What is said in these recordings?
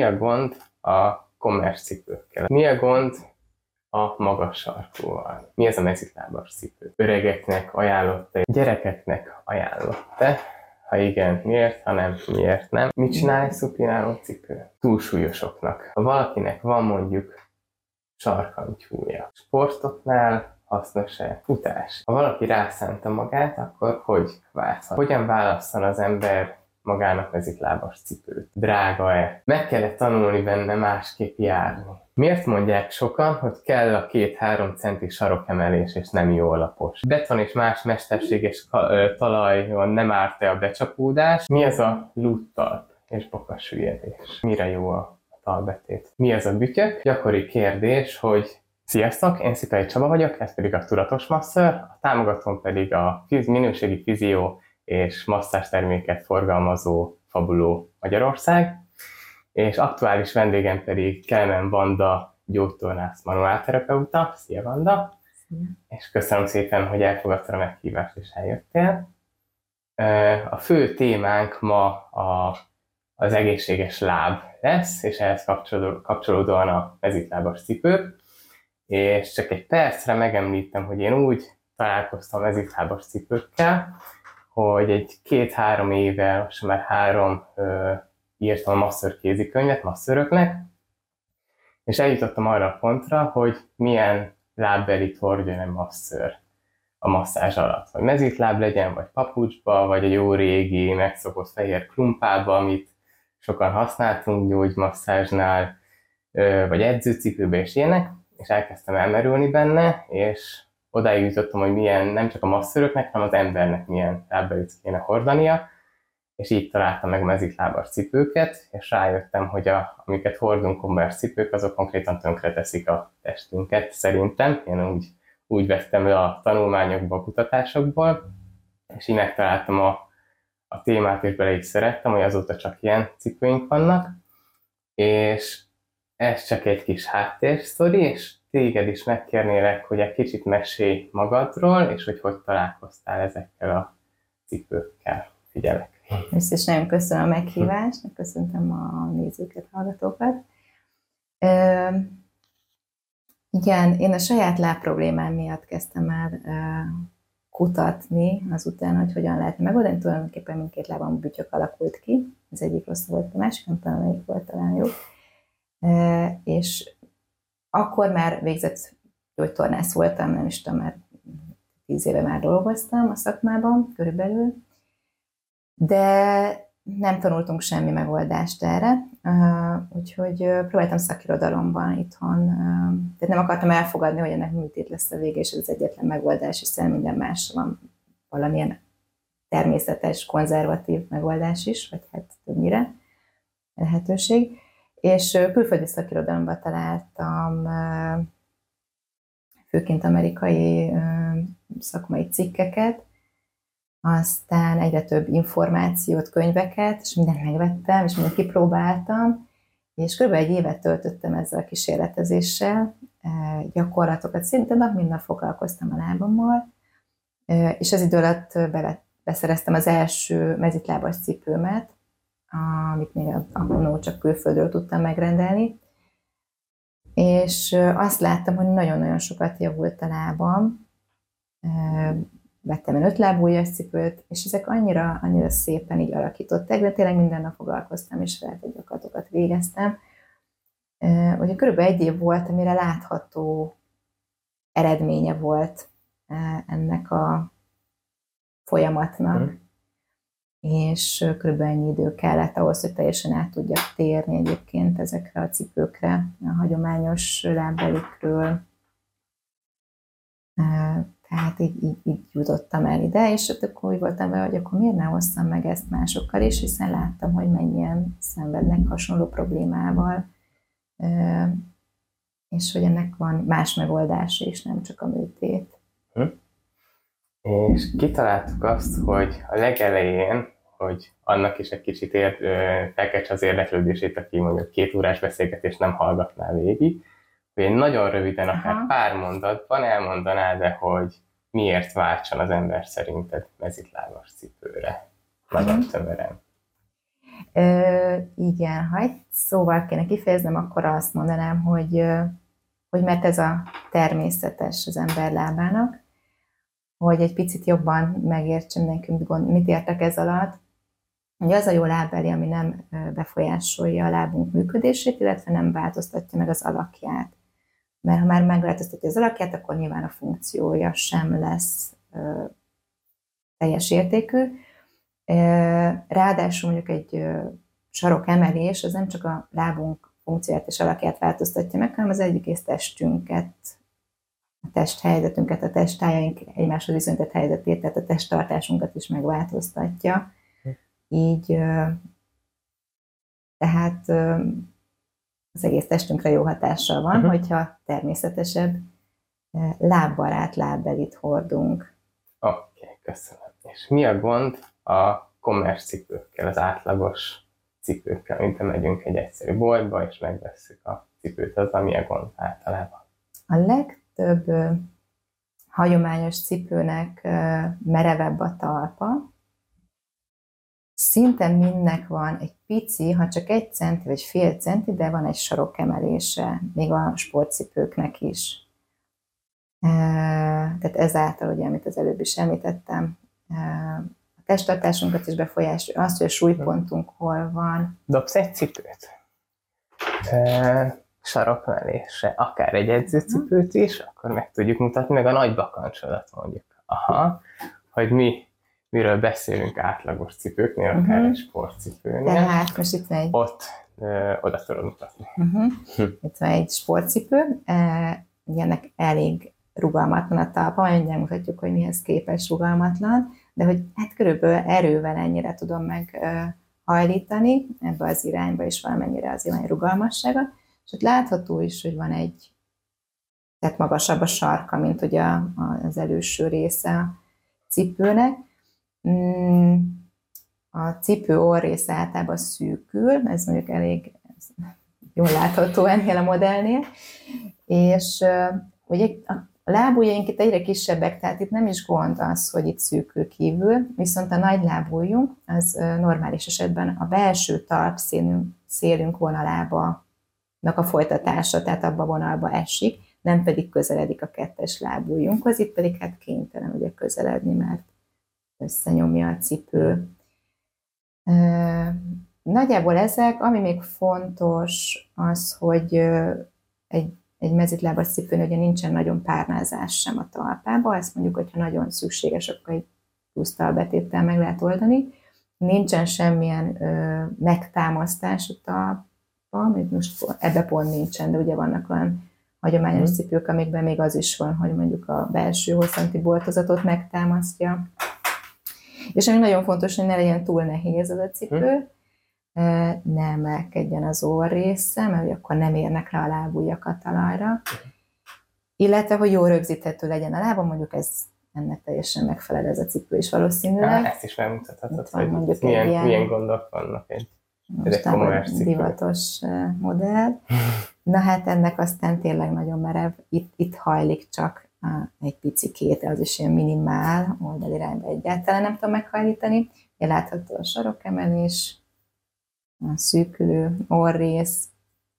mi a gond a kommercipőkkel? Mi a gond a magas sarkúval? Mi ez a mezitlábas cipő? Öregeknek ajánlott-e? Gyerekeknek ajánlott-e? Ha igen, miért? Ha nem, miért nem? Mit csinál egy szupináló cipő? Túlsúlyosoknak. Ha valakinek van mondjuk sarkantyúja. Sportoknál hasznos-e futás? Ha valaki rászánta magát, akkor hogy válaszol? Hogyan válaszol az ember magának mezitlábas cipőt? Drága-e? Meg kellett tanulni benne másképp járni. Miért mondják sokan, hogy kell a két-három centi sarokemelés, és nem jó alapos? Beton és más mesterséges talajon nem árt-e a becsapódás? Mi az a luttal és bokasüllyedés? Mire jó a talbetét? Mi az a bütyök? Gyakori kérdés, hogy Sziasztok, én Szipei Csaba vagyok, ez pedig a Tudatos Masször, a támogatón pedig a minőségi fizió és masszás terméket forgalmazó Fabuló Magyarország, és aktuális vendégem pedig Kelmen Vanda, gyógytornász manuálterapeuta. Szia Vanda! Szia. És köszönöm szépen, hogy elfogadtad a meghívást és eljöttél. A fő témánk ma a, az egészséges láb lesz, és ehhez kapcsolódóan a mezitlábas cipők. És csak egy percre megemlítem, hogy én úgy találkoztam mezitlábas cipőkkel, hogy egy két-három éve, most már három ö, írtam a masször kézikönyvet masszöröknek, és eljutottam arra a pontra, hogy milyen lábbelit hordjon egy masször a masszázs alatt. Hogy mezitláb legyen, vagy papucsba, vagy egy jó régi, megszokott fehér klumpába, amit sokan használtunk gyógymasszázsnál, vagy edzőcipőbe és ilyenek, és elkezdtem elmerülni benne, és odáig jutottam, hogy milyen nem csak a masszöröknek, hanem az embernek milyen lábbelit kéne hordania, és így találtam meg mezitlábas cipőket, és rájöttem, hogy a, amiket hordunk kommersz cipők, azok konkrétan tönkreteszik a testünket, szerintem. Én úgy, úgy vettem le a tanulmányokból, a kutatásokból, és így megtaláltam a, a témát, és bele is szerettem, hogy azóta csak ilyen cipőink vannak, és ez csak egy kis háttérsztori, és téged is megkérnélek, hogy egy kicsit mesélj magadról, és hogy hogy találkoztál ezekkel a cipőkkel. Figyelek! Ezt is nagyon köszönöm a meghívást, köszöntöm a nézőket, hallgatókat. Ö, igen, én a saját láb problémám miatt kezdtem el ö, kutatni azután, hogy hogyan lehet megoldani. Tulajdonképpen mindkét lábam bütyök alakult ki, az egyik rossz volt, a másik nem tudom, melyik volt talán jó. Ö, és akkor már végzett gyógytornász voltam, nem is tudom, már tíz éve már dolgoztam a szakmában körülbelül, de nem tanultunk semmi megoldást erre, úgyhogy próbáltam szakirodalomban itthon, tehát nem akartam elfogadni, hogy ennek műtét lesz a vége, és ez az egyetlen megoldás, hiszen minden más van valamilyen természetes, konzervatív megoldás is, vagy hát többnyire lehetőség. És külföldi szakirodalomban találtam főként amerikai szakmai cikkeket, aztán egyre több információt, könyveket, és mindent megvettem, és mindent kipróbáltam, és kb. egy évet töltöttem ezzel a kísérletezéssel, gyakorlatokat, szinte nap minden foglalkoztam a lábammal, és az idő alatt beszereztem az első mezitlábas cipőmet, amit még annó csak külföldről tudtam megrendelni, és azt láttam, hogy nagyon-nagyon sokat javult a lábam, vettem egy ötlábú cipőt, és ezek annyira, annyira szépen így alakították, de tényleg minden nap foglalkoztam, és feltett gyakorlatokat végeztem. Ugye körülbelül egy év volt, amire látható eredménye volt ennek a folyamatnak. Mm és kb. ennyi idő kellett ahhoz, hogy teljesen át tudjak térni egyébként ezekre a cipőkre, a hagyományos lábbelikről. Tehát így, így, így jutottam el ide, és akkor úgy voltam vele, hogy akkor miért ne hoztam meg ezt másokkal is, hiszen láttam, hogy mennyien szenvednek hasonló problémával, és hogy ennek van más megoldása is, nem csak a műtét. Hm és kitaláltuk azt, hogy a legelején, hogy annak is egy kicsit ér, felkeltse az érdeklődését, aki mondjuk két órás beszélgetést nem hallgatná végig, hogy én nagyon röviden, akár Aha. pár mondatban elmondanád de hogy miért váltson az ember szerinted mezitlábas cipőre. Nagyon tömören. Ö, igen, ha egy szóval kéne kifejeznem, akkor azt mondanám, hogy, hogy mert ez a természetes az ember lábának, hogy egy picit jobban megértsem nekünk, mit értek ez alatt, hogy az a jó lábbeli, ami nem befolyásolja a lábunk működését, illetve nem változtatja meg az alakját. Mert ha már megváltoztatja az alakját, akkor nyilván a funkciója sem lesz ö, teljes értékű. Ráadásul mondjuk egy sarok emelés, az nem csak a lábunk funkcióját és alakját változtatja meg, hanem az egész testünket, a testhelyzetünket, a testtájaink egymáshoz viszonyított helyzetét, tehát a testtartásunkat is megváltoztatja. Így tehát az egész testünkre jó hatással van, uh-huh. hogyha természetesebb lábbarát lábbelit hordunk. Oké, okay, köszönöm. És mi a gond a kommersz cipőkkel, az átlagos cipőkkel, mint megyünk egy egyszerű boltba, és megveszünk a cipőt, az ami a gond általában? A legtöbb ö, hagyományos cipőnek merevebb a talpa, szinte mindnek van egy pici, ha csak egy centi vagy fél centi, de van egy sarok emelése, még a sportcipőknek is. Tehát ezáltal, ugye, amit az előbb is említettem, a testtartásunkat is befolyásolja, azt, hogy a súlypontunk hol van. Dobsz egy cipőt? Sarokmelésre, akár egy edzőcipőt is, akkor meg tudjuk mutatni, meg a nagy bakancsodat mondjuk. Aha, hogy mi miről beszélünk átlagos cipőknél, uh-huh. akár egy sportcipőnél. Tehát most itt van egy... Ott ö, oda tudod mutatni. Uh-huh. Hm. Itt van egy sportcipő, e, ennek elég rugalmatlan a talpa, majd mutatjuk, hogy mihez képes rugalmatlan, de hogy hát körülbelül erővel ennyire tudom meg hajlítani, ebbe az irányba is valamennyire az irány rugalmassága, és ott látható is, hogy van egy, tehát magasabb a sarka, mint ugye az előső része a cipőnek, Mm, a cipő orrész általában szűkül, ez mondjuk elég jól látható ennél a modellnél, és ugye a lábujjaink itt egyre kisebbek, tehát itt nem is gond az, hogy itt szűkül kívül, viszont a nagy lábujjunk az normális esetben a belső talpszélünk szélünk vonalába a folytatása, tehát abba a vonalba esik, nem pedig közeledik a kettes lábujjunkhoz, itt pedig hát kénytelen ugye közeledni, mert összenyomja a cipő. Nagyjából ezek, ami még fontos, az, hogy egy, egy mezitlábas cipőn ugye nincsen nagyon párnázás sem a talpába, ezt mondjuk, hogyha nagyon szükséges, akkor egy plusz talbetéttel meg lehet oldani. Nincsen semmilyen ö, megtámasztás a talpa, most ebbe pont nincsen, de ugye vannak olyan hagyományos mm. cipők, amikben még az is van, hogy mondjuk a belső hosszanti boltozatot megtámasztja. És ami nagyon fontos, hogy ne legyen túl nehéz az a cipő, hm. ne emelkedjen az orr része, mert akkor nem érnek rá a lábujjak a talajra. Illetve, hogy jó rögzíthető legyen a lába, mondjuk ez ennek teljesen megfelel ez a cipő is valószínűleg. ezt is megmutathatod, hogy milyen, ilyen, milyen gondok vannak egy, komolyás divatos modell. Na hát ennek aztán tényleg nagyon merev, itt, itt hajlik csak egy pici két, az is ilyen minimál, oldalirányba egyáltalán nem tudom meghajlítani. Én látható a sarokemelés, a szűkülő orrész,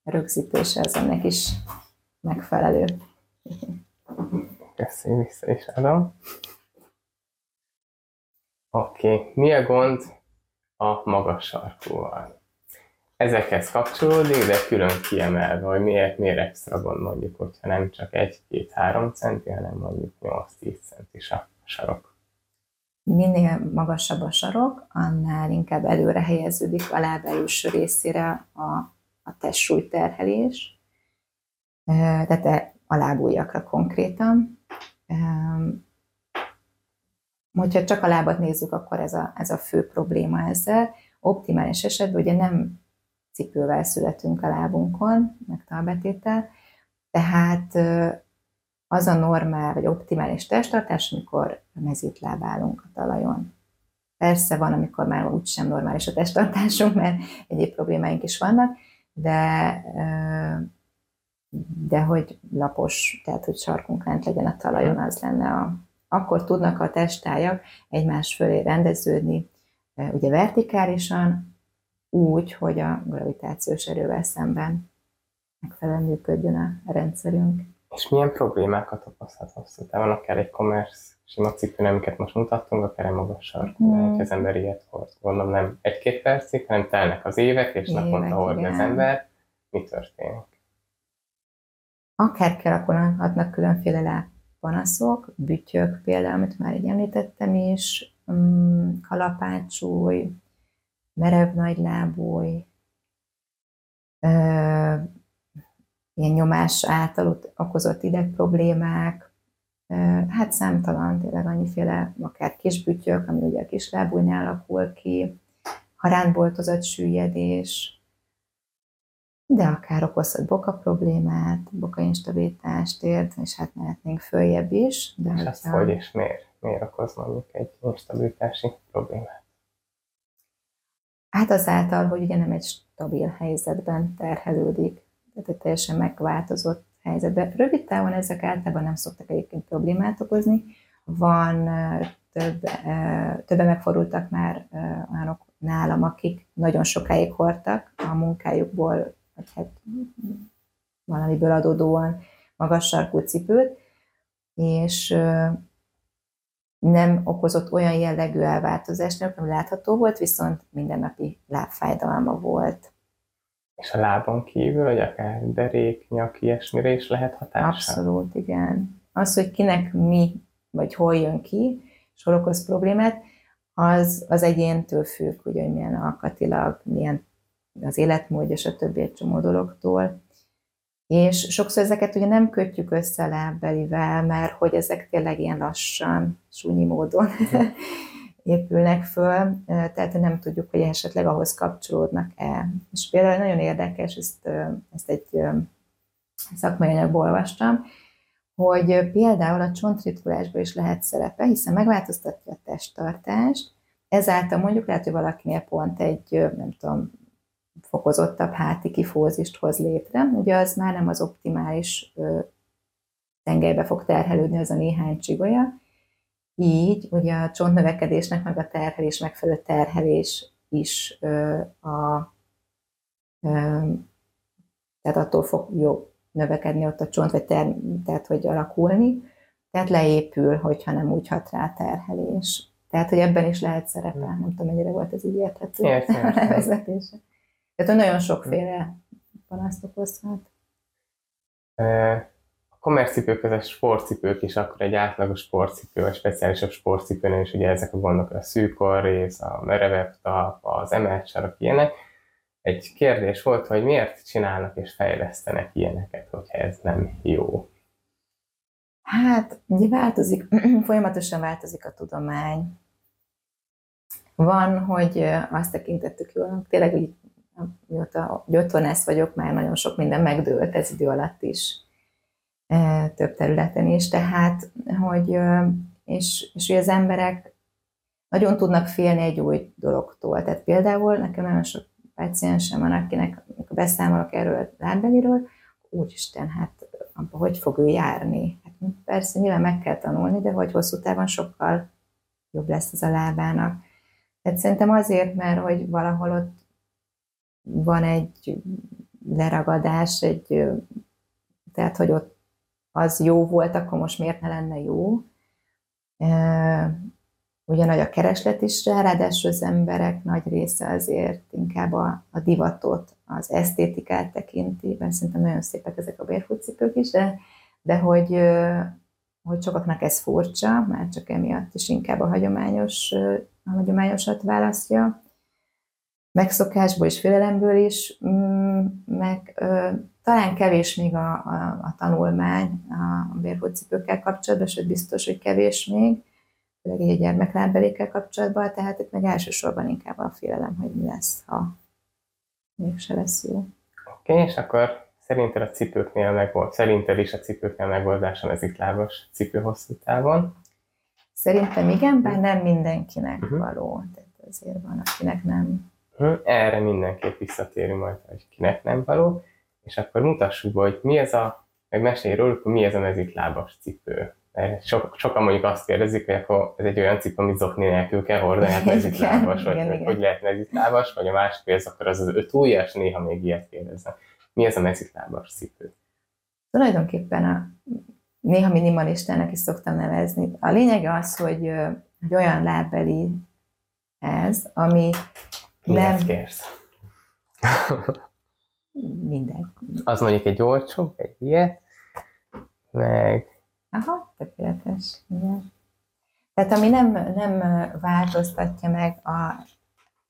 rögzítése az ennek is megfelelő. Köszönjük, vissza is adom. Oké, okay. mi a gond a magas sarkúval? Ezekhez kapcsolódik, de külön kiemelve, hogy miért, miért extra gond mondjuk, hogyha nem csak egy-két-három centi, hanem mondjuk 8-10 centis a sarok. Minél magasabb a sarok, annál inkább előre helyeződik a láb előső részére a, a testsúlyterhelés, tehát a lábújakra konkrétan. Hogyha csak a lábat nézzük, akkor ez a, ez a fő probléma ezzel. Optimális esetben ugye nem cipővel születünk a lábunkon, meg talbetétel, tehát az a normál vagy optimális testtartás, amikor mezítláb állunk a talajon. Persze van, amikor már úgysem normális a testtartásunk, mert egyéb problémáink is vannak, de, de hogy lapos, tehát hogy sarkunk lent legyen a talajon, az lenne a... Akkor tudnak a testájak egymás fölé rendeződni, ugye vertikálisan, úgy, hogy a gravitációs erővel szemben megfelelően működjön a rendszerünk. És milyen problémákat okozhat hosszú távon, akár egy commerce sima cipőn, amiket most mutattunk, akár egy magas sarkú, hmm. hogy az ember ilyet hoz. Gondolom nem egy-két percig, hanem telnek az évek, és évek, naponta hord az ember. Mi történik? Akár kialakulhatnak különféle lábpanaszok, bütyök például, amit már így említettem is, mm, kalapácsúj, merev nagy lábúj, ilyen nyomás által okozott ideg problémák, hát számtalan, tényleg annyiféle, akár kisbütyök, ami ugye a kislábújnál alakul ki, haránboltozott süllyedés, de akár okozhat boka problémát, boka instabilitást ért, és hát mehetnénk följebb is. De és azt hogy és miért? Miért okoz mondjuk egy instabilitási problémát? Hát azáltal, hogy ugye nem egy stabil helyzetben terhelődik, tehát egy teljesen megváltozott helyzetben. Rövid távon ezek általában nem szoktak egyébként problémát okozni. Van több, többen megfordultak már olyanok nálam, akik nagyon sokáig hordtak a munkájukból, vagy hát valamiből adódóan magas sarkú cipőt, és nem okozott olyan jellegű elváltozást, ami látható volt, viszont mindennapi lábfájdalma volt. És a lábon kívül, vagy akár derék, nyak, ilyesmire is lehet hatása? Abszolút, igen. Az, hogy kinek mi, vagy hol jön ki, és hol okoz problémát, az, az egyéntől függ, hogy milyen alkatilag, milyen az életmódja, stb. egy csomó dologtól. És sokszor ezeket ugye nem kötjük össze lábbelivel, mert hogy ezek tényleg ilyen lassan, súnyi módon épülnek föl, tehát nem tudjuk, hogy esetleg ahhoz kapcsolódnak-e. És például nagyon érdekes, ezt, ezt egy szakmai anyagból olvastam, hogy például a csontritkulásban is lehet szerepe, hiszen megváltoztatja a testtartást, ezáltal mondjuk lehet, hogy valakinél pont egy, nem tudom, fokozottabb háti kifózist hoz létre, ugye az már nem az optimális tengelybe fog terhelődni az a néhány csigolya, így ugye a csontnövekedésnek, meg a terhelés, megfelelő terhelés is ö, a, ö, tehát attól fog jó növekedni ott a csont, vagy ter, tehát hogy alakulni, tehát leépül, hogyha nem úgy hat rá a terhelés. Tehát, hogy ebben is lehet szerepel. Nem tudom, mennyire volt ez így érthető a levezetése. Tehát, nagyon sokféle panaszt okozhat kommercipők között sportcipők is, akkor egy átlagos sportcipő, vagy speciálisabb sportcipőnél is ugye ezek a gondok, a szűk rész, a merevebb tap, az emelt sarok, ilyenek. Egy kérdés volt, hogy miért csinálnak és fejlesztenek ilyeneket, hogyha ez nem jó? Hát, ugye változik, folyamatosan változik a tudomány. Van, hogy azt tekintettük jól, tényleg, hogy mióta otthon vagyok, már nagyon sok minden megdőlt ez idő alatt is több területen is, tehát, hogy, és, és hogy az emberek nagyon tudnak félni egy új dologtól. Tehát például nekem nagyon sok paciensem van, akinek, beszámolok erről a lábbeliről, úristen, hát abba hogy fog ő járni? Hát persze, nyilván meg kell tanulni, de hogy hosszú távon sokkal jobb lesz ez a lábának. Tehát szerintem azért, mert hogy valahol ott van egy leragadás, egy, tehát hogy ott az jó volt, akkor most miért ne lenne jó. Ugye nagy a kereslet is rá, ráadásul az emberek nagy része azért inkább a, a divatot, az esztétikát tekinti, mert szerintem nagyon szépek ezek a bérfutcipők is, de, de hogy, hogy sokaknak ez furcsa, már csak emiatt is inkább a hagyományos, a hagyományosat választja, megszokásból és félelemből is, mm, meg talán kevés még a, a, a tanulmány a bérhódcipőkkel kapcsolatban, sőt biztos, hogy kevés még, főleg egy gyermeklábbelékkel kapcsolatban, tehát itt meg elsősorban inkább a félelem, hogy mi lesz, ha mégse lesz jó. Oké, okay, és akkor szerinted a cipőknél meg volt, szerinted is a cipőknél megoldása ez itt lábos cipő hosszú távon? Szerintem igen, bár nem mindenkinek uh-huh. való. Tehát azért van, akinek nem. Erre mindenképp visszatérünk majd, hogy kinek nem való és akkor mutassuk be, hogy mi ez a, meg mesélj róluk, hogy mi ez a mezitlábas cipő. Mert sok, sokan mondjuk azt kérdezik, hogy akkor ez egy olyan cipő, amit zokni nélkül kell hordani, hát mezitlábas, vagy igen, hogy lehet mezitlábas, vagy a másik, hogy ez akkor az az öt ujjas, néha még ilyet kérdeznek. Mi ez a mezitlábas cipő? Tulajdonképpen a, néha minimalistának is szoktam nevezni. A lényeg az, hogy, hogy olyan lábbeli ez, ami Miért nem... kérsz? Minden. Az mondjuk egy olcsó, egy ilyet, meg... Aha, tökéletes. Igen. Tehát ami nem, nem változtatja meg a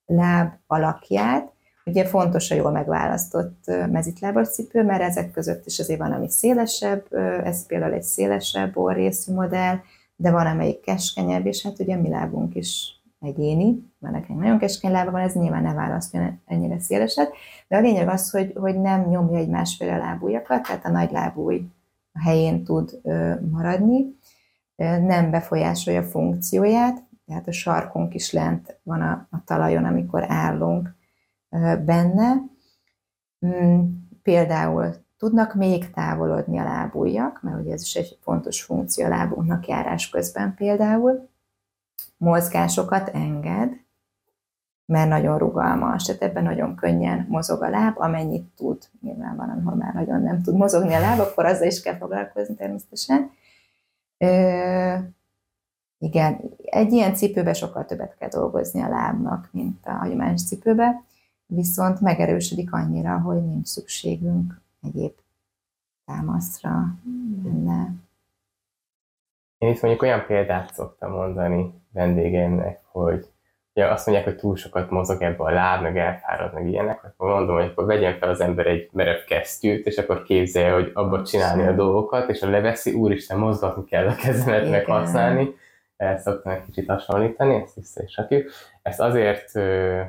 láb alakját, ugye fontos a jól megválasztott mezitlábas cipő, mert ezek között is azért van, ami szélesebb, ez például egy szélesebb orrészű modell, de van, amelyik keskenyebb, és hát ugye mi lábunk is egyéni, mert nekem nagyon keskeny lába van, ez nyilván ne választja ennyire széleset, de a lényeg az, hogy, hogy nem nyomja egy másféle lábújakat, tehát a nagy lábúj a helyén tud ö, maradni, nem befolyásolja funkcióját, tehát a sarkunk is lent van a, a talajon, amikor állunk ö, benne. Mm, például tudnak még távolodni a lábújak, mert ugye ez is egy fontos funkció a lábunknak járás közben például, mozgásokat enged, mert nagyon rugalmas, tehát ebben nagyon könnyen mozog a láb, amennyit tud. Nyilván van, ahol már nagyon nem tud mozogni a láb, akkor azzal is kell foglalkozni természetesen. Ö, igen, egy ilyen cipőbe sokkal többet kell dolgozni a lábnak, mint a hagyományos cipőbe, viszont megerősödik annyira, hogy nincs szükségünk egyéb támaszra benne. Én itt mondjuk olyan példát szoktam mondani vendégeimnek, hogy ja, azt mondják, hogy túl sokat mozog ebbe a láb, meg elfárad, meg ilyenek, akkor mondom, hogy akkor vegyen fel az ember egy merev kesztyűt, és akkor képzelje, hogy abba csinálni a dolgokat, és a leveszi, úristen, mozgatni kell a kezemet, meg használni. Ezt szoktam egy kicsit hasonlítani, ezt vissza is rakjuk. Ezt azért ö,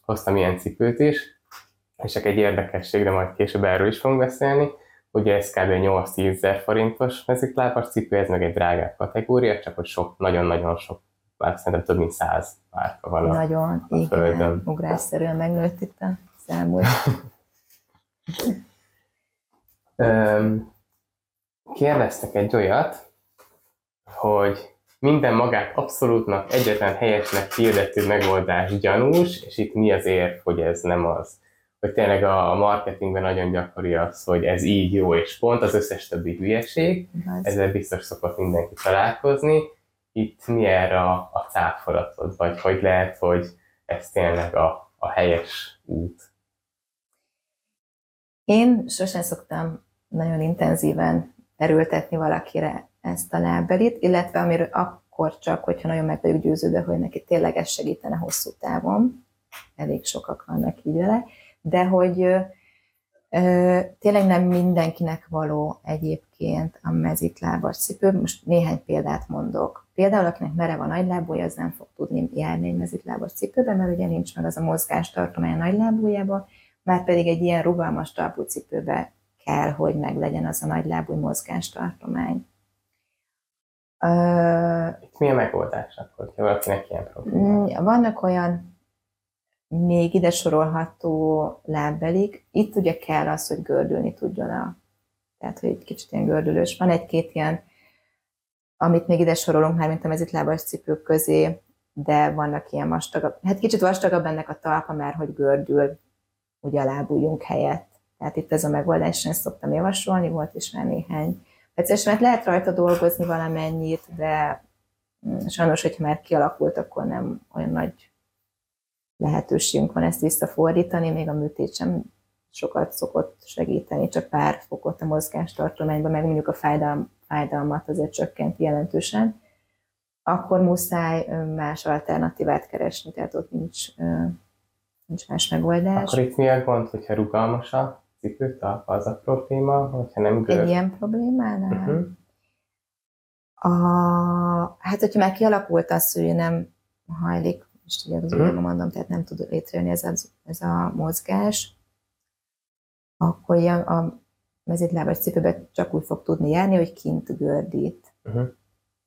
hoztam ilyen cipőt is, és csak egy érdekesség, de majd később erről is fogunk beszélni, Ugye ez kb. 8-10 ezer forintos meziklábas cipő, ez meg egy drágább kategória, csak hogy sok, nagyon-nagyon sok, már szerintem több mint 100 márka van Nagyon, a, a igen, ugrásszerűen megnőtt itt a számúlt. Kérdeztek egy olyat, hogy minden magát abszolútnak egyetlen helyesnek hirdető megoldás gyanús, és itt mi az érv, hogy ez nem az hogy tényleg a marketingben nagyon gyakori az, hogy ez így jó és pont, az összes többi hülyeség, Ez. ezzel biztos szokott mindenki találkozni. Itt mi erre a, a cáfolatod, vagy hogy lehet, hogy ez tényleg a, a helyes út? Én sosem szoktam nagyon intenzíven erőltetni valakire ezt a lábbelit, illetve amiről akkor csak, hogyha nagyon meg vagyok győződve, hogy neki tényleg ez segítene hosszú távon. Elég sokak vannak így vele de hogy ö, tényleg nem mindenkinek való egyébként a mezitlábas cipő. Most néhány példát mondok. Például, akinek merev a nagylábúja, az nem fog tudni járni egy mezitlábas cipőbe, mert ugye nincs meg az a mozgástartomány a nagylábújában, már pedig egy ilyen rugalmas talpú cipőbe kell, hogy meg legyen az a nagylábú mozgástartomány. Itt mi a megoldás akkor, ha valakinek ilyen probléma? Vannak olyan még ide sorolható lábbelik. Itt ugye kell az, hogy gördülni tudjon a, tehát hogy egy kicsit ilyen gördülős. Van egy-két ilyen, amit még ide sorolunk már, a mezitlábas cipők közé, de vannak ilyen vastagabb, hát kicsit vastagabb ennek a talpa, mert hogy gördül ugye a lábújunk helyett. Tehát itt ez a megoldás, ezt szoktam javasolni, volt is már néhány perces, mert lehet rajta dolgozni valamennyit, de mm, sajnos, hogyha már kialakult, akkor nem olyan nagy lehetőségünk van ezt visszafordítani, még a műtét sem sokat szokott segíteni, csak pár fokot a mozgástartományban, meg mondjuk a fájdalm, fájdalmat azért csökkent jelentősen, akkor muszáj más alternatívát keresni, tehát ott nincs, nincs más megoldás. Akkor itt mi a gond, hogyha rugalmas a cipőtalp, az a probléma, hogyha nem gör? Egy ilyen problémánál? Uh-huh. A, hát, hogyha már kialakult az, hogy nem hajlik most ugye az ujjamon mondom, tehát nem tud létrejönni ez a, ez a mozgás, akkor a mezítlábas cipőbe csak úgy fog tudni járni, hogy kint gördít. Uh-huh.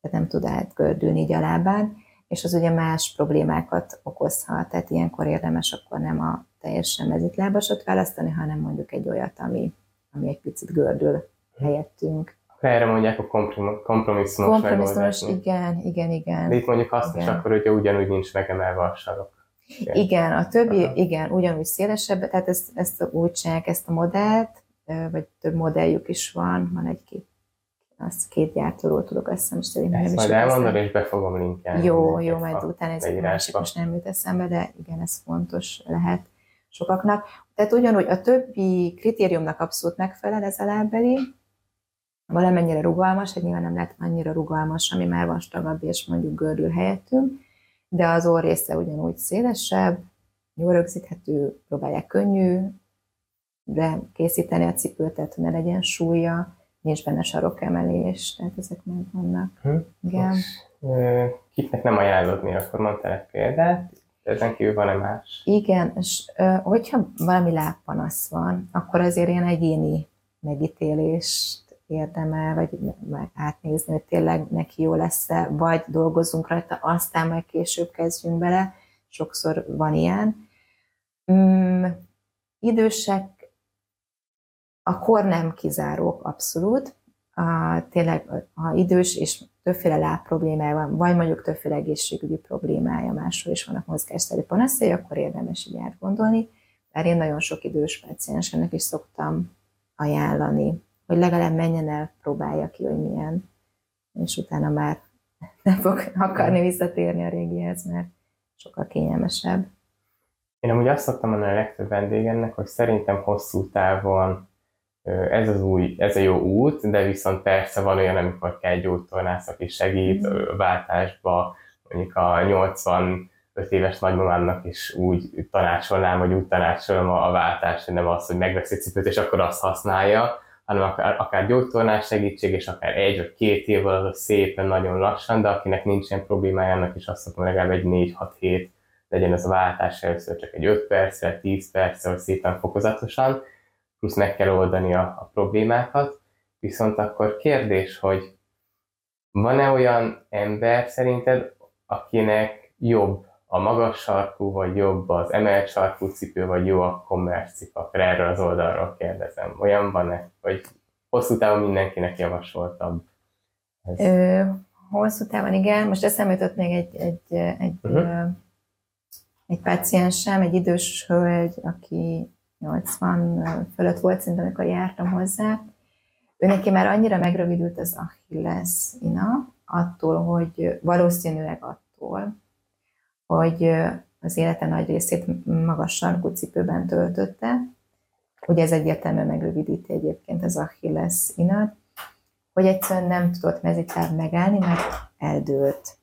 Tehát nem tud átgördülni így a lábán, és az ugye más problémákat okozhat, tehát ilyenkor érdemes akkor nem a teljesen mezitlábasot választani, hanem mondjuk egy olyat, ami, ami egy picit gördül helyettünk. Erre mondják a komprom- kompromisszumos Kompromisszumos, igen, igen, igen. De itt mondjuk azt is Igen. akkor, hogyha ugyanúgy nincs megemelve a sarok. Igen. Igen, a többi, Aha. igen, ugyanúgy szélesebb, tehát ezt, ezt úgy csinálják ezt a modellt, vagy több modelljük is van, van egy-két, azt két gyártóról tudok azt hiszem, és szerintem Ezt nem is majd elmondod, és be fogom linkelni. Jó, jó, majd utána ez másik most nem jut eszembe, de igen, ez fontos lehet sokaknak. Tehát ugyanúgy a többi kritériumnak abszolút megfelel ez a lábbeli, valamennyire rugalmas, hogy nyilván nem lehet annyira rugalmas, ami már vastagabb és mondjuk gördül helyettünk, de az orr része ugyanúgy szélesebb, jól rögzíthető, próbálják könnyű, de készíteni a cipőt, tehát ne legyen súlya, nincs benne sarokemelés, tehát ezek meg vannak. Hm. Igen. És, kiknek nem ajánlod még, akkor mondtál egy példát, ezen kívül van-e más? Igen, és hogyha valami lábpanasz van, akkor azért ilyen egyéni megítélést érdemel, vagy átnézni, hogy tényleg neki jó lesz-e, vagy dolgozunk rajta, aztán majd később kezdjünk bele. Sokszor van ilyen. Mm, idősek, a kor nem kizárók abszolút. A, tényleg, ha idős és többféle láb problémája van, vagy mondjuk többféle egészségügyi problémája, máshol is vannak mozgásszerű panaszai, akkor érdemes így átgondolni. Mert én nagyon sok idős paciensemnek is szoktam ajánlani, hogy legalább menjen el, próbálja ki, hogy milyen, és utána már nem fog akarni visszatérni a régihez, mert sokkal kényelmesebb. Én amúgy azt szoktam mondani a legtöbb vendégemnek, hogy szerintem hosszú távon ez az új, ez a jó út, de viszont persze van olyan, amikor kell gyógytornász, aki segít Mhm. ö, váltásba, mondjuk a 85 éves nagymamámnak is úgy tanácsolnám, vagy úgy tanácsolom a a váltást, hogy nem az, hogy megveszi cipőt, és akkor azt használja, hanem akár, akár gyógytornás segítség, és akár egy vagy két év alatt szépen, nagyon lassan, de akinek nincsen problémája, annak is azt szoktam legalább egy 4-6 hét legyen ez a váltás először csak egy 5 percre, 10 percre, vagy szépen fokozatosan, plusz meg kell oldani a, a problémákat. Viszont akkor kérdés, hogy van-e olyan ember szerinted, akinek jobb a magas sarkú, vagy jobb az emelt sarkú cipő, vagy jó a commerce cipő? Akkor erről az oldalról kérdezem. Olyan van-e? Vagy hosszú távon mindenkinek javasoltabb? Ez. Ö, hosszú távon igen, most eszembe jutott még egy, egy, egy, uh-huh. egy páciensem, egy idős hölgy, aki 80 fölött volt, szerintem, amikor jártam hozzá. Ő neki már annyira megrövidült az Achilles ina, attól, hogy valószínűleg attól, hogy az élete nagy részét magas sarkú töltötte. Ugye ez egyértelműen megrövidíti egyébként az Achilles inat, hogy egyszerűen nem tudott mezitláb megállni, mert eldőlt.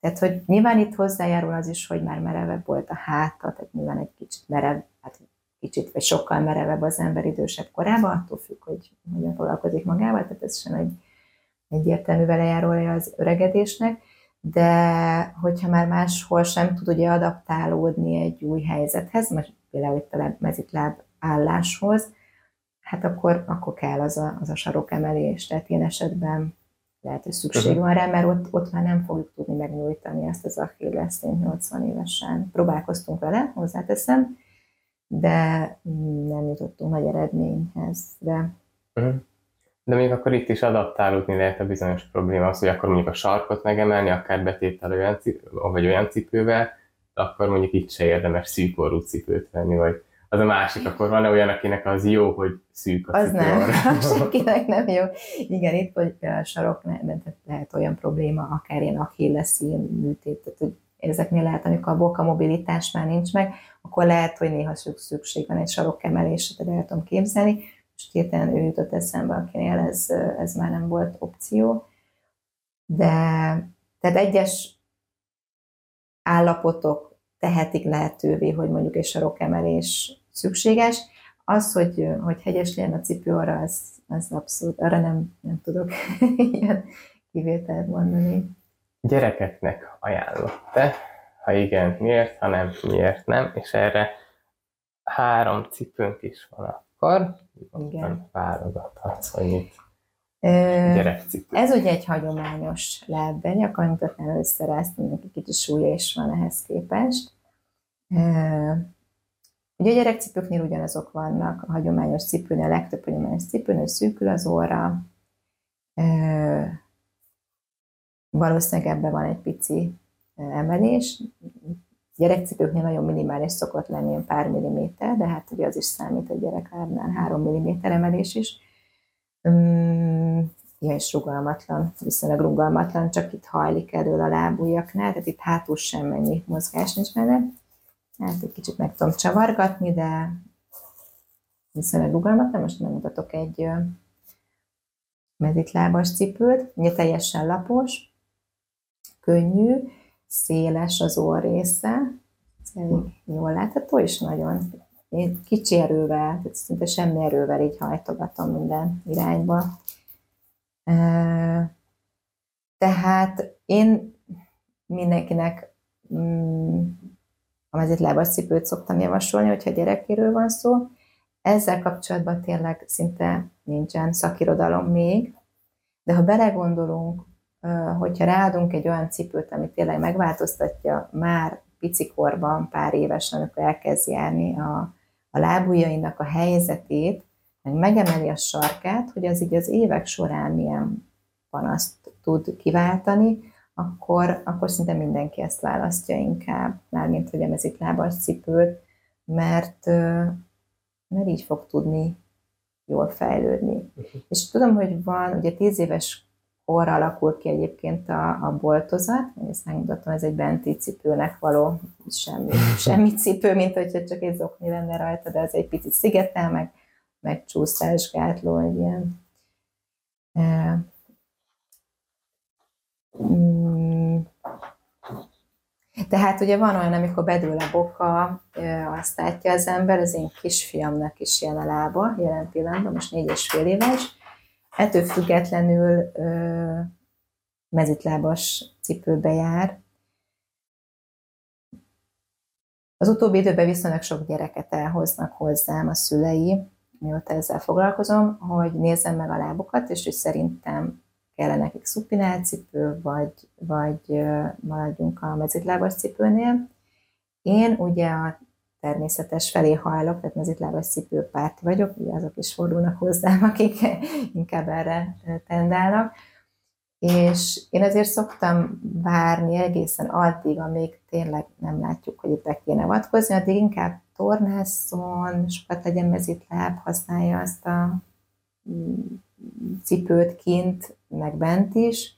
Tehát, hogy nyilván itt hozzájárul az is, hogy már merevebb volt a háta, tehát nyilván egy kicsit merev, hát kicsit vagy sokkal merevebb az ember idősebb korában, attól függ, hogy hogyan foglalkozik magával, tehát ez sem egy egyértelmű velejárója az öregedésnek, de hogyha már máshol sem tud ugye adaptálódni egy új helyzethez, most például itt a mezitláb álláshoz, hát akkor, akkor kell az a, az a sarokemelés. Tehát ilyen esetben lehet, hogy szükség Mhm. van rá, mert ott, ott már nem fogjuk tudni megnyújtani ezt az achilles 80 évesen. Próbálkoztunk vele, hozzáteszem, de nem jutottunk nagy eredményhez. De Mhm. De még akkor itt is adaptálódni lehet a bizonyos probléma, az, hogy akkor mondjuk a sarkot megemelni, akár betéttel olyan, cipő, vagy olyan cipővel, de akkor mondjuk itt se érdemes szűkorú cipőt venni, vagy az a másik, akkor van olyan, akinek az jó, hogy szűk a az cipő. nem, senkinek nem jó. Igen, itt vagy a saroknál lehet olyan probléma, akár ilyen achilleszín műtét, tehát hogy ezeknél lehet, amikor a boka mobilitás már nincs meg, akkor lehet, hogy néha szükség van egy sarokkemelésre, de el tudom képzelni. Most hirtelen ő jutott eszembe, akinél ez, ez már nem volt opció. De tehát egyes állapotok tehetik lehetővé, hogy mondjuk egy sarokemelés szükséges. Az, hogy, hogy hegyes legyen a cipő, arra az, az abszolút, arra nem, nem tudok ilyen kivételt mondani. Gyerekeknek ajánlott-e? Ha igen, miért? Ha nem, miért nem? És erre három cipőnk is van akkor. Igen. Válogathatsz, hogy mit gyerekcipő. Ez ugye egy hagyományos lábbegy, akkor mutatnám először ezt, mindenki kicsi súlya is van ehhez képest. Ugye a gyerekcipőknél ugyanazok vannak, a hagyományos cipőnél, a legtöbb hagyományos cipőnél szűkül az óra, Valószínűleg ebben van egy pici emelés. Gyerekcipőknél nagyon minimális szokott lenni, pár milliméter, de hát ugye az is számít a gyereklábnál, három milliméter emelés is. Ja, és rugalmatlan, viszonylag rugalmatlan, csak itt hajlik elől a lábujjaknál, tehát itt hátul sem mennyi mozgás nincs benne. Hát egy kicsit meg tudom csavargatni, de viszonylag rugalmatlan. Most megmutatok egy mezitlábas cipőt, ugye teljesen lapos, könnyű, széles az orr része, elég jól látható, és nagyon kicsi erővel, szinte semmi erővel így hajtogatom minden irányba. Tehát én mindenkinek mm, a mezitlábas cipőt szoktam javasolni, hogyha gyerekéről van szó. Ezzel kapcsolatban tényleg szinte nincsen szakirodalom még, de ha belegondolunk, hogyha ráadunk egy olyan cipőt, ami tényleg megváltoztatja már picikorban, pár évesen, amikor elkezd járni a, a lábujjainak a helyzetét, meg megemeli a sarkát, hogy az így az évek során milyen panaszt tud kiváltani, akkor, akkor szinte mindenki ezt választja inkább, mármint hogy a mezitlábas cipőt, mert, mert így fog tudni jól fejlődni. És tudom, hogy van, ugye tíz éves korra alakul ki egyébként a, a boltozat, ezt megmutatom, ez egy benti cipőnek való semmi, semmi cipő, mint hogyha csak egy zokni lenne rajta, de ez egy picit szigetel, meg, meg csúszásgátló, egy ilyen e, mm, tehát ugye van olyan, amikor bedől a boka, azt látja az ember, az én kisfiamnak is ilyen a lába, jelen pillanatban, most négy és fél éves, ettől függetlenül mezitlábas cipőbe jár. Az utóbbi időben viszonylag sok gyereket elhoznak hozzám a szülei, mióta ezzel foglalkozom, hogy nézzem meg a lábukat, és hogy szerintem kellene nekik szupinálcipő, vagy, vagy maradjunk a mezitlábas cipőnél. Én ugye a természetes felé hajlok, tehát mezitlábas cipőpárt vagyok, ugye azok is fordulnak hozzám, akik inkább erre tendálnak. És én azért szoktam várni egészen addig, amíg tényleg nem látjuk, hogy itt be kéne avatkozni, addig inkább tornászon, sokat legyen mezitláb, használja azt a mm, cipőt kint, meg bent is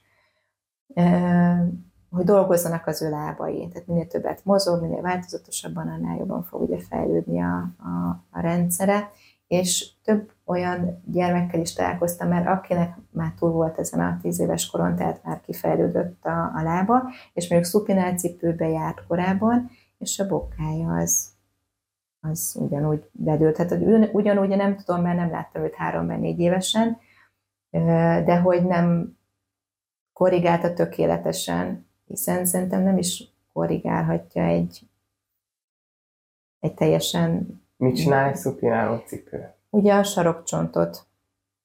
hogy dolgozzanak az ő lábai. Tehát minél többet mozog, minél változatosabban, annál jobban fog ugye fejlődni a, a, a rendszere. És több olyan gyermekkel is találkoztam, mert akinek már túl volt ezen a tíz éves koron, tehát már kifejlődött a, a lába, és mondjuk szupinál járt korábban, és a bokája az, az ugyanúgy bedőlt. Tehát ugyanúgy nem tudom, mert nem láttam őt három vagy négy évesen, de hogy nem korrigálta tökéletesen hiszen szerintem nem is korrigálhatja egy, egy teljesen... Mit csinál egy szupináló cipő? Ugye a sarokcsontot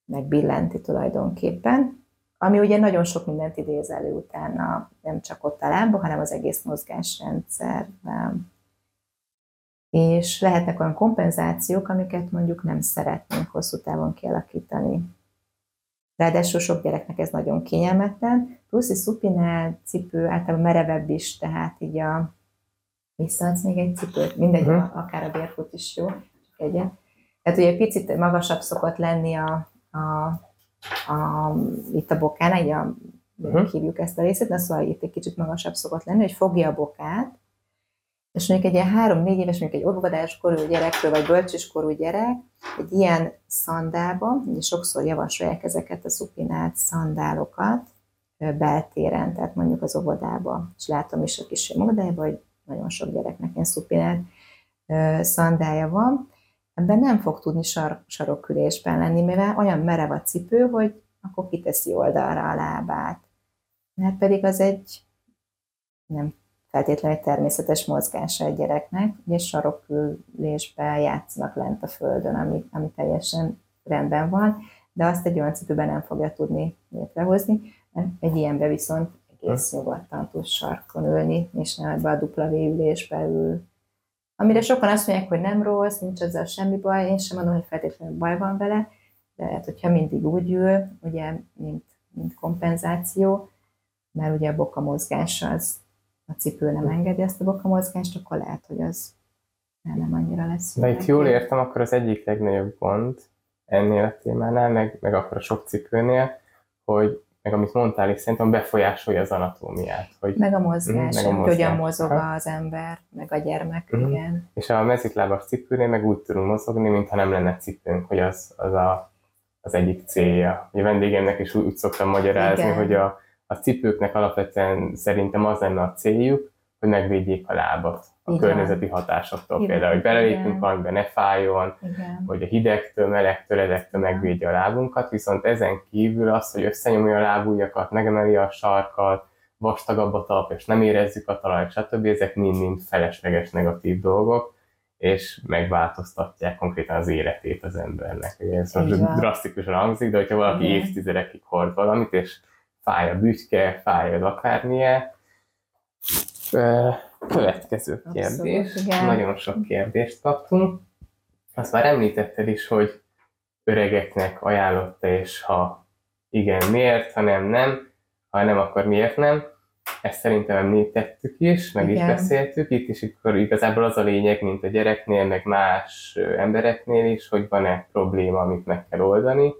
megbillenti tulajdonképpen, ami ugye nagyon sok mindent idéz elő utána, nem csak ott a lábba, hanem az egész mozgásrendszerben. És lehetnek olyan kompenzációk, amiket mondjuk nem szeretnénk hosszú távon kialakítani. Ráadásul sok gyereknek ez nagyon kényelmetlen, plusz egy szupinál cipő általában merevebb is, tehát így a visszaadsz még egy cipőt, mindegy, uh-huh. akár a bérfut is jó, csak egyet. Tehát ugye egy picit magasabb szokott lenni a, a, a itt a bokán, így a, uh-huh. hívjuk ezt a részét, de szóval itt egy kicsit magasabb szokott lenni, hogy fogja a bokát, és mondjuk egy ilyen három-négy éves, mondjuk egy óvodáskorú gyerekről, vagy bölcsiskorú gyerek, egy ilyen szandába, ugye sokszor javasolják ezeket a szupinált szandálokat beltéren, tehát mondjuk az óvodába, és látom is a kis óvodájában, hogy nagyon sok gyereknek ilyen szupinált szandája van, ebben nem fog tudni sar- sarokkülésben lenni, mivel olyan merev a cipő, hogy akkor kiteszi oldalra a lábát. Mert pedig az egy nem feltétlenül egy természetes mozgása egy gyereknek, ugye sarokkülésben játszanak lent a földön, ami, ami teljesen rendben van, de azt egy olyan cipőben nem fogja tudni létrehozni. Egy ilyenbe viszont egész nyugodtan tud sarkon ülni, és nem ebbe a dupla ülésbe ül. Amire sokan azt mondják, hogy nem rossz, nincs ezzel semmi baj, én sem mondom, hogy feltétlenül baj van vele, de hát, hogyha mindig úgy ül, ugye, mint mint kompenzáció, mert ugye a boka mozgás az, a cipő nem engedi ezt a boka mozgást, akkor lehet, hogy az nem, nem annyira lesz. De itt jól értem, akkor az egyik legnagyobb gond ennél a témánál, meg, meg akkor a sok cipőnél, hogy meg amit mondtál, és szerintem befolyásolja az anatómiát. Hogy, meg a mozgás, meg a mozgás. hogyan mozog az ember, meg a gyermek, uh-huh. igen. És a mezitlábas cipőnél meg úgy tudunk mozogni, mintha nem lenne cipőnk, hogy az, az a, az egyik célja. A vendégemnek is úgy, úgy szoktam magyarázni, igen. hogy a, a cipőknek alapvetően szerintem az lenne a céljuk, hogy megvédjék a lábat a igen. környezeti hatásoktól. Igen. Például, hogy belépünk valamibe, ne fájjon, igen. hogy a hidegtől, melegtől, ezektől megvédje a lábunkat, viszont ezen kívül az, hogy összenyomja a lábujjakat, megemeli a sarkat, vastagabb a talp, és nem érezzük a talajt, stb. Ezek mind-mind felesleges negatív dolgok, és megváltoztatják konkrétan az életét az embernek. Ez most drasztikusan hangzik, de hogyha valaki Igen. évtizedekig hord valamit, és fáj a bütyke, fáj az akármilyen, Következő kérdés. Abszolút, Nagyon sok kérdést kaptunk. Azt már említetted is, hogy öregeknek ajánlotta, és ha igen, miért, ha nem, nem, ha nem, akkor miért nem. Ezt szerintem említettük is, meg igen. is beszéltük. Itt is akkor igazából az a lényeg, mint a gyereknél, meg más embereknél is, hogy van-e probléma, amit meg kell oldani.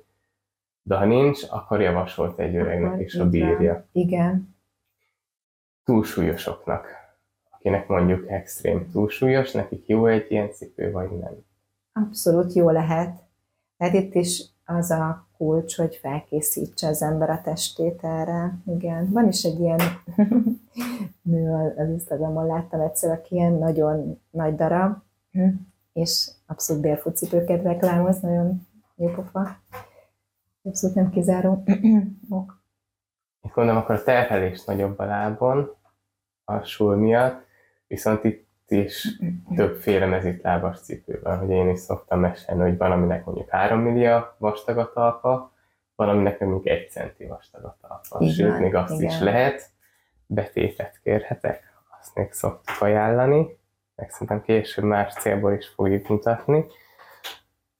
De ha nincs, akkor javasolt egy öregnek is a bírja. Igen. Túlsúlyosoknak akinek mondjuk extrém túlsúlyos, nekik jó egy ilyen cipő, vagy nem? Abszolút jó lehet. Tehát itt is az a kulcs, hogy felkészítse az ember a testét erre. Igen, van is egy ilyen nő az Instagramon láttam egyszer, aki ilyen nagyon nagy darab, és abszolút barefoot cipőket reklámoz, nagyon jó pofa. Abszolút nem kizáró ok. Gondolom, akkor a terhelés nagyobb a lábon, a súly miatt, Viszont itt is többféle mezitlábas cipő van, hogy én is szoktam mesélni, hogy van, aminek mondjuk 3 millió vastag a talpa, van, aminek mondjuk 1 centi vastag a talpa. Igen, Sőt, még azt igen. is lehet, betétet kérhetek, azt még szoktuk ajánlani, meg szerintem később más célból is fogjuk mutatni,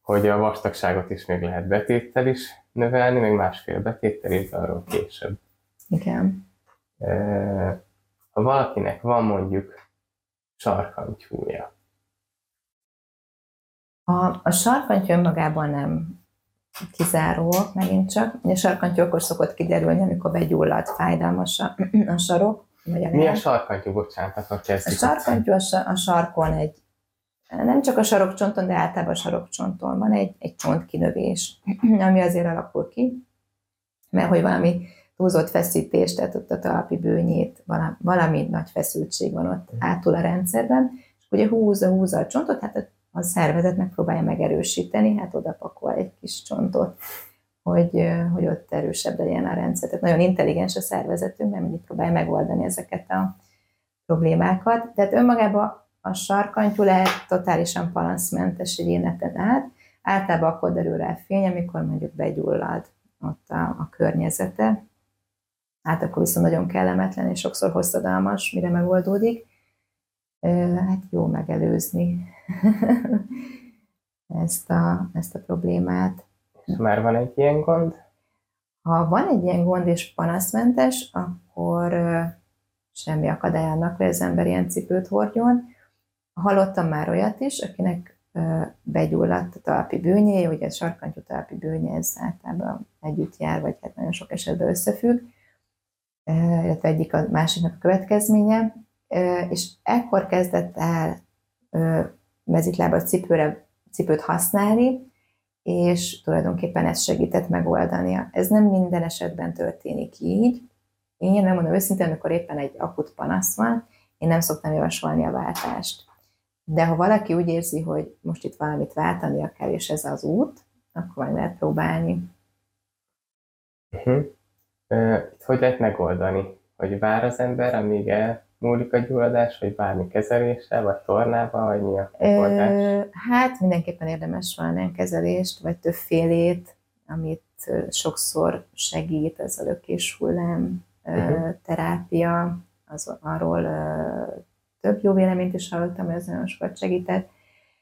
hogy a vastagságot is még lehet betéttel is növelni, meg másfél betéttel arról később. Igen. Ha valakinek van mondjuk sarkantyúja? A, a sarkantyú önmagában nem kizáró, megint csak. A sarkantyú akkor szokott kiderülni, amikor begyullad, fájdalmas a, a sarok. Vagy a Mi a sarkantyú, bocsánat, akkor kezdjük. A sarkantyú a, a sarkon egy, nem csak a sarokcsonton, de általában a sarokcsonton van egy, egy csontkinövés, ami azért alakul ki, mert hogy valami túlzott feszítés, tehát ott a talpi bőnyét, valami, valami nagy feszültség van ott átul a rendszerben, és ugye húzza, húzza a csontot, hát a szervezet megpróbálja megerősíteni, hát oda pakol egy kis csontot, hogy, hogy ott erősebb legyen a rendszer. Tehát nagyon intelligens a szervezetünk, mert mindig próbálja megoldani ezeket a problémákat. Tehát önmagában a sarkantyú lehet totálisan palanszmentes egy életen át, általában akkor derül rá fény, amikor mondjuk begyullad ott a, a környezete, hát akkor viszont nagyon kellemetlen és sokszor hosszadalmas, mire megoldódik. Hát jó megelőzni ezt a, ezt a problémát. És már van egy ilyen gond? Ha van egy ilyen gond és panaszmentes, akkor semmi akadály annak, hogy az ember ilyen cipőt hordjon. Hallottam már olyat is, akinek begyulladt a talpi bőnyé, ugye a sarkantyú talpi bőnye, ez általában együtt jár, vagy hát nagyon sok esetben összefügg, illetve egyik a másiknak a következménye, és ekkor kezdett el mezitlábas cipőre, cipőt használni, és tulajdonképpen ez segített megoldania. Ez nem minden esetben történik így. Én nem mondom őszintén, amikor éppen egy akut panasz van, én nem szoktam javasolni a váltást. De ha valaki úgy érzi, hogy most itt valamit váltania kell, és ez az út, akkor majd lehet próbálni. Uh-huh hogy lehet megoldani? Hogy vár az ember, amíg elmúlik a gyulladás, vagy várni kezeléssel, vagy tornába, vagy mi a megoldás? Hát mindenképpen érdemes valamilyen kezelést, vagy többfélét, amit sokszor segít, ez a lökés hullám uh-huh. terápia, az, arról több jó véleményt is hallottam, ez nagyon sokat segített,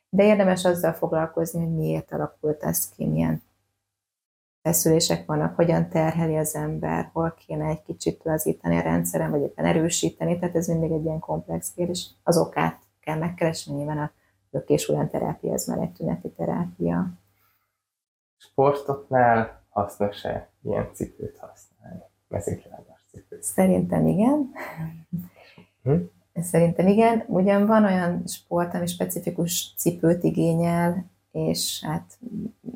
de érdemes azzal foglalkozni, hogy miért alakult ez ki, milyen feszülések vannak, hogyan terheli az ember, hol kéne egy kicsit lazítani a rendszeren, vagy éppen erősíteni, tehát ez mindig egy ilyen komplex kérdés. Az okát kell megkeresni, nyilván a lökés terápia, ez már egy tüneti terápia. Sportoknál hasznos-e ilyen cipőt használni? Mezőklábas cipőt? Szerintem igen. Hm? Szerintem igen. Ugyan van olyan sport, ami specifikus cipőt igényel, és hát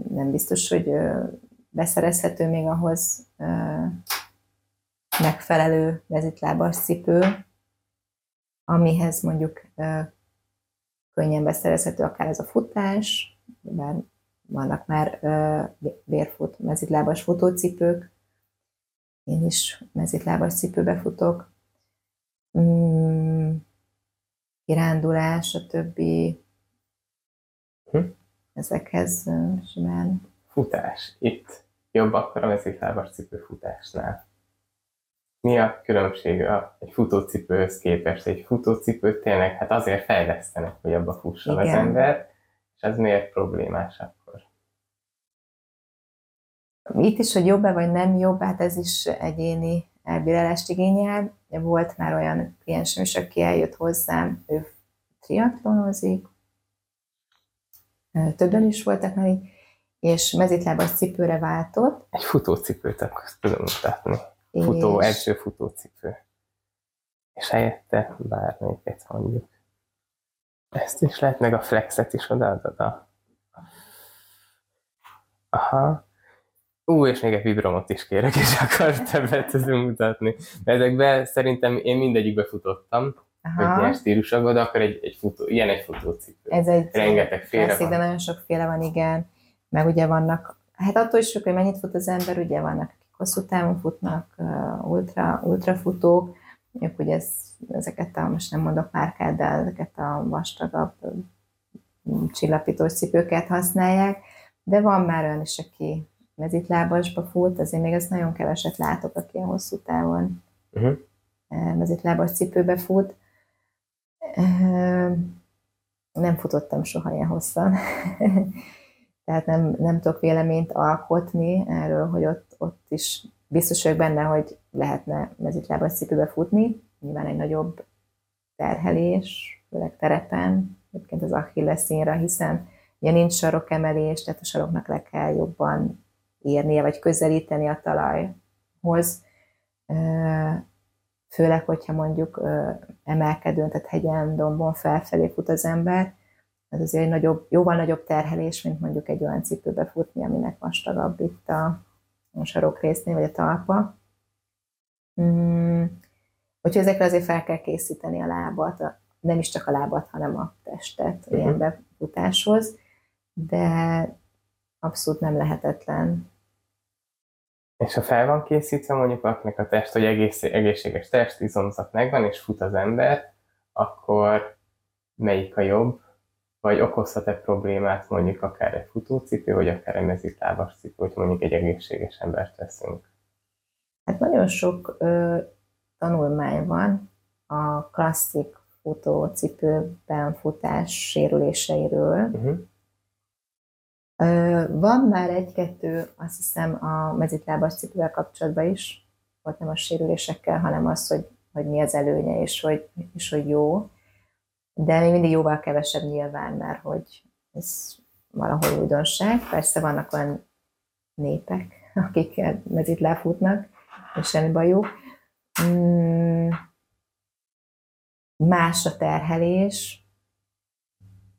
nem biztos, hogy beszerezhető még ahhoz megfelelő mezitlábas cipő, amihez mondjuk könnyen beszerezhető akár ez a futás, bár vannak már bérfut, mezitlábas futócipők, én is mezitlábas cipőbe futok, mm, kirándulás, a többi, hm? ezekhez simán. Futás, itt jobb akkor a mezitlábas cipő futásnál. Mi a különbség a, egy futócipőhöz képest? Egy futócipőt tényleg hát azért fejlesztenek, hogy abba fusson Igen. az ember, és ez miért problémás akkor? Itt is, hogy jobb-e vagy nem jobb, hát ez is egyéni elbírálást igényel. Volt már olyan kliensem is, aki eljött hozzám, ő triatlonozik, többen is voltak már így, és mezitlábas cipőre váltott. Egy futócipőt akkor tudom mutatni. Futó, és... első futócipő. És helyette bármelyiket mondjuk. Ezt is lehet, meg a flexet is odaadod a... Aha. Ú, és még egy vibromot is kérek, és akkor többet tudunk mutatni. De ezekben szerintem én mindegyikbe futottam, Aha. hogy ilyen stílusokban, de akkor egy, egy futó, ilyen egy futócipő. Ez egy rengeteg féle van. de nagyon sokféle van, igen. Meg ugye vannak, hát attól is sok, hogy mennyit fut az ember, ugye vannak, akik hosszú távon futnak, ultra, ultrafutók, ők ugye ez, ezeket a, most nem mondok márkát, de ezeket a vastagabb csillapítós cipőket használják, de van már olyan is, aki mezitlábasba fut, azért még ezt nagyon keveset látok, aki a hosszú távon uh-huh. mezitlábas cipőbe fut. Nem futottam soha ilyen hosszan, tehát nem, nem tudok véleményt alkotni erről, hogy ott, ott is biztos vagyok benne, hogy lehetne mezitlábas cipőbe futni, nyilván egy nagyobb terhelés, főleg terepen, egyébként az Achilles színra, hiszen ugye nincs sarokemelés, tehát a saroknak le kell jobban érnie, vagy közelíteni a talajhoz, főleg, hogyha mondjuk emelkedőn, tehát hegyen, dombon felfelé fut az ember, ez azért egy nagyobb, jóval nagyobb terhelés, mint mondjuk egy olyan cipőbe futni, aminek vastagabb itt a, a sarokrésznél, vagy a talpa. Mm. Úgyhogy ezekre azért fel kell készíteni a lábat, a, nem is csak a lábat, hanem a testet uh-huh. ilyen befutáshoz, de abszolút nem lehetetlen. És ha fel van készítve mondjuk valakinek a test, hogy egész, egészséges test, izomzat megvan, és fut az ember, akkor melyik a jobb? vagy okozhat-e problémát mondjuk akár egy futócipő, vagy akár egy mezitlábas cipő, hogy mondjuk egy egészséges embert veszünk? Hát nagyon sok ö, tanulmány van a klasszik futócipőben futás sérüléseiről. Uh-huh. Van már egy-kettő, azt hiszem, a mezitlábas cipővel kapcsolatban is, volt nem a sérülésekkel, hanem az, hogy, hogy mi az előnye, és hogy, és hogy jó de még mindig jóval kevesebb nyilván, mert hogy ez valahol újdonság. Persze vannak olyan népek, akik mezit lefutnak, és semmi bajuk. Mm, más a terhelés,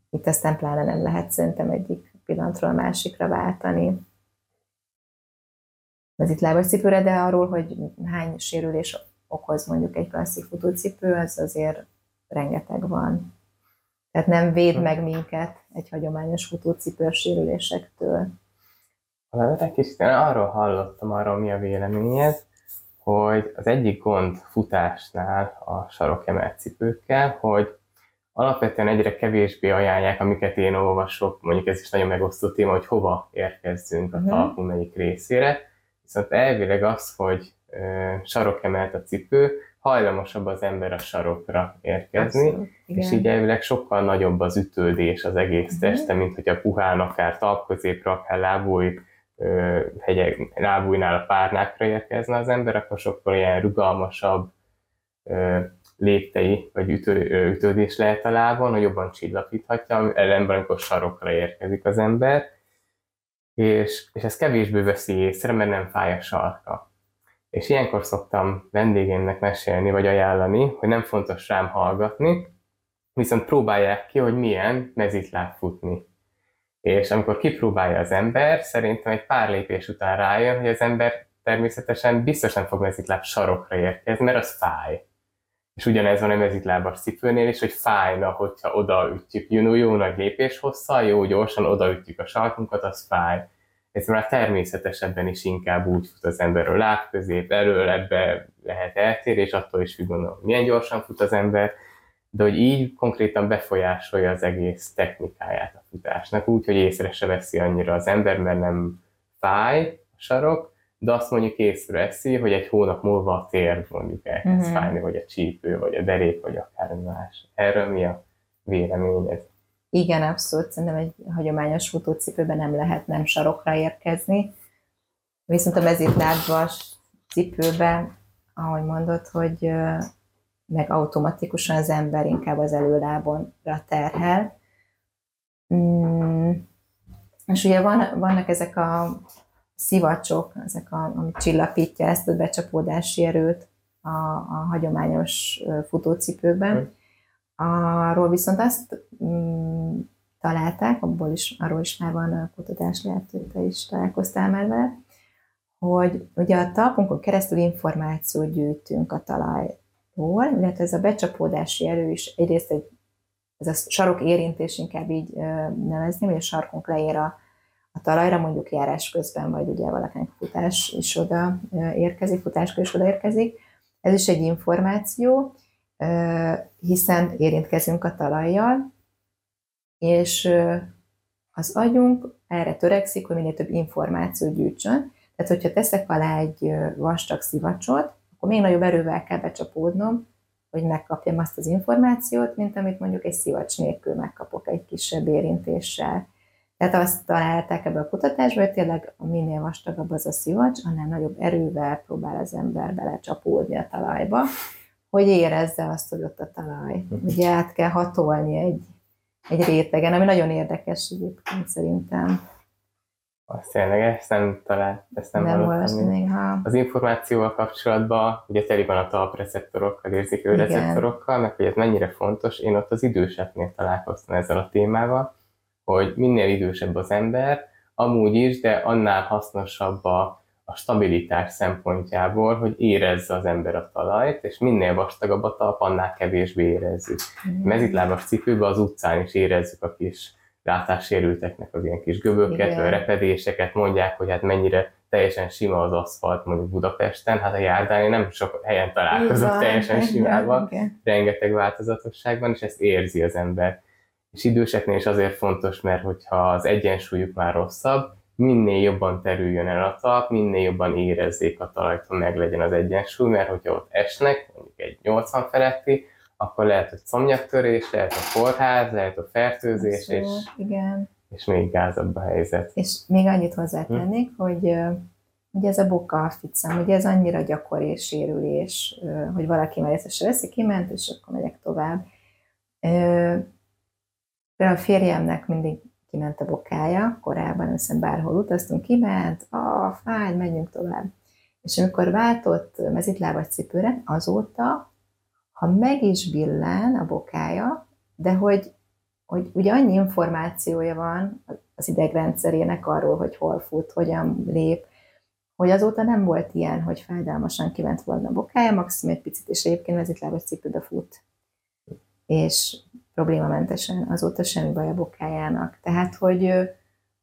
itt aztán pláne nem lehet szerintem egyik pillanatról a másikra váltani. Ez itt lábas cipőre, de arról, hogy hány sérülés okoz mondjuk egy klasszik futócipő, az azért rengeteg van. Tehát nem véd meg minket egy hagyományos futócipős sérülésektől. Egy kicsit arról hallottam, arról mi a véleményed, hogy az egyik gond futásnál a sarokemelt cipőkkel, hogy alapvetően egyre kevésbé ajánlják, amiket én olvasok, mondjuk ez is nagyon megosztó téma, hogy hova érkezzünk a mhm. talpunk melyik részére, viszont elvileg az, hogy sarokemelt a cipő, hajlamosabb az ember a sarokra érkezni, Abszolút, és így elvileg sokkal nagyobb az ütődés az egész uh-huh. teste, mint hogyha puhán akár talpközépre, akár lábúj hegyek, lábújnál a párnákra érkezne az ember, akkor sokkal ilyen rugalmasabb léptei vagy ütő, ütődés lehet a lábon, hogy jobban csillapíthatja, ellenben amikor sarokra érkezik az ember, és, és ez kevésbé veszi észre, mert nem fáj a sarka. És ilyenkor szoktam vendégémnek mesélni, vagy ajánlani, hogy nem fontos rám hallgatni, viszont próbálják ki, hogy milyen mezitláb futni. És amikor kipróbálja az ember, szerintem egy pár lépés után rájön, hogy az ember természetesen biztos nem fog mezitláb sarokra érkezni, mert az fáj. És ugyanez van a mezitlábas cipőnél is, hogy fájna, hogyha odaütjük jó, jó nagy lépés hosszal, jó gyorsan odaütjük a sarkunkat, az fáj. Ez már természetesebben is inkább úgy fut az ember a láb közép, elől ebbe lehet eltérés, attól is függ gondolom, milyen gyorsan fut az ember, de hogy így konkrétan befolyásolja az egész technikáját a futásnak, úgy, hogy észre se veszi annyira az ember, mert nem fáj a sarok, de azt mondjuk észreveszi, hogy egy hónap múlva a tér mondjuk elkezd uh-huh. fájni, vagy a csípő, vagy a derék, vagy akár más. Erről mi a véleményed? Igen, abszolút. Szerintem egy hagyományos futócipőben nem lehet nem sarokra érkezni. Viszont a mezitlábas cipőben, ahogy mondod, hogy meg automatikusan az ember inkább az előlábonra terhel. Mm. És ugye van, vannak ezek a szivacsok, ezek, a, amit csillapítja ezt a becsapódási erőt a, a hagyományos futócipőben. Arról viszont azt mm, találták, abból is, arról is már van a kutatás, lehet, hogy te is találkoztál már vele, hogy ugye a talpunkon keresztül információt gyűjtünk a talajról, illetve ez a becsapódási erő is egyrészt egy, ez a sarok érintés inkább így nevezni, hogy a sarkunk leér a, a talajra, mondjuk járás közben, vagy ugye valakinek futás is oda érkezik, futás is oda érkezik. Ez is egy információ, hiszen érintkezünk a talajjal, és az agyunk erre törekszik, hogy minél több információt gyűjtsön. Tehát, hogyha teszek alá egy vastag szivacsot, akkor még nagyobb erővel kell becsapódnom, hogy megkapjam azt az információt, mint amit mondjuk egy szivacs nélkül megkapok egy kisebb érintéssel. Tehát azt találták ebbe a kutatásba, hogy tényleg minél vastagabb az a szivacs, annál nagyobb erővel próbál az ember belecsapódni a talajba, hogy érezze azt, hogy ott a talaj. Ugye át kell hatolni egy, egy rétegen, ami nagyon érdekes egyébként szerintem. Azt tényleg, ezt nem talált, ezt nem, nem hallottam. Még, ha... Az információval kapcsolatban ugye teli van a talpreceptorokkal, érzékelő receptorokkal, meg hogy ez mennyire fontos. Én ott az időseknél találkoztam ezzel a témával, hogy minél idősebb az ember, amúgy is, de annál hasznosabb a, a stabilitás szempontjából, hogy érezze az ember a talajt, és minél vastagabb a talp, annál kevésbé érezzük. Mm. Mezitlábas cipőben az utcán is érezzük a kis látássérülteknek az ilyen kis göböket, Igen. repedéseket, mondják, hogy hát mennyire teljesen sima az aszfalt mondjuk Budapesten, hát a járdán nem sok helyen találkozok teljesen simával, rengeteg változatosság van, és ezt érzi az ember és időseknél is azért fontos, mert hogyha az egyensúlyuk már rosszabb, minél jobban terüljön el a talp, minél jobban érezzék a talajt, hogy meg legyen az egyensúly, mert hogyha ott esnek, mondjuk egy 80 feletti, akkor lehet, hogy szomnyaktörés, lehet a kórház, lehet a fertőzés, Szó, és, igen. és még gázabb a helyzet. És még annyit hozzátennék, hm? hogy ugye ez a boka ficam, ugye ez annyira gyakori sérülés, hogy valaki már észre veszi, kiment, és akkor megyek tovább. Például a férjemnek mindig kiment a bokája, korábban, hiszem bárhol utaztunk, kiment, a fáj, menjünk tovább. És amikor váltott mezitlábas cipőre, azóta, ha meg is billen a bokája, de hogy, hogy ugye annyi információja van az idegrendszerének arról, hogy hol fut, hogyan lép, hogy azóta nem volt ilyen, hogy fájdalmasan kiment volna a bokája, maximum egy picit, és egyébként mezitlábas cipőbe fut. És problémamentesen, azóta semmi baj a bokájának. Tehát, hogy,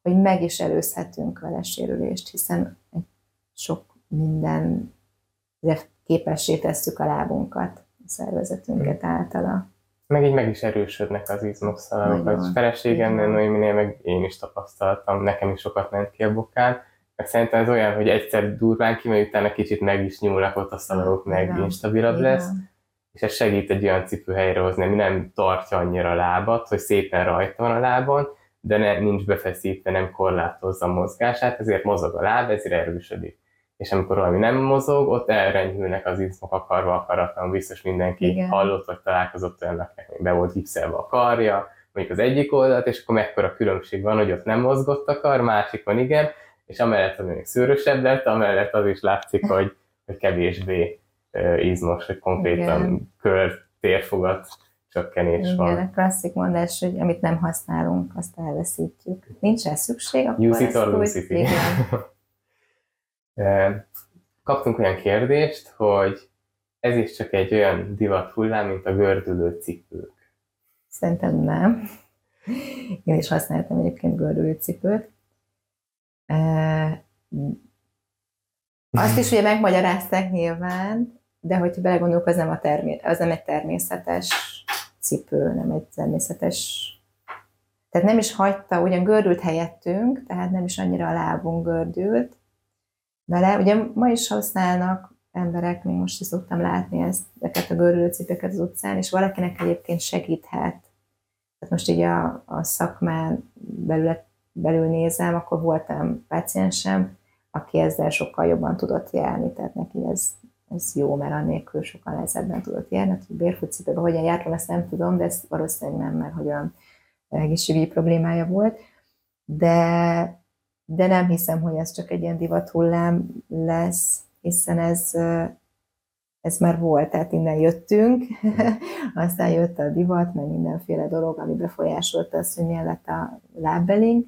hogy meg is előzhetünk vele sérülést, hiszen sok minden képessé tesszük a lábunkat, a szervezetünket mm. általa. Meg így meg is erősödnek az izmok szalagok. A feleségemnél, Noéminél meg én is tapasztaltam, nekem is sokat ment ki a bokán, meg szerintem ez olyan, hogy egyszer durván kimegy, utána kicsit meg is nyúlnak ott a szalagok, meg instabilabb lesz. És ez segít egy olyan cipő helyre hozni, ami nem tartja annyira a lábat, hogy szépen rajta van a lábon, de ne, nincs befeszítve, nem korlátozza a mozgását, ezért mozog a láb, ezért erősödik. És amikor valami nem mozog, ott elrenyhülnek az izmok akarva akaratlan, biztos mindenki Igen. hallott, vagy találkozott olyannak, hogy be volt gipszelve a karja, mondjuk az egyik oldalt, és akkor mekkora különbség van, hogy ott nem mozgott a kar, másikon igen, és amellett, hogy még szőrösebb lett, amellett az is látszik, hogy, hogy kevésbé izmos, hogy konkrétan Igen. kör, térfogat csökkenés van. Igen, a klasszik mondás, hogy amit nem használunk, azt elveszítjük. Nincs rá szükség, akkor Use it or úgy- lose it. Igen. Eh, Kaptunk olyan kérdést, hogy ez is csak egy olyan divat hullám, mint a gördülő cipők. Szerintem nem. Én is használtam egyébként gördülő cipőt. E, Azt is ugye megmagyarázták nyilván, de hogyha belegondolunk, az nem, a termé- az nem egy természetes cipő, nem egy természetes... Tehát nem is hagyta, ugyan gördült helyettünk, tehát nem is annyira a lábunk gördült vele. Ugye ma is használnak emberek, még most is szoktam látni ezt, ezeket a gördülő cipőket az utcán, és valakinek egyébként segíthet. Tehát most így a, a szakmán belül, belül nézem, akkor voltam páciensem, aki ezzel sokkal jobban tudott járni, tehát neki ez, ez jó, mert annélkül sokkal nehezebben tudott járni. Hogy bérfutcipőbe hogyan jártam, ezt nem tudom, de ez valószínűleg nem, mert hogy olyan egészségügyi problémája volt. De, de nem hiszem, hogy ez csak egy ilyen divat hullám lesz, hiszen ez, ez már volt, tehát innen jöttünk, aztán jött a divat, meg mindenféle dolog, ami befolyásolta azt, hogy milyen lett a lábbelink.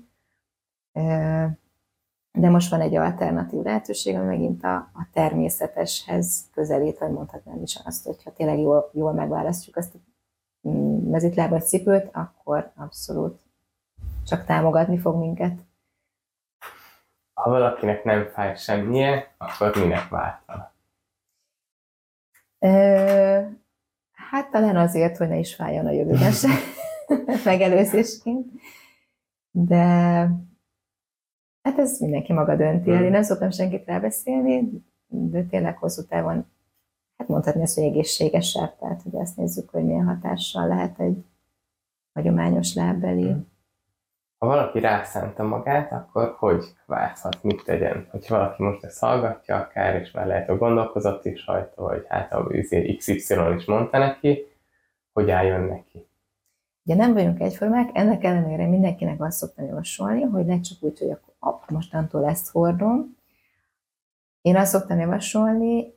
De most van egy alternatív lehetőség, ami megint a, a természeteshez közelít, vagy mondhatnám is azt, hogyha tényleg jól, jól megválasztjuk azt a mezitlábas cipőt, akkor abszolút csak támogatni fog minket. Ha valakinek nem fáj semmije, akkor minek váltana? Ö, hát talán azért, hogy ne is fájjon a jövőben se, megelőzésként. De hát ez mindenki maga dönti el. Én nem szoktam senkit rábeszélni, de tényleg hosszú távon, hát mondhatni azt, hogy egészségesebb, tehát hogy azt nézzük, hogy milyen hatással lehet egy hagyományos lábbeli. Ha valaki rászánta magát, akkor hogy válthat, mit tegyen? Hogyha valaki most ezt hallgatja akár, és már lehet, hogy gondolkozott is rajta, vagy hát a XY is mondta neki, hogy álljon neki. Ugye nem vagyunk egyformák, ennek ellenére mindenkinek azt szoktam javasolni, hogy ne csak úgy, hogy akkor op, mostantól ezt hordom. Én azt szoktam javasolni,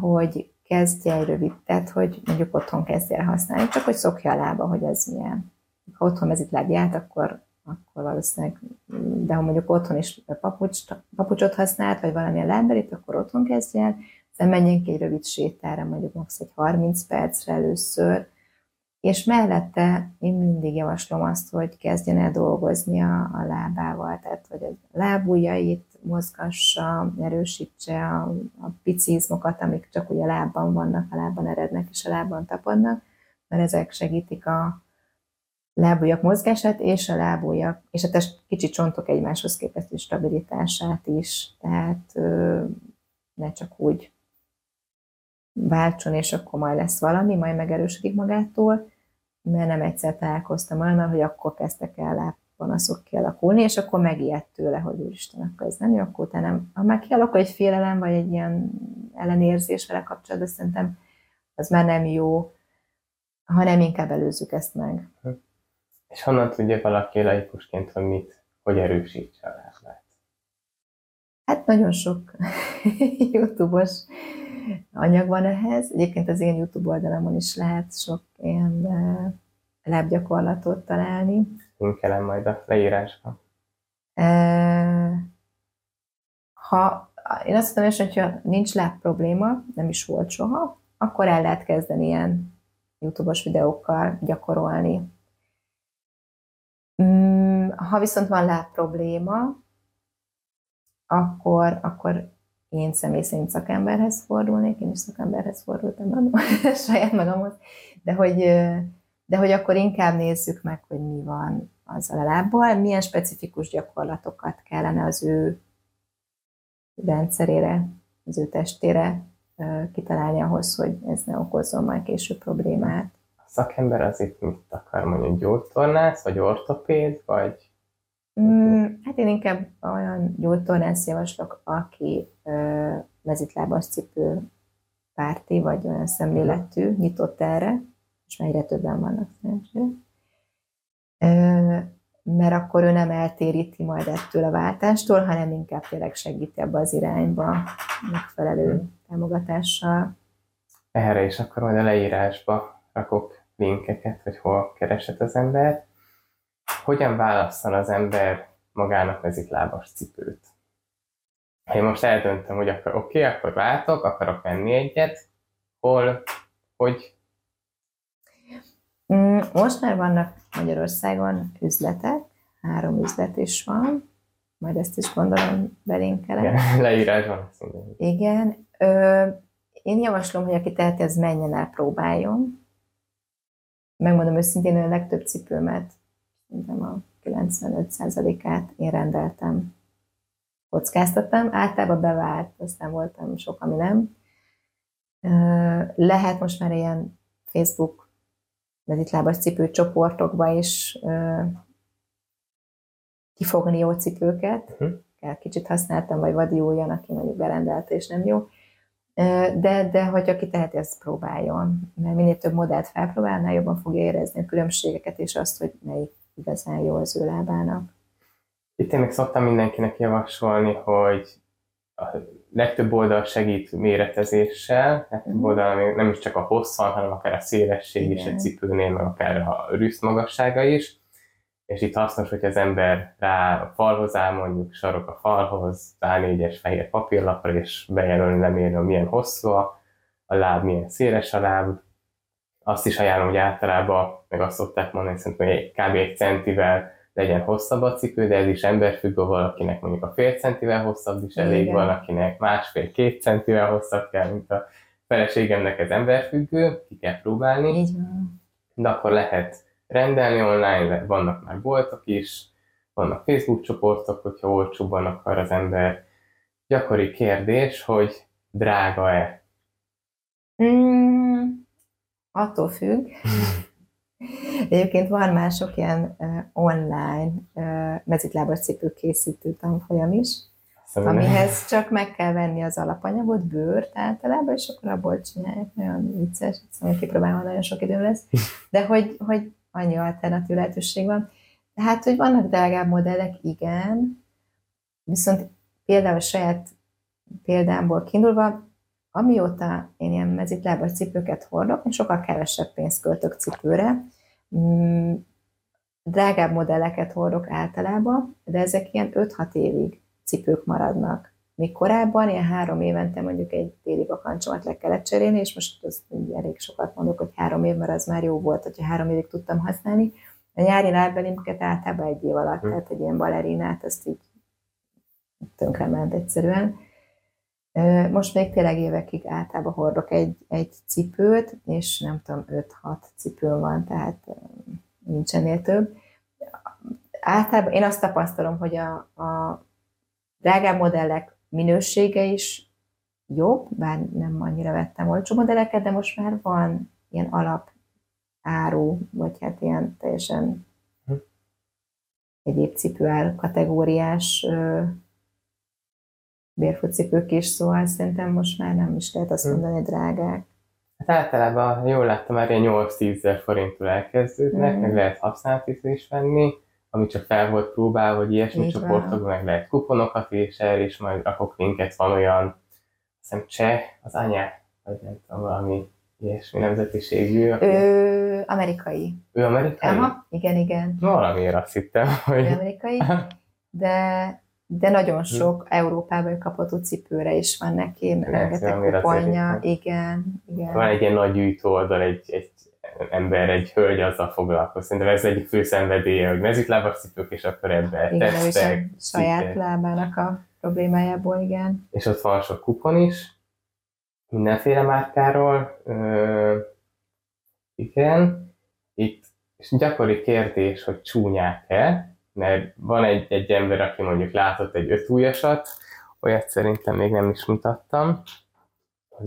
hogy kezdj egy rövid, tehát hogy mondjuk otthon kezdj el használni, csak hogy szokja a lába, hogy ez milyen. Ha otthon mezitlábját, akkor, akkor valószínűleg, de ha mondjuk otthon is papucs, papucsot használt, vagy valamilyen lábbelit, akkor otthon kezdj el, aztán menjünk egy rövid sétára, mondjuk max. egy 30 percre először, és mellette én mindig javaslom azt, hogy kezdjen el dolgozni a, a lábával, tehát hogy a lábujjait mozgassa, erősítse a, a pici amik csak ugye a lábban vannak, a lábban erednek és a lábban tapadnak, mert ezek segítik a lábujjak mozgását és a lábujjak, és a test kicsi csontok egymáshoz képest stabilitását is, tehát ö, ne csak úgy váltson, és akkor majd lesz valami, majd megerősödik magától, mert nem egyszer találkoztam olyan, hogy akkor kezdtek el lábpanaszok kialakulni, és akkor megijedt tőle, hogy úristen, akkor ez nem jó, akkor utána, ha már kialakul egy félelem, vagy egy ilyen ellenérzés vele kapcsolatban, szerintem az már nem jó, hanem inkább előzzük ezt meg. És honnan tudja valaki laikusként, hogy mit, hogy erősítse a lábát? Hát nagyon sok YouTube-os anyag van ehhez. Egyébként az én YouTube oldalamon is lehet sok ilyen lábgyakorlatot találni. Linkelem majd a leírásban. Ha én azt mondom, hogy ha nincs láb probléma, nem is volt soha, akkor el lehet kezdeni ilyen YouTube-os videókkal gyakorolni. Ha viszont van láb probléma, akkor, akkor én személy szerint szakemberhez fordulnék, én is szakemberhez fordultam annól, saját magamhoz, de hogy, de hogy akkor inkább nézzük meg, hogy mi van azzal a lábbal, milyen specifikus gyakorlatokat kellene az ő rendszerére, az ő testére kitalálni ahhoz, hogy ez ne okozzon majd később problémát. A szakember az itt mit akar, mondjuk gyógytornász, vagy ortopéd, vagy hát én inkább olyan gyógytornász javaslok, aki ö, mezitlábas cipő párti, vagy olyan szemléletű, nyitott erre, és már egyre többen vannak szerencsére. Mert akkor ő nem eltéríti majd ettől a váltástól, hanem inkább tényleg segíti ebbe az irányba megfelelő támogatással. Erre is akkor majd a leírásba rakok linkeket, hogy hol keresett az ember. Hogyan válasszon az ember magának mezitlábas cipőt? Ha én most eldöntöm, hogy akkor oké, okay, akkor váltok, akarok venni egyet, hol, hogy? Mm, most már vannak Magyarországon üzletek, három üzlet is van, majd ezt is gondolom belinkelek. Igen, leírásban. Igen. Ö, én javaslom, hogy aki teheti, az menjen el, próbáljon. Megmondom őszintén, hogy a legtöbb cipőmet, szerintem a 95%-át én rendeltem kockáztattam. Általában bevált, aztán voltam sok, ami nem. Lehet most már ilyen Facebook mezitlábas cipő csoportokba is kifogni jó cipőket. Uh-huh. Kicsit használtam, vagy vadi olyan, aki mondjuk berendelte, és nem jó. De, de hogy aki teheti, ezt próbáljon. Mert minél több modellt felpróbálnál, jobban fogja érezni a különbségeket, és azt, hogy melyik igazán jó az ő lábának. Itt én még szoktam mindenkinek javasolni, hogy a legtöbb oldal segít méretezéssel, legtöbb mm. oldal nem is csak a hosszan, hanem akár a szélesség Igen. is egy cipőnél, meg akár a rűsz magassága is. És itt hasznos, hogy az ember rá a falhoz áll, mondjuk sarok a falhoz, A4-es fehér papírlapra, és bejelölni, lemérni, milyen hosszú a, a láb, milyen széles a láb. Azt is ajánlom, hogy általában, meg azt szokták mondani, szerintem, hogy kb. egy centivel legyen hosszabb a cipő, de ez is emberfüggő, valakinek mondjuk a fél centivel hosszabb is elég, Igen. van, akinek másfél-két centivel hosszabb kell, mint a feleségemnek ez emberfüggő, ki kell próbálni. Így van. De akkor lehet rendelni online, vannak már boltok is, vannak Facebook csoportok, hogyha olcsóbban akar az ember. Gyakori kérdés, hogy drága-e? Mm, attól függ. Egyébként van már sok ilyen uh, online uh, mezitlábas cipő készítő tanfolyam is, Szóval amihez csak meg kell venni az alapanyagot, bőrt általában, és akkor abból csinálják. Nagyon vicces, szóval kipróbálva nagyon sok idő lesz. De hogy, hogy annyi alternatív lehetőség van. Tehát, hogy vannak drágább modellek, igen, viszont például a saját példámból kiindulva, amióta én ilyen mezitlábas cipőket hordok, én sokkal kevesebb pénzt költök cipőre, Mm, drágább modelleket hordok általában, de ezek ilyen 5-6 évig cipők maradnak. Még korábban, ilyen három évente mondjuk egy téli bakancsomat le kellett cserélni, és most az elég sokat mondok, hogy három év, mert az már jó volt, hogyha három évig tudtam használni. A nyári lábbelimket általában egy év alatt, hmm. tehát egy ilyen balerinát, azt így tönkrement egyszerűen. Most még tényleg évekig általában hordok egy, egy cipőt, és nem tudom, 5-6 cipő van, tehát nincs ennél több. Általában én azt tapasztalom, hogy a, a drágább modellek minősége is jobb, bár nem annyira vettem olcsó modelleket, de most már van ilyen alap áru, vagy hát ilyen teljesen hm. egyéb cipőár kategóriás bérfocipők is, szóval szerintem most már nem is lehet azt hm. mondani, hogy drágák. Hát általában jól láttam, már ilyen 8-10 ezer forinttól elkezdődnek, mm. meg lehet használati is venni, ami csak fel volt próbálva, hogy ilyesmi csoportokban meg lehet kuponokat is el, és majd rakok linket, van olyan, hiszem cseh, az anyák, vagy nem tudom, valami ilyesmi nemzetiségű. Aki... Ő amerikai. Ő amerikai? Aha, igen, igen. Valamiért azt hittem, hogy... Ő amerikai, de de nagyon hm. sok hm. Európában kapott cipőre is van neki, rengeteg kuponja, igen, igen. Van egy ilyen nagy gyűjtő oldal, egy, egy ember, egy hölgy azzal foglalkozik. Szerintem ez egyik fő szenvedélye, hogy mezitlábas cipők, és akkor ebbe igen, tesztek. saját lábának a problémájából, igen. És ott van sok kupon is, mindenféle márkáról. Ö, igen, itt és gyakori kérdés, hogy csúnyák-e, mert van egy, egy ember, aki mondjuk látott egy ötújasat, olyat szerintem még nem is mutattam,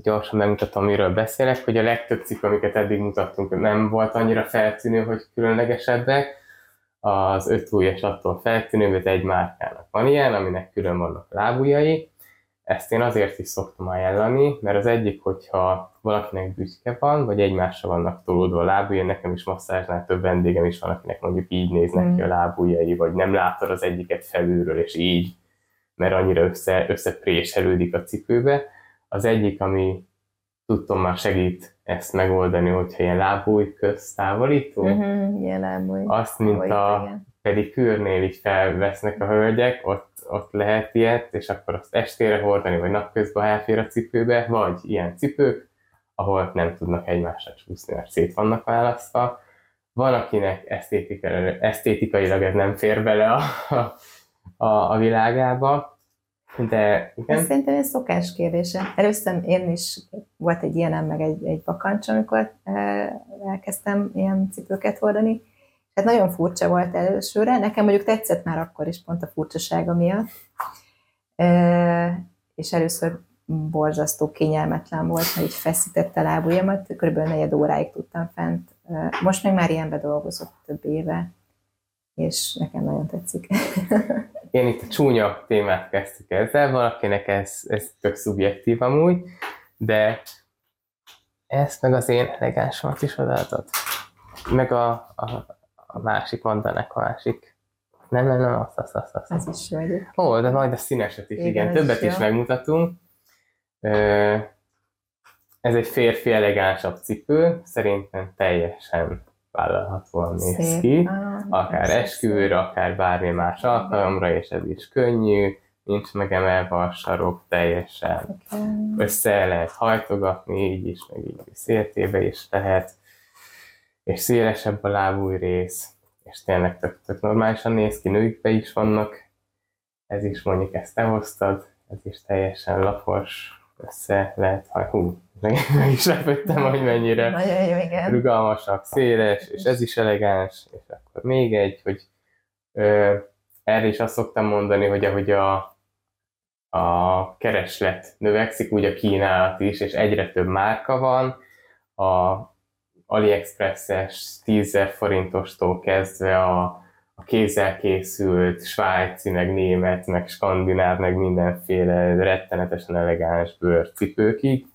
gyorsan megmutatom, miről beszélek, hogy a legtöbb cikk, amiket eddig mutattunk, nem volt annyira feltűnő, hogy különlegesebbek. az öt ujjas attól feltűnő, egy márkának van ilyen, aminek külön vannak lábujjai. Ezt én azért is szoktam ajánlani, mert az egyik, hogyha valakinek büszke van, vagy egymásra vannak tolódva a lábujjai, nekem is masszázsnál több vendégem is van, akinek mondjuk így néznek mm. ki a lábujjai, vagy nem látod az egyiket felülről, és így, mert annyira össze, összepréselődik a cipőbe. Az egyik, ami tudtom már segít ezt megoldani, hogyha ilyen lábúj köztávolító. Uh-huh, ilyen lábúj. Azt, mint a pedikűrnél így felvesznek a hölgyek, ott, ott lehet ilyet, és akkor azt estére hordani, vagy napközben elfér a cipőbe, vagy ilyen cipők, ahol nem tudnak egymásra csúszni, mert szét vannak választva. Van, akinek esztétikailag, esztétikailag ez nem fér bele a, a, a világába, de igen. Ez szerintem egy szokás kérdése. Először én is volt egy ilyenem, meg egy, egy vakancs, amikor elkezdtem ilyen cipőket hordani. Hát nagyon furcsa volt elősőre. Nekem mondjuk tetszett már akkor is pont a furcsasága miatt. És először borzasztó kényelmetlen volt, mert így feszítette lábujjamat, kb. negyed óráig tudtam fent. Most még már ilyenbe dolgozott több éve, és nekem nagyon tetszik. Én itt a csúnya témát kezdtük ezzel, valakinek ez, ez tök szubjektív amúgy, de ezt meg az én elegánsomat is odaadod. Meg a, a, a másik mondanak a másik. Nem, nem, nem, azt, azt, azt, azt. Ez is jó Ó, de majd a színeset is, igen, igen többet is, is megmutatunk. Ez egy férfi elegánsabb cipő, szerintem teljesen vállalhatóan néz ki, akár esküvőre, akár bármi más alkalomra, és ez is könnyű, nincs megemelve a sarok teljesen. Okay. Össze lehet hajtogatni, így is, meg így széltébe is lehet, és szélesebb a lábúj rész, és tényleg tök, tök normálisan néz ki, nőikbe is vannak, ez is mondjuk ezt te hoztad, ez is teljesen lapos, össze lehet, ha hú, meg, meg is lepődtem, hogy mennyire Nagyon jó, igen. rugalmasak, széles, és ez is elegáns, és akkor még egy, hogy ö, erre is azt szoktam mondani, hogy ahogy a, a kereslet növekszik, úgy a kínálat is, és egyre több márka van, a AliExpress-es 10 forintostól kezdve a a kézzel készült svájci, meg német, meg skandináv, meg mindenféle rettenetesen elegáns bőrcipőkig,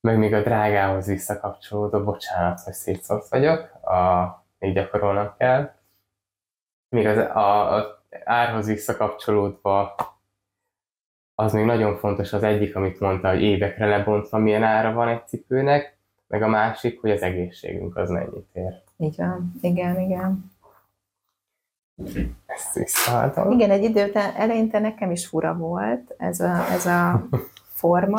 meg még a drágához visszakapcsolódó, bocsánat, hogy szétszólt vagyok, a, még gyakorolnom kell. Még az a, a árhoz visszakapcsolódva az még nagyon fontos az egyik, amit mondta, hogy évekre lebontva milyen ára van egy cipőnek, meg a másik, hogy az egészségünk az mennyit ér. Így van, igen, igen. Ezt visszaadom. Igen, egy idő után eleinte nekem is fura volt ez a, ez a forma,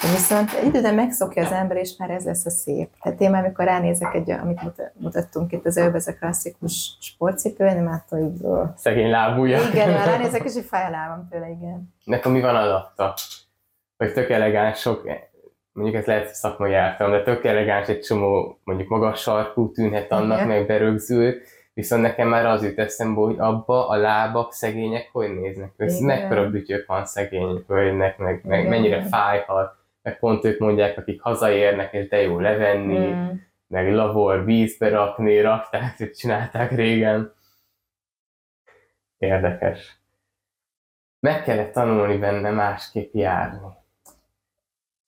Viszont egy idő után megszokja az ember, és már ez lesz a szép. Tehát én már, amikor ránézek egy, amit mutattunk itt az ez a klasszikus sportcipő, nem attól így... Szegény lábúja. Igen, már ránézek, és így fáj a lábam tőle, igen. Nekem mi van alatta? Hogy tök elegáns, sok, mondjuk ez lehet szakmai ártalom, de tök elegáns egy csomó, mondjuk magas sarkú tűnhet annak, igen. meg berögzül, Viszont nekem már az jut eszembe, hogy abba a lábak szegények hogy néznek. Ez mekkora bütyök van szegény hölgynek, meg, meg mennyire fájhat. Meg pont ők mondják, akik hazaérnek, és de jó levenni, mm. meg lavor vízbe rakni, rakták, hogy csinálták régen. Érdekes. Meg kellett tanulni benne másképp járni.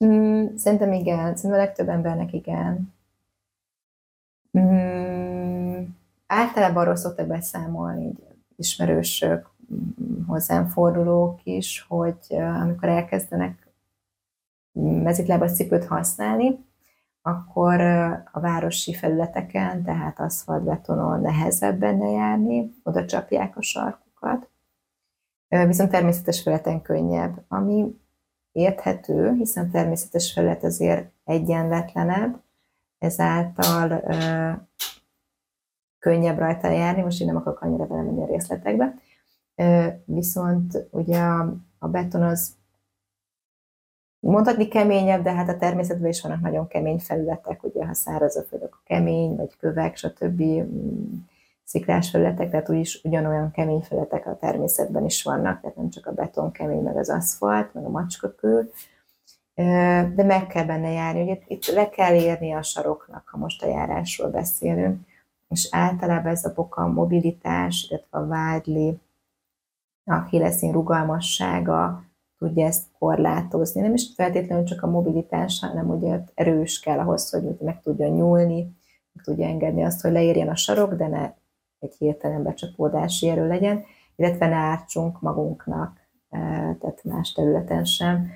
Mm, szerintem igen. Szerintem a legtöbb embernek igen. Mm általában arról szoktak beszámolni így ismerősök, hozzám fordulók is, hogy amikor elkezdenek mezitlábas cipőt használni, akkor a városi felületeken, tehát aszfaltbetonon nehezebb benne járni, oda csapják a sarkukat, viszont természetes felületen könnyebb, ami érthető, hiszen természetes felület azért egyenletlenebb, ezáltal könnyebb rajta járni, most én nem akarok annyira belemenni a részletekbe, viszont ugye a, a beton az mondhatni keményebb, de hát a természetben is vannak nagyon kemény felületek, ugye ha száraz a föld, akkor kemény, vagy kövek, stb. Sziklás felületek, tehát úgyis ugyanolyan kemény felületek a természetben is vannak, tehát nem csak a beton kemény, meg az aszfalt, meg a macskakő, de meg kell benne járni, ugye itt le kell érni a saroknak, ha most a járásról beszélünk, és általában ez a boka a mobilitás, illetve a vádli, a héleszín rugalmassága tudja ezt korlátozni. Nem is feltétlenül csak a mobilitás, hanem ugye erős kell ahhoz, hogy meg tudja nyúlni, meg tudja engedni azt, hogy leérjen a sarok, de ne egy hirtelen becsapódási erő legyen, illetve ne ártsunk magunknak, eh, tehát más területen sem.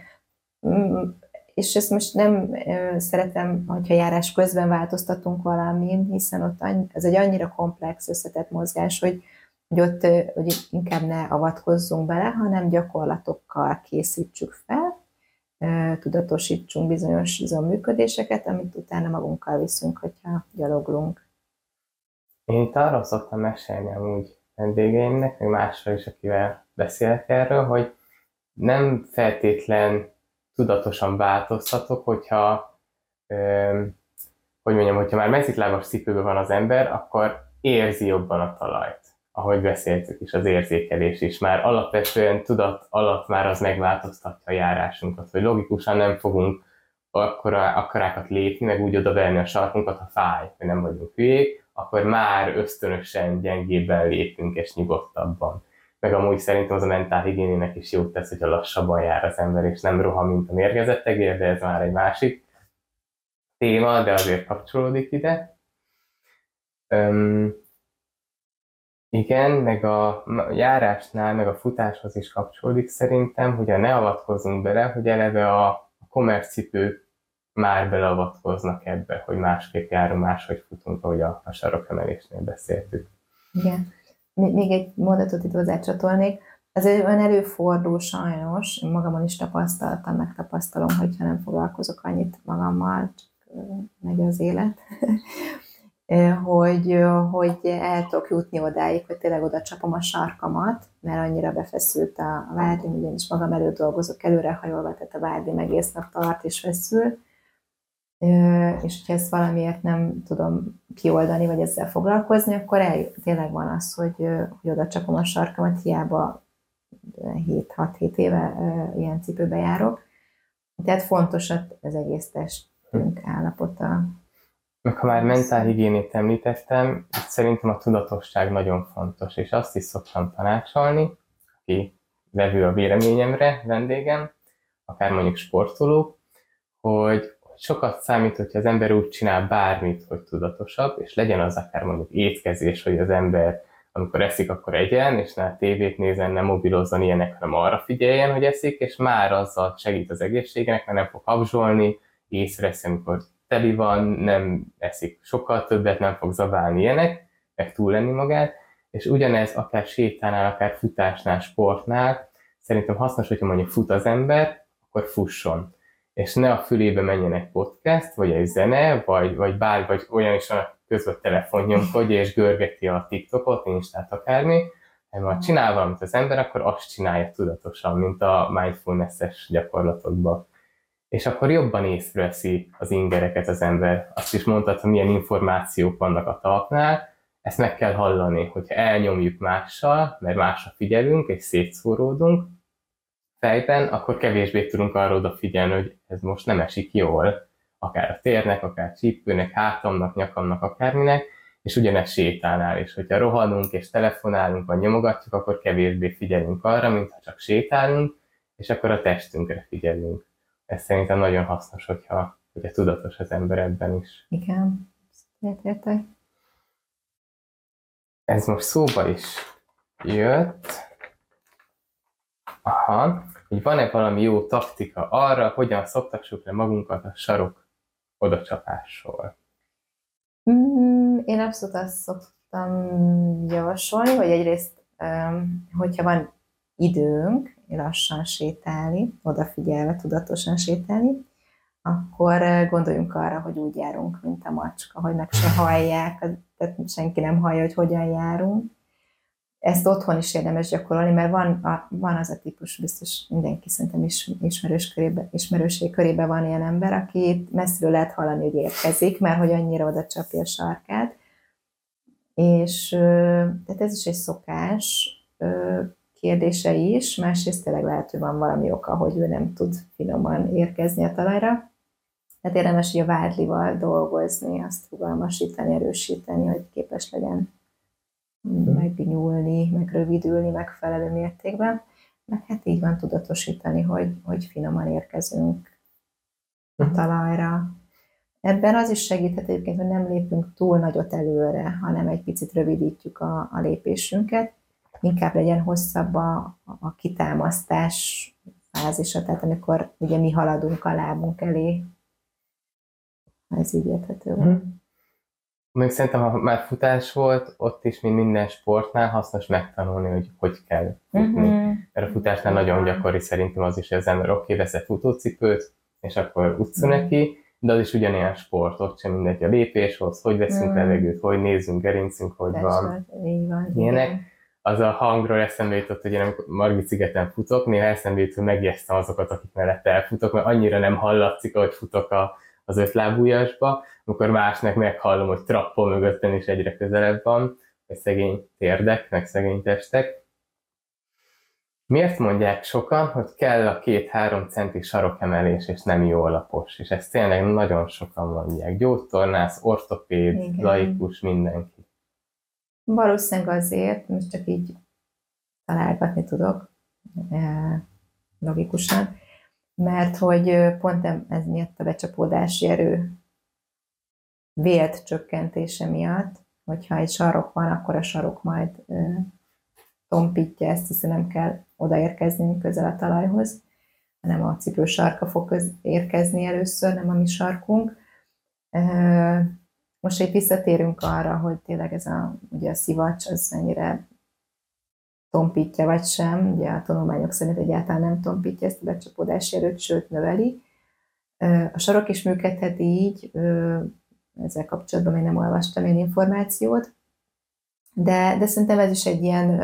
Mm, és ezt most nem szeretem, hogyha járás közben változtatunk valamin, hiszen ott ez egy annyira komplex, összetett mozgás, hogy, hogy ott hogy inkább ne avatkozzunk bele, hanem gyakorlatokkal készítsük fel, tudatosítsunk bizonyos működéseket, amit utána magunkkal viszünk, hogyha gyaloglunk. Én itt arról szoktam mesélni amúgy vendégeimnek, meg másra is, akivel beszélek erről, hogy nem feltétlen tudatosan változtatok, hogyha, hogy mondjam, hogyha már mezitlábas cipőben van az ember, akkor érzi jobban a talajt. Ahogy beszéltük is, az érzékelés is. Már alapvetően tudat alatt már az megváltoztatja a járásunkat, hogy logikusan nem fogunk akkora, akkorákat lépni, meg úgy odaverni a sarkunkat, ha fáj, hogy nem vagyunk hülyék, akkor már ösztönösen gyengébben lépünk és nyugodtabban meg amúgy szerintem az a mentál higiénének is jót tesz, hogyha lassabban jár az ember, és nem rohan, mint a mérgezett egér, de ez már egy másik téma, de azért kapcsolódik ide. Öm, igen, meg a járásnál, meg a futáshoz is kapcsolódik szerintem, hogy a ne avatkozunk bele, hogy eleve a, a komercipők már beleavatkoznak ebbe, hogy másképp járunk, máshogy futunk, ahogy a, a sarokemelésnél beszéltük. Igen. Még egy mondatot itt hozzácsatolnék, ez olyan előfordul sajnos, én magamon is tapasztaltam, megtapasztalom, hogyha nem foglalkozok annyit magammal, csak megy az élet, hogy, hogy el tudok jutni odáig, hogy tényleg oda csapom a sarkamat, mert annyira befeszült a vádli, ugyanis magam előtt dolgozok előrehajolva, tehát a vádli egész nap tart és feszül, és hogyha ezt valamiért nem tudom kioldani, vagy ezzel foglalkozni, akkor el, tényleg van az, hogy, hogy oda csapom a sarkamat, hiába 7-6-7 éve ilyen cipőbe járok. Tehát fontos az egész testünk állapota. Meg ha már mentálhigiénét említettem, itt szerintem a tudatosság nagyon fontos, és azt is szoktam tanácsolni, aki vevő a véleményemre, vendégem, akár mondjuk sportolók, hogy sokat számít, hogyha az ember úgy csinál bármit, hogy tudatosabb, és legyen az akár mondjuk étkezés, hogy az ember amikor eszik, akkor egyen, és ne tévét nézen, nem mobilozzon ilyenek, hanem arra figyeljen, hogy eszik, és már azzal segít az egészségnek, mert nem fog habzsolni, észreveszi, amikor teli van, nem eszik sokkal többet, nem fog zabálni ilyenek, meg túl lenni magát, és ugyanez akár sétánál, akár futásnál, sportnál, szerintem hasznos, hogyha mondjuk fut az ember, akkor fusson és ne a fülébe menjenek podcast, vagy egy zene, vagy, vagy bár, vagy olyan is a közben telefon nyomkodja, és görgeti a TikTokot, Instát, akármi, hanem ha csinál valamit az ember, akkor azt csinálja tudatosan, mint a mindfulness-es gyakorlatokban. És akkor jobban észreveszi az ingereket az ember. Azt is mondtad, hogy milyen információk vannak a talpnál, ezt meg kell hallani, hogyha elnyomjuk mással, mert másra figyelünk, és szétszóródunk, fejben, akkor kevésbé tudunk arra odafigyelni, hogy ez most nem esik jól, akár a térnek, akár csípőnek, hátamnak, nyakamnak, akárminek, és ugyanez sétálnál is. Hogyha rohanunk és telefonálunk, vagy nyomogatjuk, akkor kevésbé figyelünk arra, mint ha csak sétálunk, és akkor a testünkre figyelünk. Ez szerintem nagyon hasznos, hogyha, hogyha tudatos az ember ebben is. Igen, értek. Ez most szóba is jött. Aha hogy van-e valami jó taktika arra, hogyan szoktassuk le magunkat a sarok odacsapásról? Mm, én abszolút azt szoktam javasolni, hogy egyrészt, hogyha van időnk lassan sétálni, odafigyelve, tudatosan sétálni, akkor gondoljunk arra, hogy úgy járunk, mint a macska, hogy meg se hallják, tehát senki nem hallja, hogy hogyan járunk, ezt otthon is érdemes gyakorolni, mert van, a, van az a típus, biztos mindenki szerintem is, ismerős körébe, ismerőség körében van ilyen ember, aki messziről lehet hallani, hogy érkezik, mert hogy annyira oda csapja a sarkát. És tehát ez is egy szokás kérdése is, másrészt tényleg lehet, hogy van valami oka, hogy ő nem tud finoman érkezni a talajra. Tehát érdemes, hogy a vádlival dolgozni, azt fogalmasítani, erősíteni, hogy képes legyen. Megnyúlni, meg rövidülni megfelelő mértékben. Meg hát így van tudatosítani, hogy, hogy finoman érkezünk a mhm. talajra. Ebben az is segíthet egyébként, hogy nem lépünk túl nagyot előre, hanem egy picit rövidítjük a, a lépésünket, inkább legyen hosszabb a, a kitámasztás fázisa, tehát amikor ugye mi haladunk a lábunk elé, ez így érthető. Mm. Még szerintem, ha már futás volt, ott is, mint minden sportnál hasznos megtanulni, hogy hogy kell futni. Mm-hmm. Mert a futásnál nagyon gyakori szerintem az is hogy oké, okay, veszek futócipőt, és akkor utca mm. neki, de az is ugyanilyen sport, ott sem mindegy a lépéshoz, hogy veszünk mm. levegőt, hogy nézzünk, gerincünk, hogy Persze, van. Így van. Ilyenek. Igen az a hangról eszembe jutott, hogy én amikor Margit szigeten futok, néha eszembe jut, hogy megjegyeztem azokat, akik mellett elfutok, mert annyira nem hallatszik, ahogy futok a, az ötlábújasba, amikor másnak meghallom, hogy trappol mögöttem és egyre közelebb van, hogy szegény térdek, meg szegény testek. Miért mondják sokan, hogy kell a két-három centi sarokemelés, és nem jó alapos? És ezt tényleg nagyon sokan mondják. Gyógytornász, ortopéd, Igen. laikus, mindenki. Valószínűleg azért, most csak így találgatni tudok, e, logikusan, mert hogy pont ez miatt a becsapódási erő vélt csökkentése miatt, hogyha egy sarok van, akkor a sarok majd tompítja ezt, hiszen nem kell odaérkezni közel a talajhoz, hanem a cipő sarka fog érkezni először, nem a mi sarkunk. Most itt visszatérünk arra, hogy tényleg ez a, ugye a szivacs, az mennyire tompítja vagy sem. Ugye a tanulmányok szerint egyáltalán nem tompítja ezt a becsapódási erőt, sőt növeli. A sarok is működhet így, ezzel kapcsolatban még nem olvastam én információt, de, de szerintem ez is egy ilyen,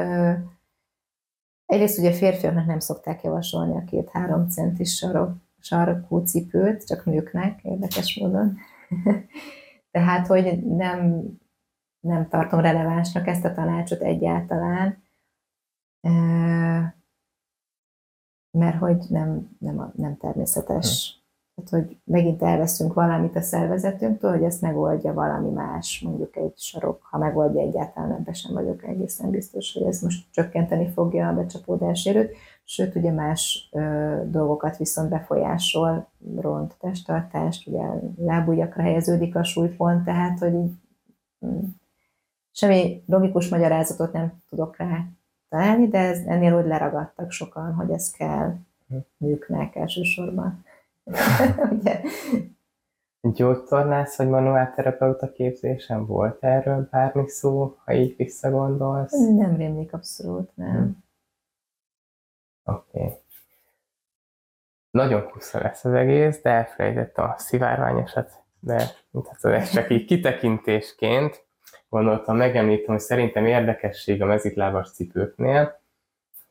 egyrészt ugye férfiaknak nem szokták javasolni a két-három centis sarok, sarkú cipőt, csak nőknek, érdekes módon. Tehát, hogy nem, nem tartom relevánsnak ezt a tanácsot egyáltalán, mert hogy nem, nem, nem természetes. Tehát, hogy megint elveszünk valamit a szervezetünktől, hogy ezt megoldja valami más, mondjuk egy sarok, ha megoldja egyáltalán, ebben sem vagyok egészen biztos, hogy ez most csökkenteni fogja a becsapódás erőt, sőt, ugye más ö, dolgokat viszont befolyásol, ront testtartást, ugye lábujjakra helyeződik a súlypont, tehát, hogy így, mm, semmi logikus magyarázatot nem tudok rá találni, de ez, ennél úgy leragadtak sokan, hogy ez kell nőknek elsősorban. ugye? Gyógytornász vagy manuálterapeuta képzésen volt erről bármi szó, ha így visszagondolsz? Nem rémlik abszolút, nem. Hm. Oké. Okay. Nagyon kusza lesz az egész, de elfelejtett a szivárványosat, de ez csak így kitekintésként gondoltam, megemlítem, hogy szerintem érdekesség a mezitlábas cipőknél,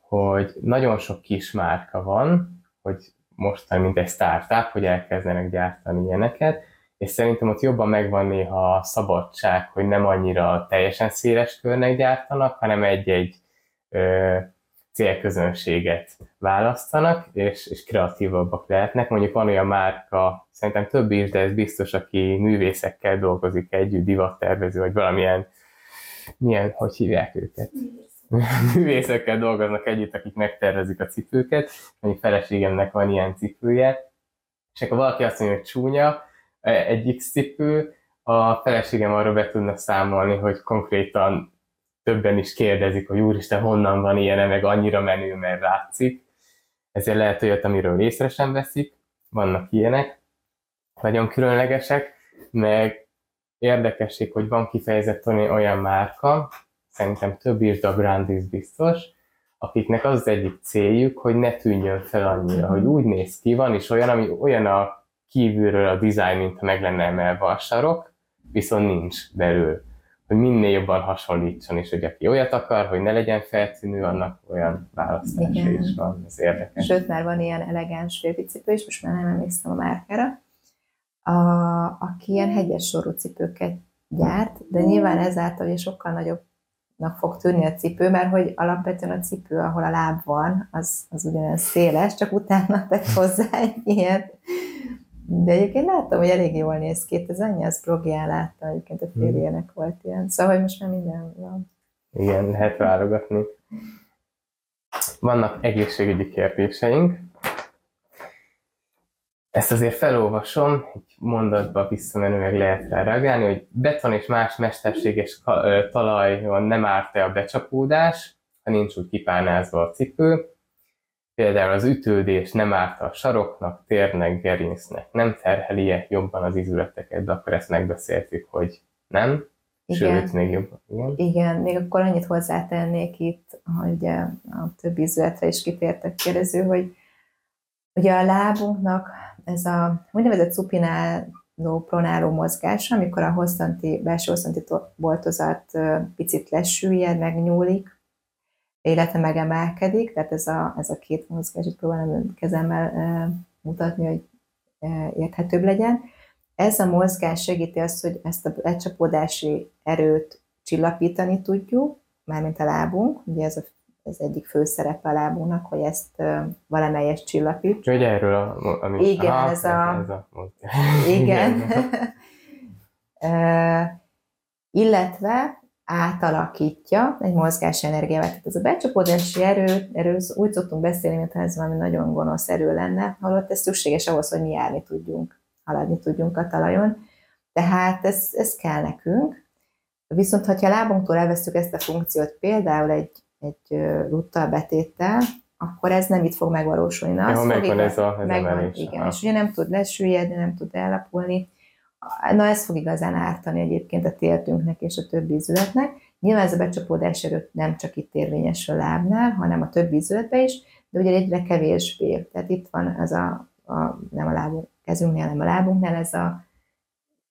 hogy nagyon sok kis márka van, hogy mostan, mint egy startup, hogy elkezdenek gyártani ilyeneket, és szerintem ott jobban megvan néha a szabadság, hogy nem annyira teljesen széles körnek gyártanak, hanem egy-egy célközönséget választanak, és, és kreatívabbak lehetnek. Mondjuk van olyan márka, szerintem több is, de ez biztos, aki művészekkel dolgozik együtt, divattervező, vagy valamilyen, milyen, hogy hívják őket? művészekkel dolgoznak együtt, akik megtervezik a cipőket, mondjuk feleségemnek van ilyen cipője, és akkor valaki azt mondja, hogy csúnya, egy X cipő, a feleségem arra be tudna számolni, hogy konkrétan többen is kérdezik, hogy úristen, honnan van ilyen, meg annyira menő, mert látszik. Ezért lehet olyat, amiről észre sem veszik, vannak ilyenek, nagyon különlegesek, meg érdekesség, hogy van kifejezetten olyan márka, szerintem több is, a Grandis biztos, akiknek az, az egyik céljuk, hogy ne tűnjön fel annyira, hogy úgy néz ki, van is olyan, ami olyan a kívülről a design, mint ha meg lenne emelve a sarok, viszont nincs belül hogy minél jobban hasonlítson, és hogy aki olyat akar, hogy ne legyen feltűnő, annak olyan választása Igen. is van, ez érdekes. Sőt, már van ilyen elegáns félbicipő is, most már nem emlékszem a márkára, a, aki ilyen hegyes sorú cipőket gyárt, de nyilván ezáltal hogy sokkal nagyobbnak fog tűnni a cipő, mert hogy alapvetően a cipő, ahol a láb van, az, az ugyanaz széles, csak utána tett hozzá egy ilyet, De egyébként láttam, hogy elég jól néz ki. Ez annyi, az blogján láttam, egyébként a Hmm. férjének volt ilyen. Szóval, hogy most már minden van. Igen, lehet válogatni. Vannak egészségügyi kérdéseink. Ezt azért felolvasom, egy mondatba visszamenőleg lehet rá reagálni, hogy beton és más mesterséges talajon nem árt-e a becsapódás, ha nincs úgy kipánázva a cipő. Például az ütődés nem árt a saroknak, térnek, gerincnek, nem terheli-e jobban az izületeket, de akkor ezt megbeszéltük, hogy nem. Igen. Sőt, még jobban. Igen. Igen, még akkor annyit hozzátennék itt, hogy ugye a többi izületre is kitértek kérdező, hogy ugye a lábunknak ez a úgynevezett supináló, pronáló mozgás, amikor a hosszanti, belső hosszanti to- boltozat ö, picit lesüllyed, megnyúlik, illetve megemelkedik, tehát ez a, ez a két mozgás, itt próbálom kezemmel ö, mutatni, hogy ö, érthetőbb legyen. Ez a mozgás segíti azt, hogy ezt a lecsapódási erőt csillapítani tudjuk, mármint a lábunk, ugye ez a, az egyik fő szerepe a lábunknak, hogy ezt ö, valamelyest csillapítsuk. Úgyhogy erről a... Ami, Igen, ez a- Ez a mozgás. Igen. Ö, illetve átalakítja egy mozgás energiával. Tehát ez a becsapódási erő, erről úgy szoktunk beszélni, mintha ez valami nagyon gonosz erő lenne, holott ez szükséges ahhoz, hogy mi járni tudjunk, haladni tudjunk a talajon. Tehát ez, ez kell nekünk. Viszont, ha a lábunktól elvesztük ezt a funkciót, például egy, egy ruttal betéttel, akkor ez nem itt fog megvalósulni. Na, fog megvan ez a- ez a megvan, emelés. igen, és ugye nem tud lesüllyedni, nem tud ellapulni. Na, ez fog igazán ártani egyébként a tértünknek és a többi izületnek. Nyilván ez a becsapódás erő nem csak itt érvényesül a lábnál, hanem a többi izületbe is, de ugye egyre kevésbé. Tehát itt van ez a, a nem a lábunk, kezünknél, hanem a lábunknál ez a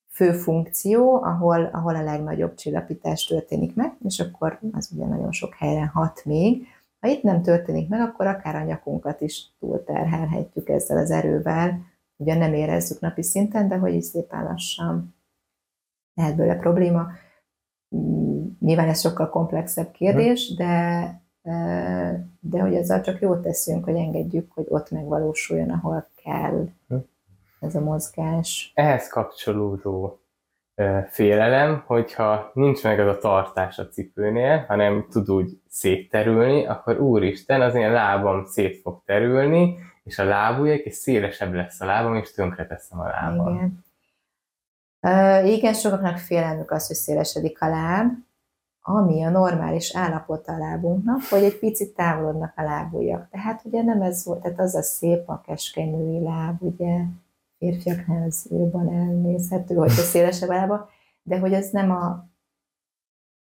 fő funkció, ahol, ahol a legnagyobb csillapítás történik meg, és akkor az ugye nagyon sok helyre hat még. Ha itt nem történik meg, akkor akár a nyakunkat is túlterhelhetjük ezzel az erővel, ugye nem érezzük napi szinten, de hogy is szépen lassan lehet belőle probléma. Nyilván ez sokkal komplexebb kérdés, de, de hogy ezzel csak jót teszünk, hogy engedjük, hogy ott megvalósuljon, ahol kell ez a mozgás. Ehhez kapcsolódó félelem, hogyha nincs meg az a tartás a cipőnél, hanem tud úgy szétterülni, akkor úristen, az én lábam szét fog terülni, és a lábujjak, és szélesebb lesz a lábam, és tönkreteszem a lábam. Igen. Uh, igen, sokaknak félelmük az, hogy szélesedik a láb, ami a normális állapota a lábunknak, hogy egy picit távolodnak a lábujjak. Tehát ugye nem ez volt, tehát az a szép, a keskeny női láb, ugye férfiaknál az jobban elnézhető, hogy a szélesebb a lába, de hogy ez nem a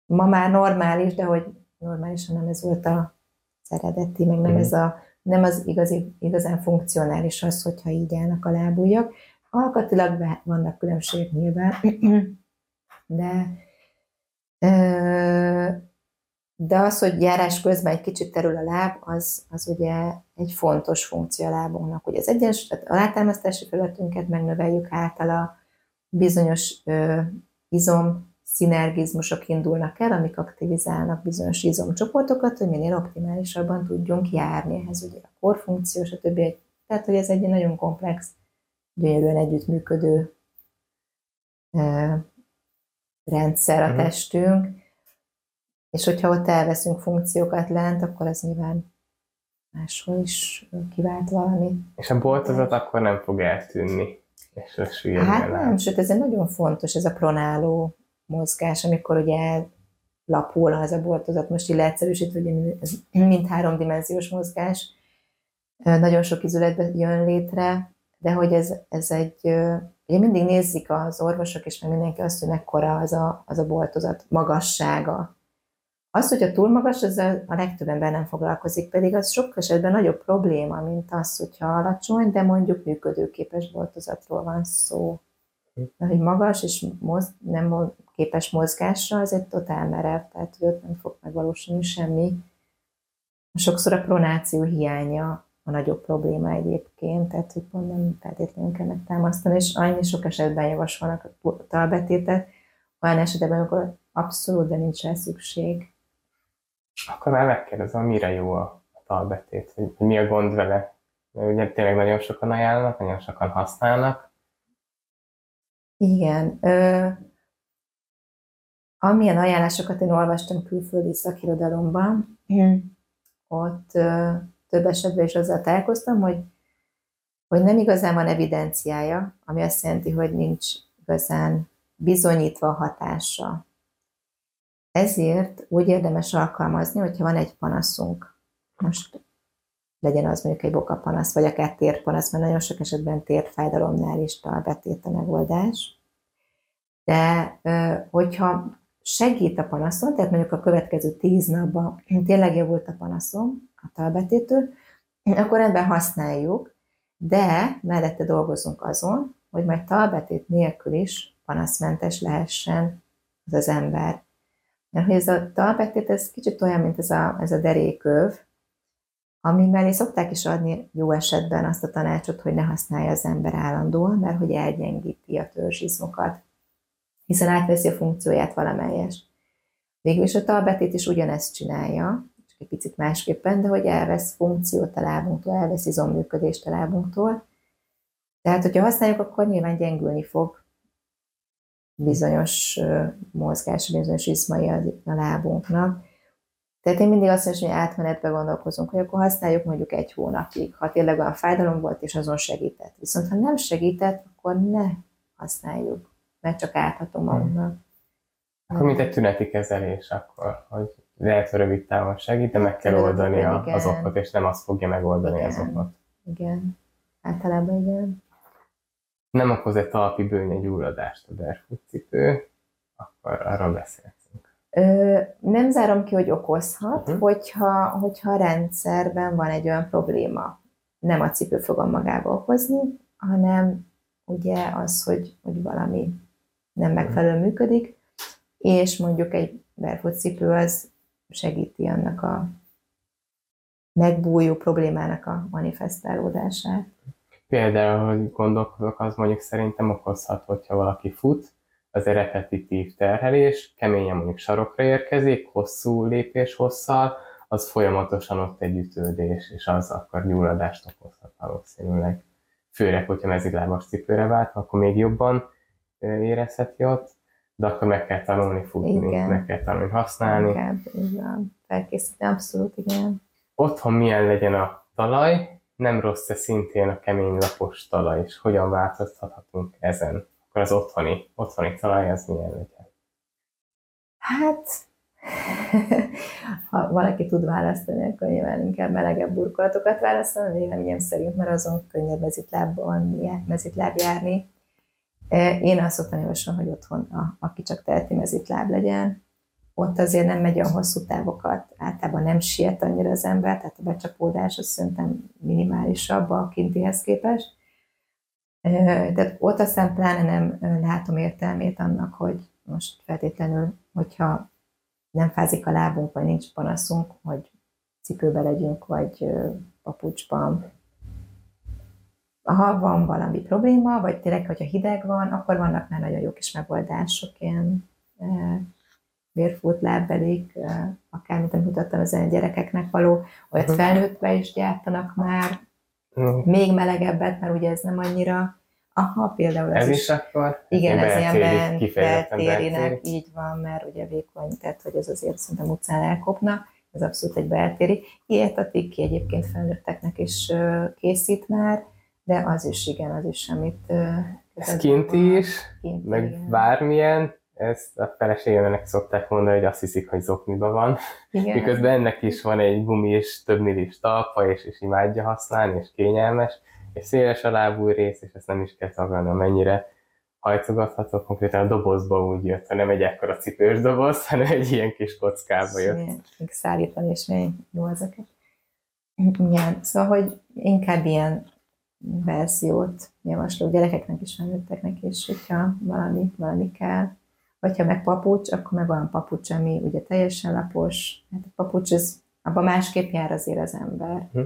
ma már normális, de hogy normálisan nem ez volt a eredeti, meg nem ez a nem az igazi, igazán funkcionális az, hogyha így állnak a lábujjak. Alkatilag vannak különbségek nyilván, de de az, hogy járás közben egy kicsit terül a láb, az, az ugye egy fontos funkció a lábunknak. Ugye az egyes, tehát a látámasztási felületünket megnöveljük általa, bizonyos ö, izom szinergizmusok indulnak el, amik aktivizálnak bizonyos izomcsoportokat, hogy minél optimálisabban tudjunk járni. Ehhez ugye a korfunkció, stb. Tehát, hogy ez egy nagyon komplex, gyönyörűen együttműködő ö, rendszer a Mhm. testünk, és hogyha ott elveszünk funkciókat lent, akkor az nyilván máshol is kivált valami. És a boltozat akkor nem fog eltűnni. És Hát nem, sőt, ez egy nagyon fontos, ez a pronáló mozgás, amikor ugye lapul az a boltozat, most így leegyszerűsítve, hogy ez mind háromdimenziós mozgás, nagyon sok izületben jön létre, de hogy ez, ez egy, ugye mindig nézik az orvosok és meg mindenki azt, hogy mekkora az a, az a boltozat magassága. Az, hogyha túl magas, ezzel a legtöbb ember nem foglalkozik, pedig az sok esetben nagyobb probléma, mint az, hogyha alacsony, de mondjuk működőképes boltozatról van szó. De hogy magas és moz, nem képes mozgásra, az egy totál merev, tehát hogy nem fog megvalósulni semmi. Sokszor a pronáció hiánya a nagyobb probléma egyébként, tehát hogy pont nem feltétlenül kell megtámasztani, és annyi sok esetben javasolnak a talbetétet, olyan esetben, amikor abszolút, de nincs rá szükség. Akkor már megkérdezem, mire jó a talbetét, hogy mi a gond vele. Mert ugye tényleg nagyon sokan ajánlanak, nagyon sokan használnak, Igen. Ö, amilyen ajánlásokat én olvastam külföldi szakirodalomban, ott ö, több esetben is azzal találkoztam, hogy, hogy nem igazán van evidenciája, ami azt jelenti, hogy nincs igazán bizonyítva a hatása. Ezért úgy érdemes alkalmazni, hogyha van egy panaszunk, most legyen az mondjuk egy bokapanasz, vagy akár térpanasz, mert nagyon sok esetben térfájdalomnál is talbetét a megoldás. De hogyha segít a panaszon, tehát mondjuk a következő tíz napban tényleg javult a panaszom, a talbetétől, akkor rendben használjuk, de mellette dolgozunk azon, hogy majd talbetét nélkül is panaszmentes lehessen az az ember. Mert hogy ez a talbetét, ez kicsit olyan, mint ez a, ez a deréköv, ami mellé szokták is adni jó esetben azt a tanácsot, hogy ne használja az ember állandóan, mert hogy elgyengíti a törzsizmokat, hiszen átveszi a funkcióját valamelyes. Végül is a talbetét is ugyanezt csinálja, csak egy picit másképpen, de hogy elvesz funkciót a lábunktól, elvesz izomműködést a lábunktól. Tehát, hogyha használjuk, akkor nyilván gyengülni fog bizonyos mozgás, bizonyos izmai a lábunknak, tehát én mindig azt mondom, hogy átmenetbe gondolkozunk, hogy akkor használjuk mondjuk egy hónapig, ha tényleg olyan fájdalom volt, és azon segített. Viszont ha nem segített, akkor ne használjuk, mert csak áthatom magunknak. Akkor mint egy tüneti kezelés, akkor, hogy lehet, hogy rövid távon segít, de meg kell oldani a, az okot, és nem azt fogja megoldani igen. az okot. Igen, általában igen. Nem okoz egy talpi bőnye gyulladást a cipő, akkor arról beszélt. Nem zárom ki, hogy okozhat, uh-huh. hogyha, hogyha a rendszerben van egy olyan probléma. Nem a cipő fogom magába okozni, hanem ugye az, hogy, hogy valami nem mhm. megfelelően működik, és mondjuk egy barefoot cipő az segíti annak a megbújó problémának a manifestálódását. Például, hogy gondolkodok, az mondjuk szerintem okozhat, hogyha valaki fut, az egy repetitív terhelés, keményen mondjuk sarokra érkezik, hosszú lépés hosszal, az folyamatosan ott egy ütődés, és az akkor gyulladást okozhat valószínűleg. Főleg, hogyha mezitlábas cipőre vált, akkor még jobban érezheti ott, de akkor meg kell tanulni futni, igen. meg kell tanulni használni. Inkább, igen. Felkészíteni, abszolút, igen. Otthon milyen legyen a talaj, nem rossz-e szintén a kemény lapos talaj, és hogyan változtathatunk ezen? Akkor az otthoni, otthoni talaj az milyen legyen? Hát, ha valaki tud választani, akkor nyilván inkább melegebb burkolatokat választani, véleményem szerint, mert azon könnyebb mezitlábban, mezitláb járni. E, én azt szoktam javasolni, hogy otthon, a, aki csak teheti mezitláb legyen, ott azért nem megy olyan hosszú távokat, általában nem siet annyira az ember, tehát a becsapódás az szerintem minimálisabb a kintihez képest tehát ott aztán pláne nem látom értelmét annak, hogy most feltétlenül, hogyha nem fázik a lábunk, vagy nincs panaszunk, hogy cipőbe legyünk, vagy papucsban. Ha van valami probléma, vagy tényleg, hogyha hideg van, akkor vannak már nagyon jó kis megoldások, ilyen vérfút lábbelik, akár, mint amit mutattam az gyerekeknek való, olyat felnőttbe is gyártanak már, Még melegebbet, mert ugye ez nem annyira... Aha, például ez, ez is, is akkor? Igen, ez ilyen beltérinek, így van, mert ugye vékony, tehát hogy ez azért szerintem utcán elkopna, ez abszolút egy beltéri. Ilyet a Tiki egyébként felnőtteknek is készít már, de az is igen, az is semmit. Ez kint is, kint, meg igen. bármilyen, ezt a feleségemnek szokták mondani, hogy azt hiszik, hogy zokniba van. Igen. Miközben ennek is van egy gumis, több millis talpa, és, és imádja használni, és kényelmes, és széles a lábú rész, és ezt nem is kell tagadni, amennyire hajtogatható. Konkrétan a dobozba úgy jött, hanem egy ekkora cipős doboz, hanem egy ilyen kis kockába jött. Igen, még szállítani és még jó ezeket. Igen, szóval, hogy inkább ilyen verziót javaslok gyerekeknek is, felnőtteknek is, hogyha valami, valami kell vagy ha meg papucs, akkor meg olyan papucs, ami ugye teljesen lapos. Hát a papucs, ez, abban másképp jár azért az ember. Hm.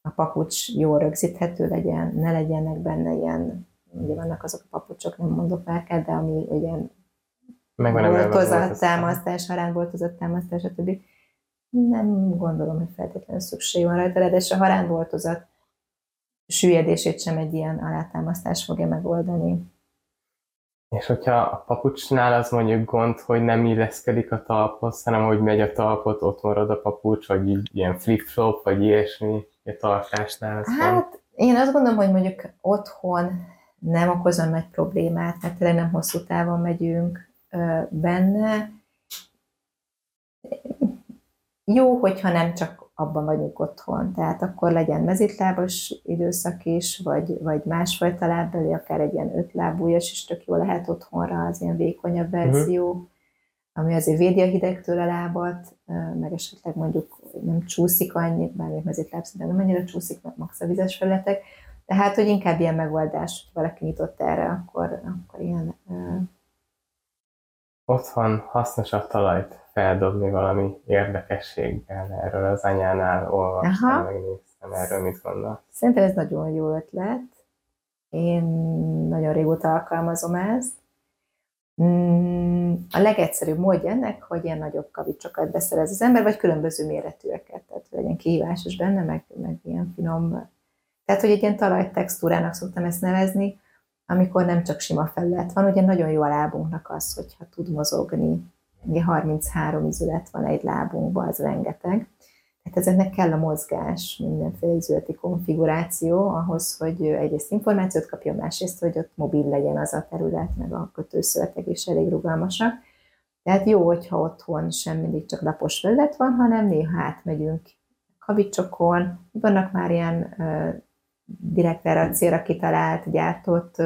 A papucs jó rögzíthető legyen, ne legyenek benne ilyen, ugye vannak azok a papucsok, nem mondok el, de ami ugye boltozat, támasztás, haránboltozott támasztás, stb. Nem gondolom, hogy feltétlenül szükség van rajta, de a haránboltozat süllyedését sem egy ilyen alátámasztás fogja megoldani. És hogyha a papucsnál az mondjuk gond, hogy nem illeszkedik a talphoz, hanem hogy megy a talpot, ott marad a papucs, vagy ilyen flip-flop, vagy ilyesmi a tartásnál. Hát van. én azt gondolom, hogy mondjuk otthon nem okozom nagy problémát, mert tényleg nem hosszú távon megyünk ö, benne. Jó, hogyha nem csak abban vagyunk otthon. Tehát akkor legyen mezitlábos időszak is, vagy, vagy másfajta lábbeli, akár egy ilyen ötlábújas is tök jó lehet otthonra, az ilyen vékonyabb mhm. verzió, uh-huh. ami azért védi a hidegtől a lábat, meg esetleg mondjuk nem csúszik annyit, bármilyen mezitláb nem annyira csúszik, meg max a vizes felületek, tehát, hogy inkább ilyen megoldás, hogy valaki nyitott erre, akkor, akkor ilyen... Otthon hasznos a talajt feldobni valami érdekességgel erről az anyánál, olvastam, Aha. megnéztem, erről mit gondol? Szerintem ez nagyon jó ötlet. Én nagyon régóta alkalmazom ezt. Mm, a legegyszerűbb módja ennek, hogy ilyen nagyobb kavicsokat beszerez az ember, vagy különböző méretűeket, tehát hogy legyen kihívásos benne, meg, meg ilyen finom. Tehát, hogy egy ilyen talajtextúrának szoktam ezt nevezni, amikor nem csak sima felület van, ugye nagyon jó a lábunknak az, hogyha tud mozogni, Ugye 33 izület van egy lábunkban, az rengeteg. Tehát ezeknek kell a mozgás, mindenféle izületi konfiguráció ahhoz, hogy egyrészt információt kapjon, másrészt, hogy ott mobil legyen az a terület, meg a kötőszövetek is elég rugalmasak. Tehát jó, hogyha otthon sem mindig csak lapos felület van, hanem néha átmegyünk kavicsokon. Vannak már ilyen direkt erre a célra kitalált, gyártott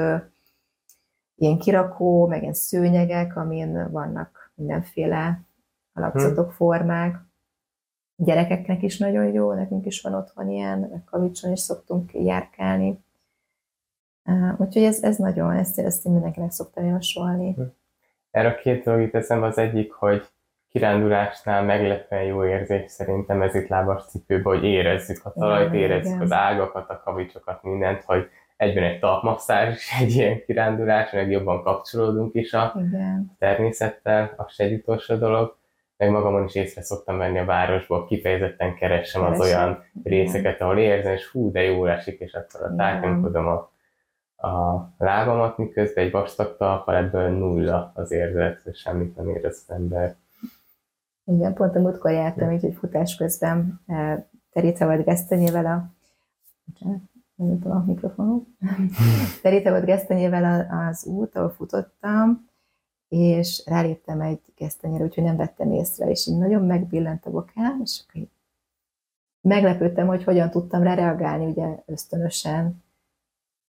ilyen kirakó, meg ilyen szőnyegek, amin vannak mindenféle alapzatok, hmm. formák. Gyerekeknek is nagyon jó, nekünk is van otthon ilyen, meg kavicson is szoktunk járkálni. Úgyhogy ez, ez nagyon, ezt, ezt én mindenkinek szoktam javasolni. Hm. Erre két dolog itt eszembe az egyik, hogy kirándulásnál meglepően jó érzés szerintem ez itt lábas cipőben, hogy érezzük a talajt, érezzük igen. az ágakat, a kavicsokat, mindent, hogy egyben egy talpmasszázs is egy ilyen kirándulás, meg jobban kapcsolódunk is a Igen. természettel, a se egy utolsó dolog. Meg magamon is észre szoktam venni a városból, kifejezetten keresem az olyan részeket, ahol érzem, és hú, de jó esik, és akkor a tákonykodom a, a lábamat, miközben egy vastag talpal ebből nulla az érzet, és semmit nem érez az ember. Igen, pont a múltkor jártam így, hogy futás közben eh, terítve vagy gesztenyével a nem a mikrofonok. Terítve volt gesztenyével az út, ahol futottam, és ráléptem egy gesztenyére, úgyhogy nem vettem észre, és így nagyon megbillent a bokám, és akkor meglepődtem, hogy hogyan tudtam rá reagálni, ugye ösztönösen,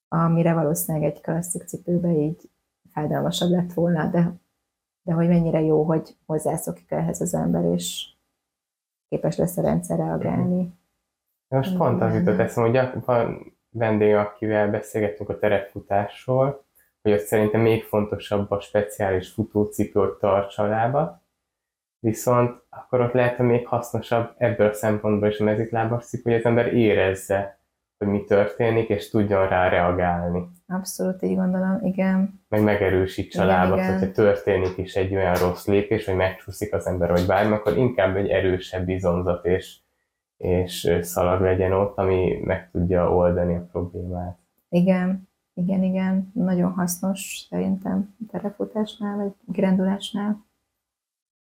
amire valószínűleg egy klasszik cipőbe így fájdalmasabb lett volna, de, de hogy mennyire jó, hogy hozzászokik ehhez az ember, és képes lesz a rendszer reagálni. Most pont az jutott eszembe, hogy van vendég, akivel beszélgettünk a terepfutásról, hogy ott szerintem még fontosabb a speciális futócipő, hogy tartsa a lábat, viszont akkor ott lehet, hogy még hasznosabb ebből a szempontból is a mezitlábas cipő, hogy az ember érezze, hogy mi történik, és tudjon rá reagálni. Abszolút így gondolom, igen. Meg megerősítse a lábat, igen. hogyha történik is egy olyan rossz lépés, hogy megcsúszik az ember, vagy bármi, akkor inkább egy erősebb izomzat és és szalag legyen ott, ami meg tudja oldani a problémát. Igen, igen, igen, nagyon hasznos szerintem terefutásnál, vagy grendulásnál.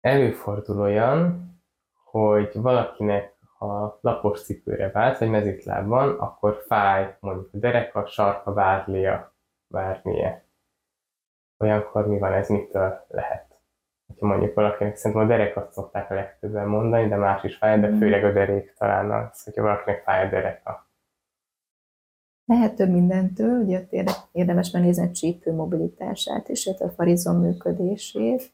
Előfordul olyan, hogy valakinek ha lapos cipőre vált, vagy mezitláb akkor fáj mondjuk a dereka, sarka, vádlia, bármilyen. Olyankor mi van ez, mitől lehet? hogyha mondjuk valakinek szerintem a derekat szokták a legtöbben mondani, de más is fáj, de mm. főleg a derék talán az, hogyha valakinek fáj a dereka. Lehet több mindentől, ugye érdemes megnézni a csípő mobilitását és a farizom működését.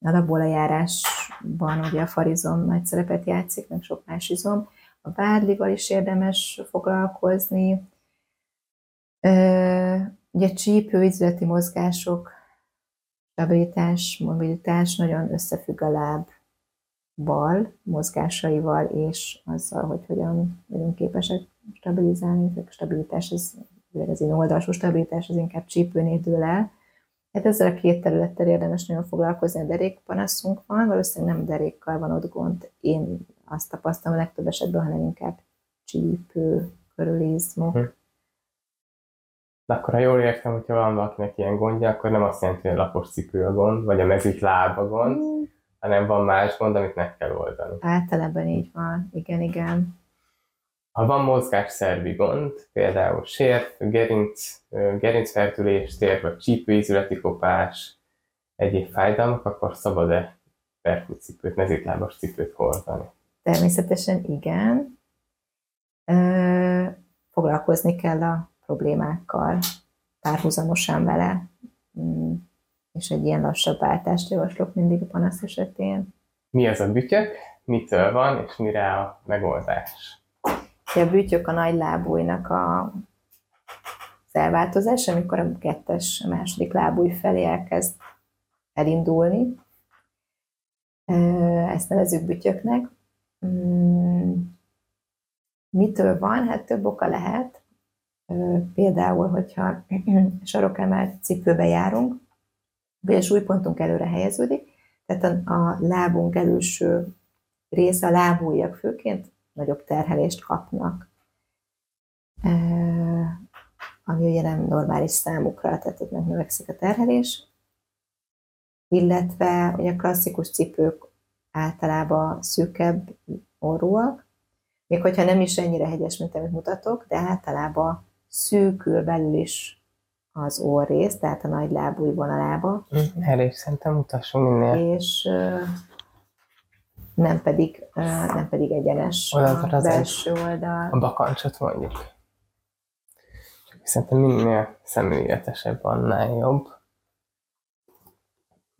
A labolajárásban ugye a farizom nagy szerepet játszik, meg sok más izom. A vádlival is érdemes foglalkozni. Ugye csípő, izületi mozgások stabilitás, mobilitás nagyon összefügg a láb bal mozgásaival, és azzal, hogy hogyan vagyunk képesek stabilizálni. A stabilitás, ez, az én oldalsó stabilitás, az inkább csípőnél dől el. Hát ezzel a két területtel érdemes nagyon foglalkozni, a derékpanaszunk van, valószínűleg nem derékkal van ott gond. Én azt tapasztalom a legtöbb esetben, hanem inkább csípő, körülizmok. Hm. De akkor, ha jól értem, hogyha van valakinek ilyen gondja, akkor nem azt jelenti, hogy a lapos cipő a gond, vagy a mezit láb a gond, Mm, hanem van más gond, amit meg kell oldani. Általában így van, igen, igen. Ha van mozgásszervi gond, például sért, gerinc, gerincfertülés, tér vagy csípőízületi kopás, egyéb fájdalmak, akkor szabad-e perkutcipőt, mezitlábas cipőt hordani? Természetesen igen. Foglalkozni kell a problémákkal párhuzamosan vele, Mm, és egy ilyen lassabb váltást javaslok mindig a panasz esetén. Mi az a bütyök, mitől van, és mire a megoldás? A bűtyök a nagy lábújnak a, az elváltozás, amikor a kettes, a második lábúj felé elkezd elindulni. Ezt nevezzük bütyöknek. Mm, Mitől van? Hát több oka lehet. Például, hogyha sarokemelt cipőbe járunk, a súlypontunk előre helyeződik, tehát a, a lábunk előső része, a lábújak főként nagyobb terhelést kapnak, ami ugye nem normális számukra, tehát ott megnövekszik a terhelés, illetve ugye a klasszikus cipők általában szűkebb orrúak, még hogyha nem is ennyire hegyes, mint amit mutatok, de általában szűkül belül is az orrész, tehát a nagy lábúj vonalába, Elég szerintem mutassunk minél. és nem pedig, nem pedig egyenes Oldalra a belső A oldal. bakancsot mondjuk. Szerintem minél szemléletesebb, annál jobb.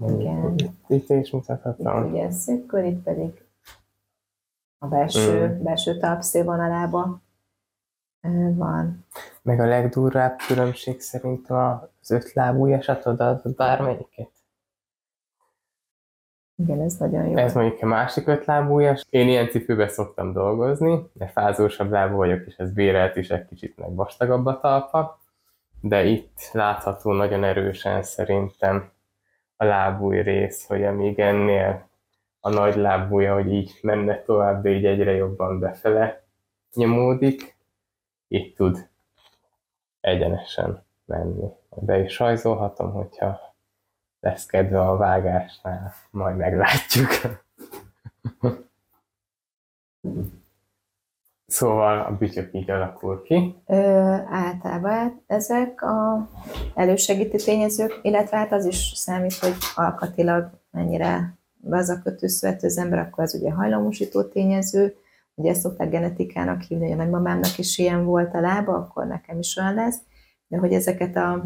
Igen. Itt, itt is Itt mutathatom. ugye szűkül, itt pedig a belső, Mm. belső talpszél vonalába ö, van. Meg a legdurvább különbség szerintem az öt lábú esetod az bármelyiket. Igen, ez nagyon jó. Ez mondjuk a másik öt lábújas. Én ilyen cipőbe szoktam dolgozni, de fázósabb lábú vagyok, és ez bérelt is egy kicsit meg vastagabb a talpa. De itt látható nagyon erősen szerintem a lábúj rész, hogy amíg ennél a nagy lábúja, hogy így menne tovább, de így egyre jobban befele nyomódik, itt tud egyenesen menni. Be is rajzolhatom, hogyha lesz kedve a vágásnál, majd meglátjuk. Szóval a bütyök így alakul ki. Ö, általában ezek a elősegítő tényezők, illetve hát az is számít, hogy alkatilag mennyire gazdag kötőszövető az ember, akkor az ugye hajlamosító tényező, ugye ezt szokták genetikának hívni, hogy a nagymamámnak is ilyen volt a lába, akkor nekem is olyan lesz, de hogy ezeket a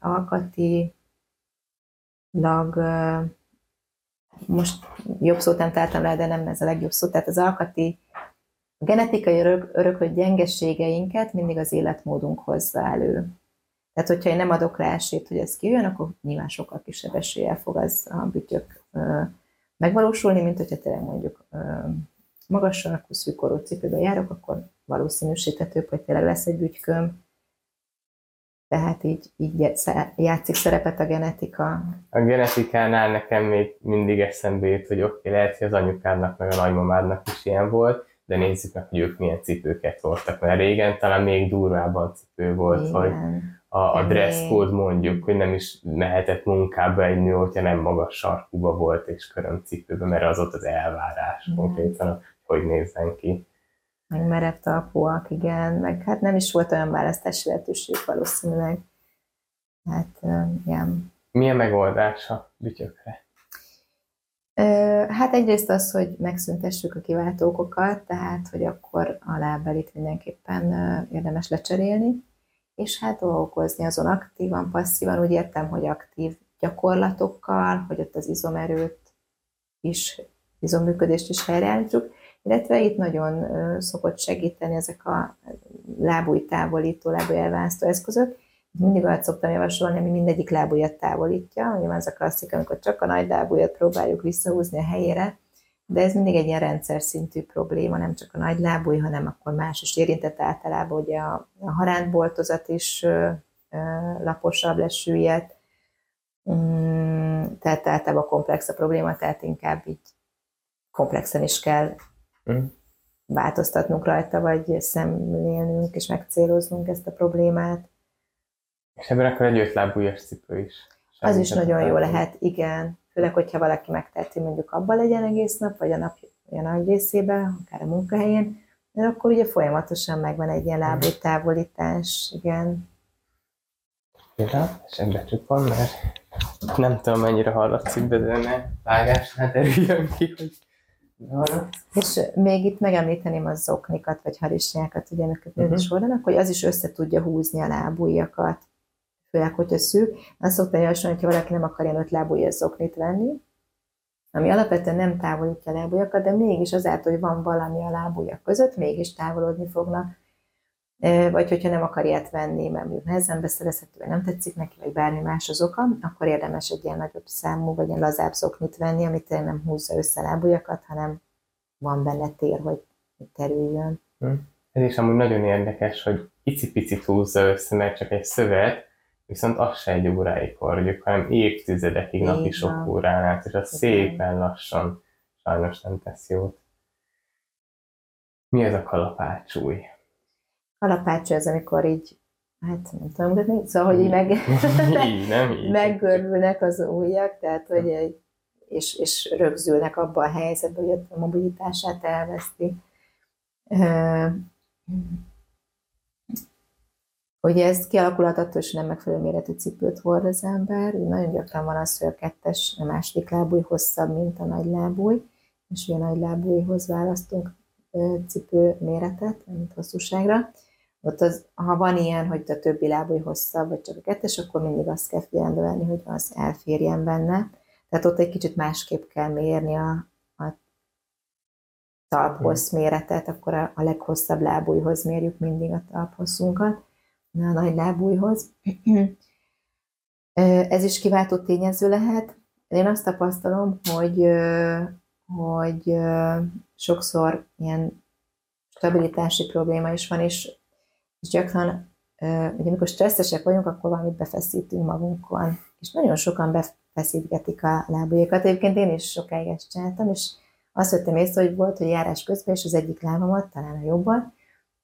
alkatilag, ö, most jobb szót nem találtam rá, de nem ez a legjobb szó, tehát az alkati genetikai örök, örökölt gyengeségeinket mindig az életmódunk hozza elő. Tehát, hogyha én nem adok rá esélyt, hogy ez kijöjjön, akkor nyilván sokkal kisebb eséllyel fog az a bütyök megvalósulni, mint hogyha tényleg mondjuk ö, magas sarkú, szűkorú cipőben járok, akkor valószínűsítetőbb, hogy tényleg lesz egy bütyköm. Tehát így, így játszik szerepet a genetika. A genetikánál nekem még mindig eszembe jut, hogy oké, okay, lehet, hogy az anyukádnak meg a nagymamádnak is ilyen volt, de nézzük meg, hogy ők milyen cipőket hordtak, mert régen talán még durvábban cipő volt, hogy Igen. a, a Igen. dress code mondjuk, hogy nem is mehetett munkába egy nő, hogyha nem magas sarkúba volt és körömcipőbe, mert az ott az elvárás Igen. konkrétan, hogy nézzen ki. Meg merev talpúak, igen, meg hát nem is volt olyan választási lehetőségük valószínűleg. Hát, igen. Milyen megoldása bütyökre? Ö, Hát egyrészt az, hogy megszüntessük a kiváltókokat, tehát, hogy akkor a lábbelit mindenképpen érdemes lecserélni, és hát dolgozni azon aktívan, passzívan, úgy értem, hogy aktív gyakorlatokkal, hogy ott az izomerőt is, izomműködést is helyreállítjuk, illetve itt nagyon szokott segíteni ezek a lábúj távolító, lábúj elválasztó eszközök. Mindig olyat szoktam javasolni, ami mindegyik lábújat távolítja. Nyilván ez a klasszik, amikor csak a nagy lábújat próbáljuk visszahúzni a helyére, de ez mindig egy ilyen rendszer szintű probléma, nem csak a nagy lábúj, hanem akkor más is érintett általában, ugye a, a harántboltozat is ö, ö, laposabb, lesüllyedt, mm, tehát általában komplex a probléma, tehát inkább így komplexen is kell Mm. változtatnunk rajta, vagy szemlélnünk és megcéloznunk ezt a problémát. És ebben akkor egy ötlábújas cipő is. Az is nagyon jó lehet, igen. Főleg, hogyha valaki megteheti, mondjuk abban legyen egész nap, vagy a nap a nagy részében, akár a munkahelyén, mert akkor ugye folyamatosan megvan egy ilyen lábú távolítás, igen. Ja, és ebben csak van, mert nem tudom mennyire hallatszik, de ne vágásnál derüljön ki, hogy és még itt megemlíteném az zoknikat, vagy harisnyákat, ugye, amiket uh-huh. is hordanak, hogy az is össze tudja húzni a lábújakat, főleg, hogyha szűk. Azt szokta javasolni, hogyha valaki nem akar ilyen öt lábújas zoknit venni, ami alapvetően nem távolítja a lábújakat, de mégis azáltal, hogy van valami a lábújak között, mégis távolodni fognak. Vagy hogyha nem akar ilyet venni, mert mondjuk nehezen beszerezhető, vagy nem tetszik neki, vagy bármi más az oka, akkor érdemes egy ilyen nagyobb számú, vagy ilyen lazább szoknit venni, amit nem húzza össze a lábújakat, hanem van benne tér, hogy terüljön. Hm. Ez is amúgy nagyon érdekes, hogy icipicit húzza össze, mert csak egy szövet, viszont az se egy óráig hordjuk, hanem évtizedekig napi sok órán át, és az Igen. szépen lassan sajnos nem tesz jót. Mi ez a kalapácsúj? Kalapácsúj az, amikor így, hát nem tudom, de szóval, hogy így, meg, így, nem így. meggörbülnek az ujjak, tehát, hogy egy, és, és rögzülnek abba a helyzetbe, hogy a mobilitását elveszti. Ugye ez kialakulhat attól, hogy nem megfelelő méretű cipőt hord az ember. Nagyon gyakran van az, hogy a kettes, a második lábúj hosszabb, mint a nagy lábúj, és ugye a nagy lábújhoz választunk cipő méretet, mint hosszúságra. Ott az, ha van ilyen, hogy a többi lábúj hosszabb, vagy csak a kettes, akkor mindig azt kell figyelembe venni, hogy az elférjen benne. Tehát ott egy kicsit másképp kell mérni a, a talphossz méretet, akkor a, a leghosszabb lábújhoz mérjük mindig a talphosszunkat a nagy lábújhoz. Ez is kiváltó tényező lehet. Én azt tapasztalom, hogy, hogy sokszor ilyen stabilitási probléma is van, és, és gyakran, ugye amikor stresszesek vagyunk, akkor valamit befeszítünk magunkon, és nagyon sokan befeszítgetik a lábujjakat. Egyébként én is sokáig ezt csináltam, és azt vettem észre, hogy volt, hogy járás közben, és az egyik lábamat, talán a jobban,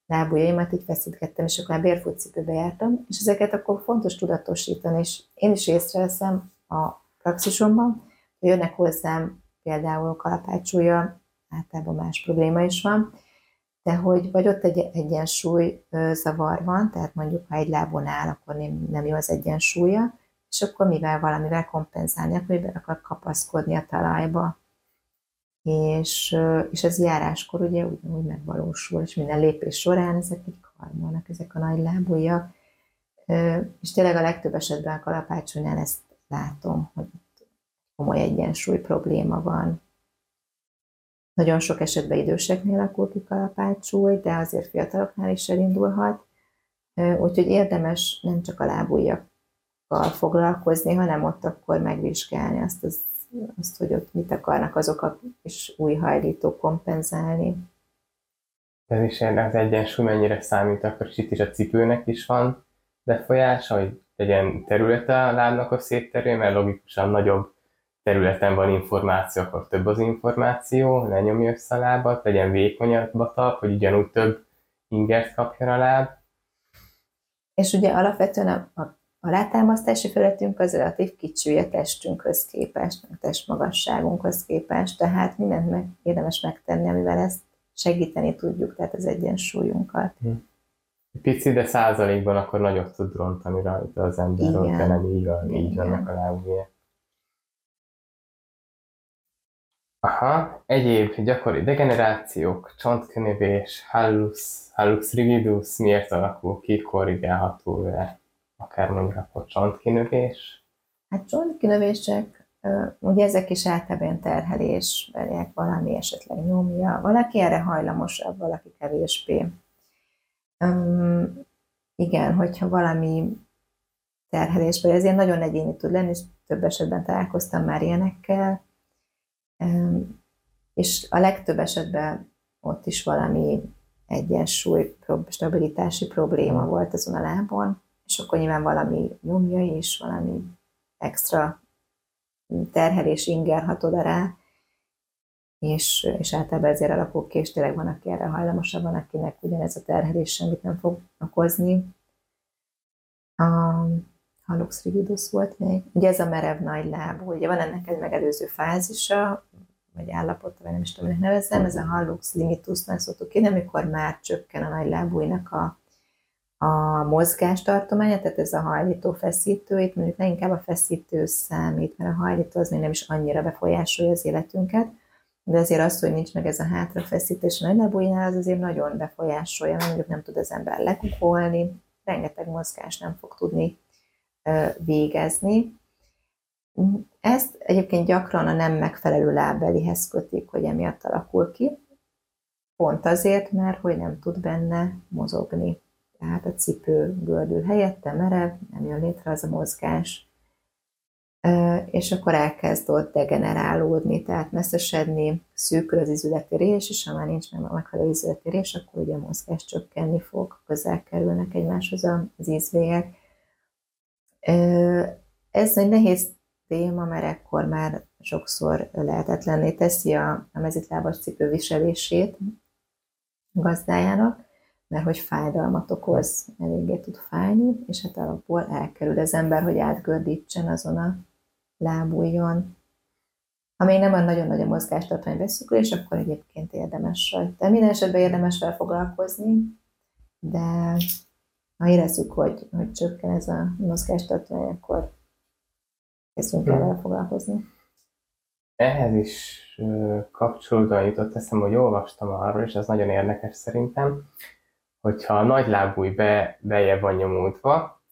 lábujjaimat így feszítgettem, és akkor már bérfutcipőbe jártam, és ezeket akkor fontos tudatosítani, és én is észreveszem a praxisomban, hogy jönnek hozzám például kalapácsúja, általában más probléma is van, de hogy vagy ott egy egyensúly zavar van, tehát mondjuk ha egy lábon áll, akkor nem, nem jó az egyensúlya, és akkor mivel valamivel kompenzálni, akkor be akar kapaszkodni a talajba és, és ez járáskor ugye ugyanúgy megvalósul, és minden lépés során ezek így karmolnak, ezek a nagy lábújak, és tényleg a legtöbb esetben a kalapácsonál ezt látom, hogy komoly egyensúly probléma van. Nagyon sok esetben időseknél alakul ki kalapácsúj, de azért fiataloknál is elindulhat. Úgyhogy érdemes nem csak a lábújakkal foglalkozni, hanem ott akkor megvizsgálni azt az azt, hogy ott mit akarnak azok és új hajlító kompenzálni. Ez is az egyensúly mennyire számít, akkor itt is a cipőnek is van befolyása, hogy legyen területe a lábnak a szétterül, mert logikusan nagyobb területen van információ, akkor több az információ, ne nyomja össze a lábat, legyen vékonyabb a talp, hogy ugyanúgy több ingert kapjon a láb. És ugye alapvetően a, a a látámasztási felületünk az relatív kicsi a testünkhöz képest, a testmagasságunkhoz képest, tehát mindent meg, érdemes megtenni, amivel ezt segíteni tudjuk, tehát az egyensúlyunkat. Hm. Pici, de százalékban akkor nagyot tud rontani rajta az ember, hogyha nem így van, így vannak a lábújja. Aha, egyéb gyakori degenerációk, csontkönyvés, hallux, hallux rigidus miért alakul ki, korrigálható -e? akár mondjuk akkor csontkinövés? Hát csontkinövések, ugye ezek is általában terhelés, beliek valami esetleg nyomja, valaki erre hajlamosabb, valaki kevésbé. Um, igen, hogyha valami terhelés, vagy ezért nagyon egyéni tud lenni, és több esetben találkoztam már ilyenekkel, és a legtöbb esetben ott is valami egyensúly, stabilitási probléma volt azon a lábon, és akkor nyilván valami nyomja és valami extra terhelés ingerhat oda rá, és, és általában ezért alakul ki, és tényleg van, aki erre hajlamosabb, van, akinek ugyanez a terhelés semmit nem fog okozni. A hallux rigidus volt még. Ugye ez a merev nagy lábú. Ugye van ennek egy megelőző fázisa, vagy állapota, vagy nem is tudom, hogy nevezzem, ez a hallux limitusnak szoktuk én, amikor már csökken a nagy lábújnak a, a mozgástartománya, tehát ez a hajlító feszítő, itt mondjuk leginkább a feszítő számít, mert a hajlító az még nem is annyira befolyásolja az életünket, de azért az, hogy nincs meg ez a hátrafeszítés a nagylábújnál, az azért nagyon befolyásolja, mondjuk nem tud az ember lekukolni, rengeteg mozgás nem fog tudni végezni. Ezt egyébként gyakran a nem megfelelő lábbelihez kötik, hogy emiatt alakul ki, pont azért, mert hogy nem tud benne mozogni. Tehát a cipő gördül helyette, merev, nem jön létre az a mozgás, és akkor elkezd ott degenerálódni, tehát messzesedni, szűkül az izületérés, és ha már nincs meg a megfelelő izületérés, akkor ugye a mozgás csökkenni fog, közel kerülnek egymáshoz az ízvégek. Ez egy nehéz téma, mert ekkor már sokszor lehetetlenné teszi a, a mezitlábas cipő gazdájának, mert hogy fájdalmat okoz, eléggé tud fájni, és hát alapból elkerül az ember, hogy átgördítsen azon a lábújon. Ha még nem van nagyon nagy a mozgástartalmi beszűkülés, akkor egyébként érdemes rajta. Minden esetben érdemes vele foglalkozni, de ha érezzük, hogy, hogy csökken ez a mozgástartalmi, akkor kezdjünk el hmm. vele foglalkozni. Ehhez is kapcsolódóan jutott eszem, hogy olvastam arról, és ez nagyon érdekes szerintem, hogyha a nagy lábúj be, beje van nyomódva,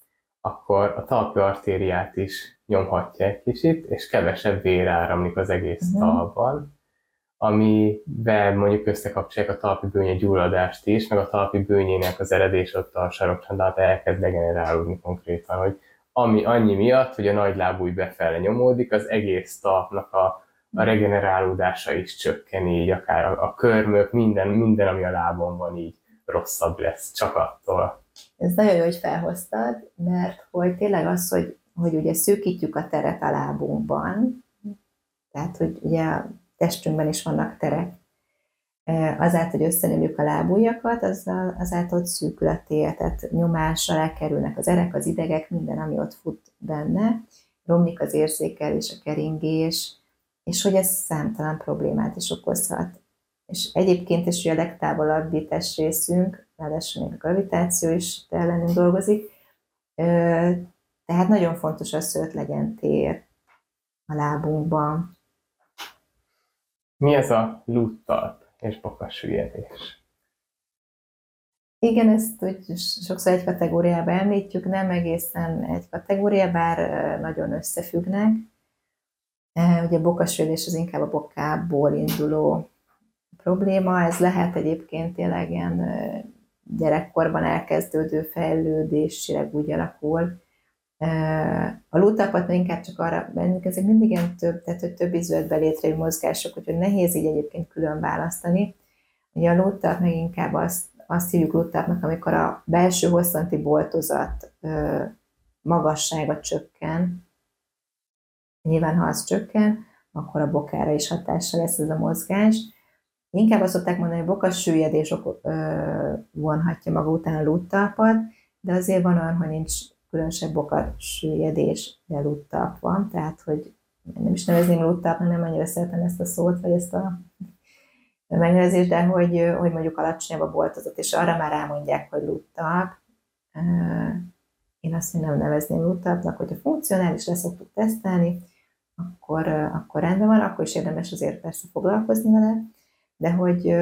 akkor a talpi artériát is nyomhatja egy kicsit, és kevesebb vér áramlik az egész uh-huh. talpban, amivel mondjuk összekapcsolják a talpi bőnye gyulladást is, meg a talpi bőnyének az eredés ott a sarokcsandát elkezd degenerálódni konkrétan, hogy ami annyi miatt, hogy a nagy lábúj befele nyomódik, az egész talpnak a, a regenerálódása is csökken így, akár a, a körmök, minden, minden, ami a lábon van így rosszabb lesz csak attól. Ez nagyon jó, hogy felhoztad, mert hogy tényleg az, hogy, hogy ugye szűkítjük a teret a lábunkban, tehát hogy ugye testünkben is vannak terek, azáltal, hogy összenyomjuk a lábújakat, azzal, azáltal, hogy szűkül a tér, tehát nyomásra elkerülnek az erek, az idegek, minden, ami ott fut benne, romlik az érzékelés, a keringés, és hogy ez számtalan problémát is okozhat. És egyébként is ugye a legtávolabbi testrészünk, ráadásul még a gravitáció is ellenünk dolgozik, tehát nagyon fontos az, hogy legyen tér a lábunkban. Mi ez a lúttalp és bokasüllyedés? Igen, ezt úgy sokszor egy kategóriába említjük, nem egészen egy kategória, bár nagyon összefüggnek. Ugye a bokasülés az inkább a bokából induló probléma. Ez lehet egyébként tényleg ilyen gyerekkorban elkezdődő fejlődésileg úgy alakul. A lútapat inkább csak arra, bennünk ezek mindig ilyen több, tehát hogy több izületbe létrejű mozgások, úgyhogy nehéz így egyébként külön választani. Ugye a lúttap meg inkább azt, azt hívjuk lúttapnak, amikor a belső hosszanti boltozat magassága csökken. Nyilván, ha az csökken, akkor a bokára is hatással lesz ez a mozgás Inkább azt szokták mondani, hogy bokas süllyedés vonhatja maga után a lúttalpat, de azért van olyan, hogy nincs különösebb bokas süllyedés, lúttalp van, tehát hogy nem is nevezném lúttalpnak, nem annyira szeretem ezt a szót, vagy ezt a megnevezést, de hogy, hogy mondjuk alacsonyabb a boltozat, és arra már elmondják, hogy lúttalp. Én azt még nem nevezném lúttalpnak, hogyha funkcionális lesz, szoktuk tesztelni, akkor, akkor rendben van, akkor is érdemes azért persze foglalkozni vele, de hogy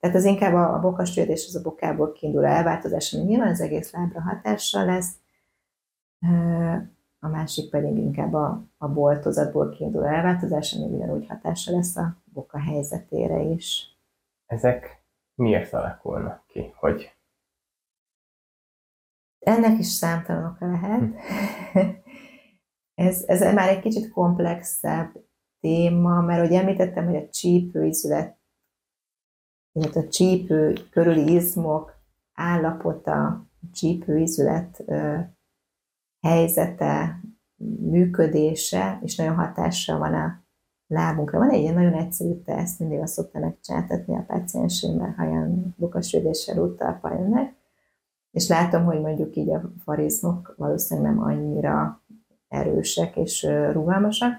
tehát az inkább a, a bokastőd az a bokából kiindul elváltozás, ami nyilván az egész lábra hatással lesz, a másik pedig inkább a, a boltozatból kiindul elváltozás, ami ugyanúgy hatással lesz a boka helyzetére is. Ezek miért alakulnak ki? Hogy? Ennek is számtalan oka lehet. Hm. ez, ez már egy kicsit komplexebb téma, mert hogy említettem, hogy a csípőizület, illetve a csípő körüli izmok állapota, csípőizület helyzete, működése, és nagyon hatással van a lábunkra. Van egy ilyen nagyon egyszerű teszt, mindig azt szokta megcsináltatni a páciensemmel, ha ilyen lukasődéssel úttalpa jönnek, és látom, hogy mondjuk így a farizmok valószínűleg nem annyira erősek és rugalmasak,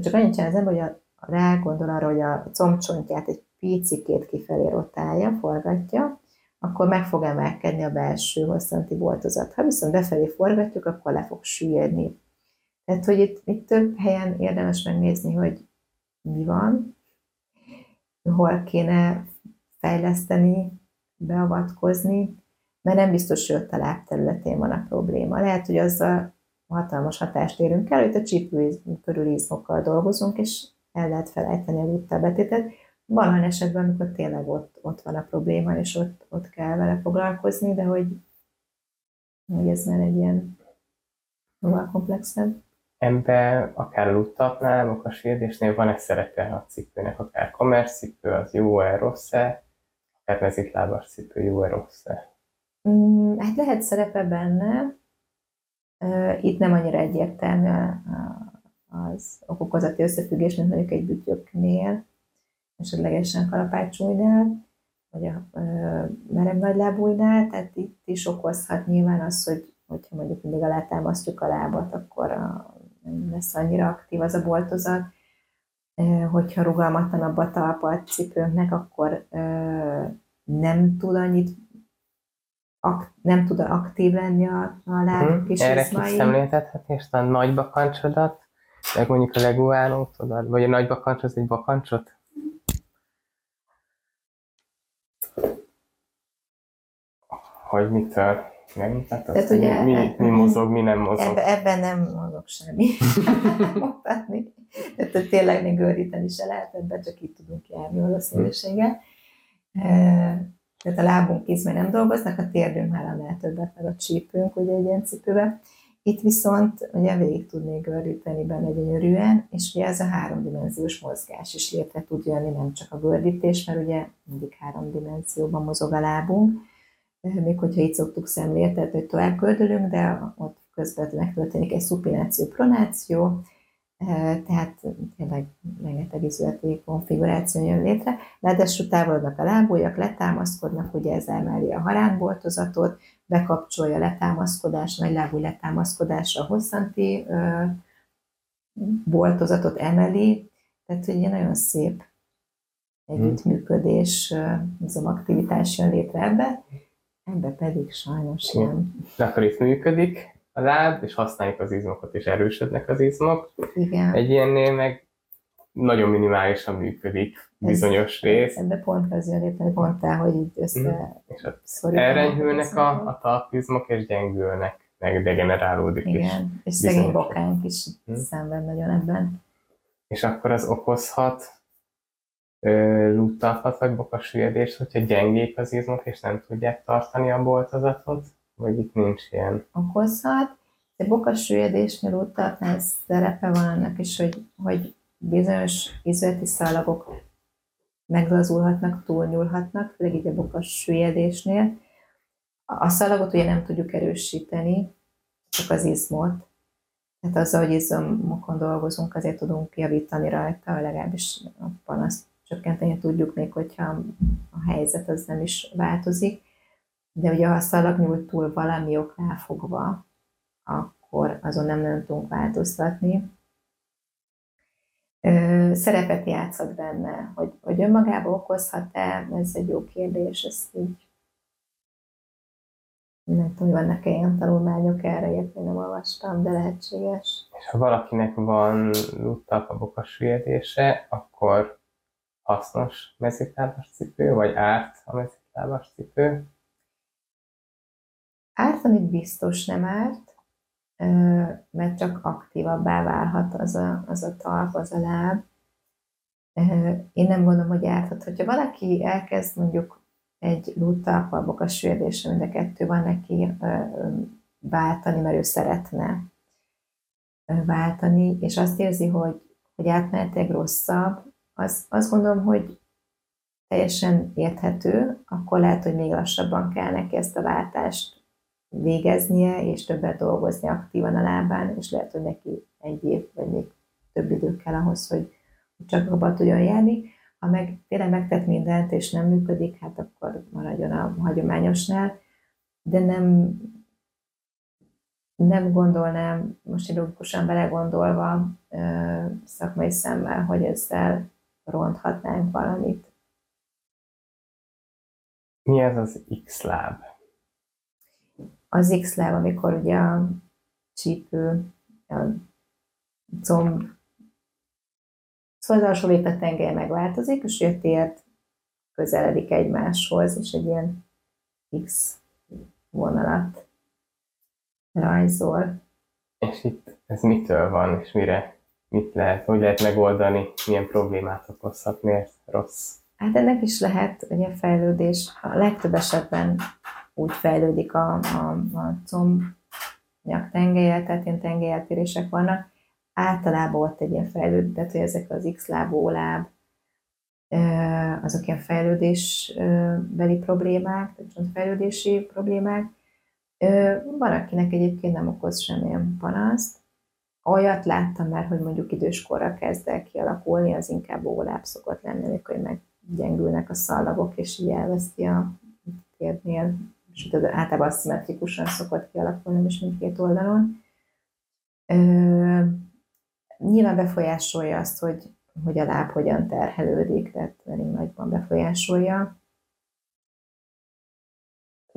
csak annyit csinál az ember, hogy a, rágondol arra, hogy a combcsontját egy picikét kifelé rotálja, forgatja, akkor meg fog emelkedni a belső hosszanti boltozat. Ha viszont befelé forgatjuk, akkor le fog süllyedni. Tehát, hogy itt, itt több helyen érdemes megnézni, hogy mi van, hol kéne fejleszteni, beavatkozni, mert nem biztos, hogy ott a láb területén van a probléma. Lehet, hogy azzal hatalmas hatást érünk el, hogy a csípő körül izmokkal dolgozunk, és el lehet felejteni a lúttabetétet. Van olyan esetben, amikor tényleg ott, ott van a probléma, és ott, ott kell vele foglalkozni, de hogy, hogy ez már egy ilyen jóval komplexebb. Ebben akár luttatnál, a sérdésnél van-e szerepe a cipőnek, akár cipő, az jó-e, rossz-e, akár mezitlábas cipő, jó-e, rossz-e? Mm, hát lehet szerepe benne, itt nem annyira egyértelmű az okokozati összefüggés, mint mondjuk egy bütyöknél, esetlegesen kalapácsújnál, vagy a merev nagylábújnál, tehát itt is okozhat nyilván az, hogy hogyha mondjuk mindig alátámasztjuk a lábat, akkor a, nem lesz annyira aktív az a boltozat. Hogyha rugalmatlanabb a talpa a cipőnknek, akkor nem tud annyit nem tud aktív lenni a, a láb hmm. kis Erre kiszemléltethetni, és a nagy bakancsodat, meg mondjuk a leguánót, vagy a nagy bakancs az egy bakancsot? Hogy mitől? Megmutatod? Tehát ugye, mi, mi, mi mozog, mi nem mozog? Ebben, ebben nem mozog semmi. Tehát tényleg még gördíteni se lehet, ebben csak itt tudunk járni valószínűséggel. Hmm. Tehát a lábunk izmai nem dolgoznak, a térdünk már annál többet, meg a csípőnk ugye egy ilyen cipőbe. Itt viszont ugye végig tudnék gördíteni benne gyönyörűen, és ugye ez a háromdimenziós mozgás is létre tud jönni, nem csak a gördítés, mert ugye mindig három dimenzióban mozog a lábunk, még hogyha itt szoktuk szemléltetni, hogy tovább gördülünk, de ott közben megtörténik egy szupináció, pronáció, tehát tényleg rengeteg izületi konfiguráció jön létre. Ráadásul távolodnak a lábújak, letámaszkodnak, ugye ez emeli a haránboltozatot, bekapcsolja letámaszkodás, nagy lábúj letámaszkodása a hosszanti boltozatot emeli, tehát ugye nagyon szép együttműködés, izomaktivitás jön létre ebbe, ebbe pedig sajnos nem. De akkor itt működik, a láb, és használjuk az izmokat, és erősödnek az izmok. Igen. Egy ilyennél meg nagyon minimálisan működik bizonyos Ez, rész. Ebbe pont az jön létre, mondtál, hogy így össze mm. elrenyhülnek a, a talpizmok, és gyengülnek, meg degenerálódik Igen, is. és szegény bokánk is mm. szenved nagyon ebben. És akkor az okozhat lúttalpat vagy bokasüllyedést, hogyha gyengék az izmok, és nem tudják tartani a boltozatot? Vagy itt nincs ilyen? Okozhat. De bokas úttartnál szerepe van annak is, hogy, hogy bizonyos izületi szalagok meglazulhatnak, túlnyúlhatnak, főleg így a bokas süllyedésnél. A szalagot ugye nem tudjuk erősíteni, csak az izmot. Tehát azzal, hogy izomokon dolgozunk, azért tudunk javítani rajta, legalábbis a panaszt csökkenteni tudjuk még, hogyha a helyzet az nem is változik de ugye ha a szalag nyúlt túl valami oknál fogva, akkor azon nem nagyon tudunk változtatni. Szerepet játszhat benne, hogy, hogy önmagába okozhat-e, ez egy jó kérdés, ezt így nem tudom, hogy vannak-e ilyen tanulmányok erre, ilyet még nem olvastam, de lehetséges. És ha valakinek van luttalpabok a süllyedése, akkor hasznos mezitlábas cipő, vagy árt a mezitlábas cipő? Ártani biztos nem árt, mert csak aktívabbá válhat az a, az a talp, az a láb. Én nem gondolom, hogy árthat. Hogyha valaki elkezd mondjuk egy lúttalpalbok a sürdésre, mind a kettő van neki váltani, mert ő szeretne váltani, és azt érzi, hogy, hogy átmenetileg rosszabb, az, azt gondolom, hogy teljesen érthető, akkor lehet, hogy még lassabban kell neki ezt a váltást végeznie, és többet dolgozni aktívan a lábán, és lehet, hogy neki egy év, vagy még több idő kell ahhoz, hogy csak abban tudjon járni. Ha meg tényleg megtett mindent, és nem működik, hát akkor maradjon a hagyományosnál. de nem, nem gondolnám, most így logikusan belegondolva szakmai szemmel, hogy ezzel ronthatnánk valamit. Mi ez az X-láb? Az X-láb, amikor ugye a csípő, a comb, szóval az alsó tengelye megváltozik, és a tért közeledik egymáshoz, és egy ilyen X vonalat rajzol. És itt ez mitől van, és mire, mit lehet, hogy lehet megoldani, milyen problémát okozhat, miért rossz? Hát ennek is lehet ugye fejlődés. A legtöbb esetben úgy fejlődik a, a, a combnyak tengelye, tehát ilyen tengelyeltérések vannak. Általában ott egy ilyen fejlődés, tehát hogy ezek az X-láb, O-láb, azok ilyen fejlődésbeli problémák, tehát csontfejlődési problémák. Van, akinek egyébként nem okoz semmilyen panaszt. Olyat láttam már, hogy mondjuk időskorra kezd el kialakulni, az inkább óláb szokott lenni, amikor meggyengülnek a szallagok, és így elveszti a térdnél, és általában aszimmetrikusan szokott kialakulni, és mindkét oldalon. nyilván befolyásolja azt, hogy hogy a láb hogyan terhelődik, tehát elég nagyban befolyásolja.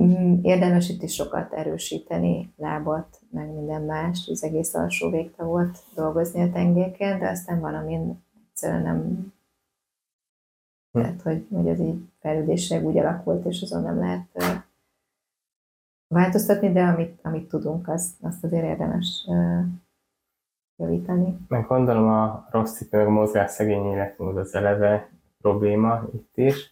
Mm, érdemes itt is sokat erősíteni lábat, meg minden más, az egész alsó végtagot dolgozni a tengéken, de aztán van, amin egyszerűen nem hm. tehát, hogy, hogy az így fejlődéssel úgy alakult, és azon nem lehet változtatni, de amit, amit tudunk, az, azt azért érdemes javítani. Meg gondolom a rossz cipő, meg a mozgás szegény életmód az eleve probléma itt is.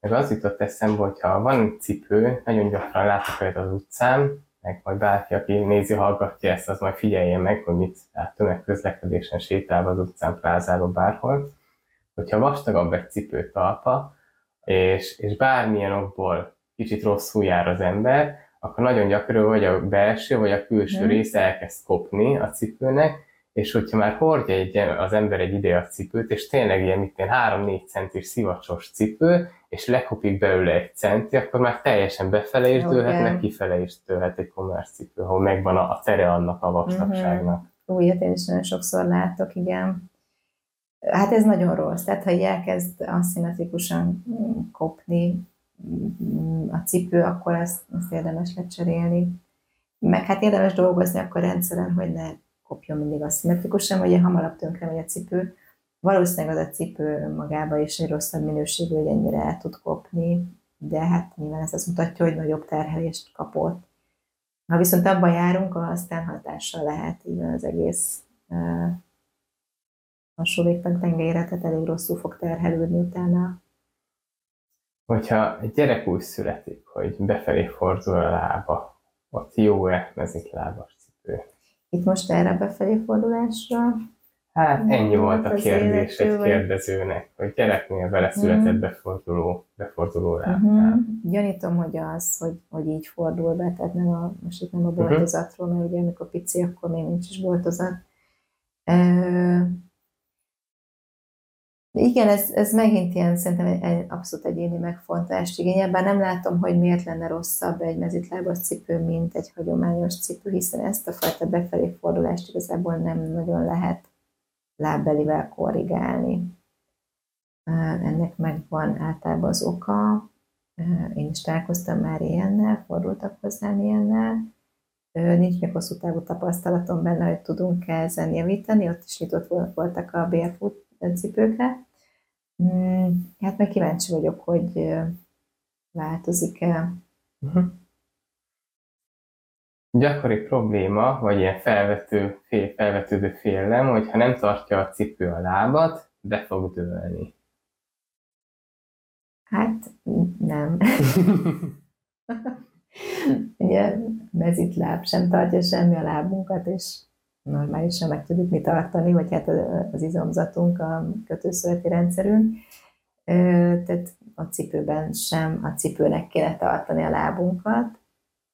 Meg az jutott eszembe, hogyha van egy cipő, nagyon gyakran látok olyat az utcán, meg majd bárki, aki nézi, hallgatja ezt, az majd figyelje meg, hogy mit lát tömegközlekedésen sétálva az utcán, plázába, bárhol. Hogyha vastagabb egy cipő talpa, és, és bármilyen okból kicsit rosszul jár az ember, akkor nagyon gyakran vagy a belső, vagy a külső mm. része elkezd kopni a cipőnek, és hogyha már hordja egy, az ember egy ide a cipőt, és tényleg ilyen, mint 3-4 centis szivacsos cipő, és lekopik belőle egy centi, akkor már teljesen befele is dőlhet, meg kifele is dőlhet egy kommersz cipő, ahol megvan a, a tere annak a vastagságnak. Uh-huh. Újat hát én is nagyon sokszor látok, igen. Hát ez nagyon rossz, tehát ha elkezd aszimmetrikusan kopni a cipő, akkor ezt, ezt érdemes lecserélni. Meg hát érdemes dolgozni akkor rendszeren, hogy ne kopjon mindig aszimmetrikusan, vagy hamarabb tönkre megy a cipő. Valószínűleg az a cipő magába is egy rosszabb minőségű, hogy ennyire el tud kopni, de hát nyilván ez azt mutatja, hogy nagyobb terhelést kapott. Ha viszont abban járunk, aztán hatással lehet így az egész uh, végtag tengelyre, tehát elég rosszul fog terhelődni utána. Hogyha egy gyerek úgy születik, hogy befelé fordul a lába, ott jó-e lábas cipő? Itt most erre befelé fordulásra. Hát ennyi volt a kérdés egy vagy... kérdezőnek, hogy gyereknél vele született uh-huh. beforduló, beforduló uh-huh. Gyanítom, hogy az, hogy, hogy így fordul be, tehát nem a, most itt nem a mhm. boltozatról, mert ugye amikor pici, akkor még nincs is boltozat. Igen, ez, ez megint ilyen szerintem egy, egy abszolút egyéni megfontolást igényel, bár nem látom, hogy miért lenne rosszabb egy mezitlábas cipő, mint egy hagyományos cipő, hiszen ezt a fajta befelé fordulást igazából nem nagyon lehet lábbelivel korrigálni. Ennek megvan általában az oka, én is találkoztam már ilyennel, fordultak hozzám ilyennel, nincs még hosszú távú tapasztalatom benne, hogy tudunk -e ezen javítani, ott is nyitott voltak a barefoot cipőkre. Mm, hát meg kíváncsi vagyok, hogy változik-e. Uh-huh. Gyakori probléma, vagy ilyen felvető, fél, felvetődő félelem, hogy ha nem tartja a cipő a lábat, be fog dőlni. Hát nem. Ugye mezitláb sem tartja semmi a lábunkat, és normálisan meg tudjuk mi tartani, vagy hát az izomzatunk, a kötőszöleti rendszerünk. Tehát a cipőben sem a cipőnek kéne tartani a lábunkat,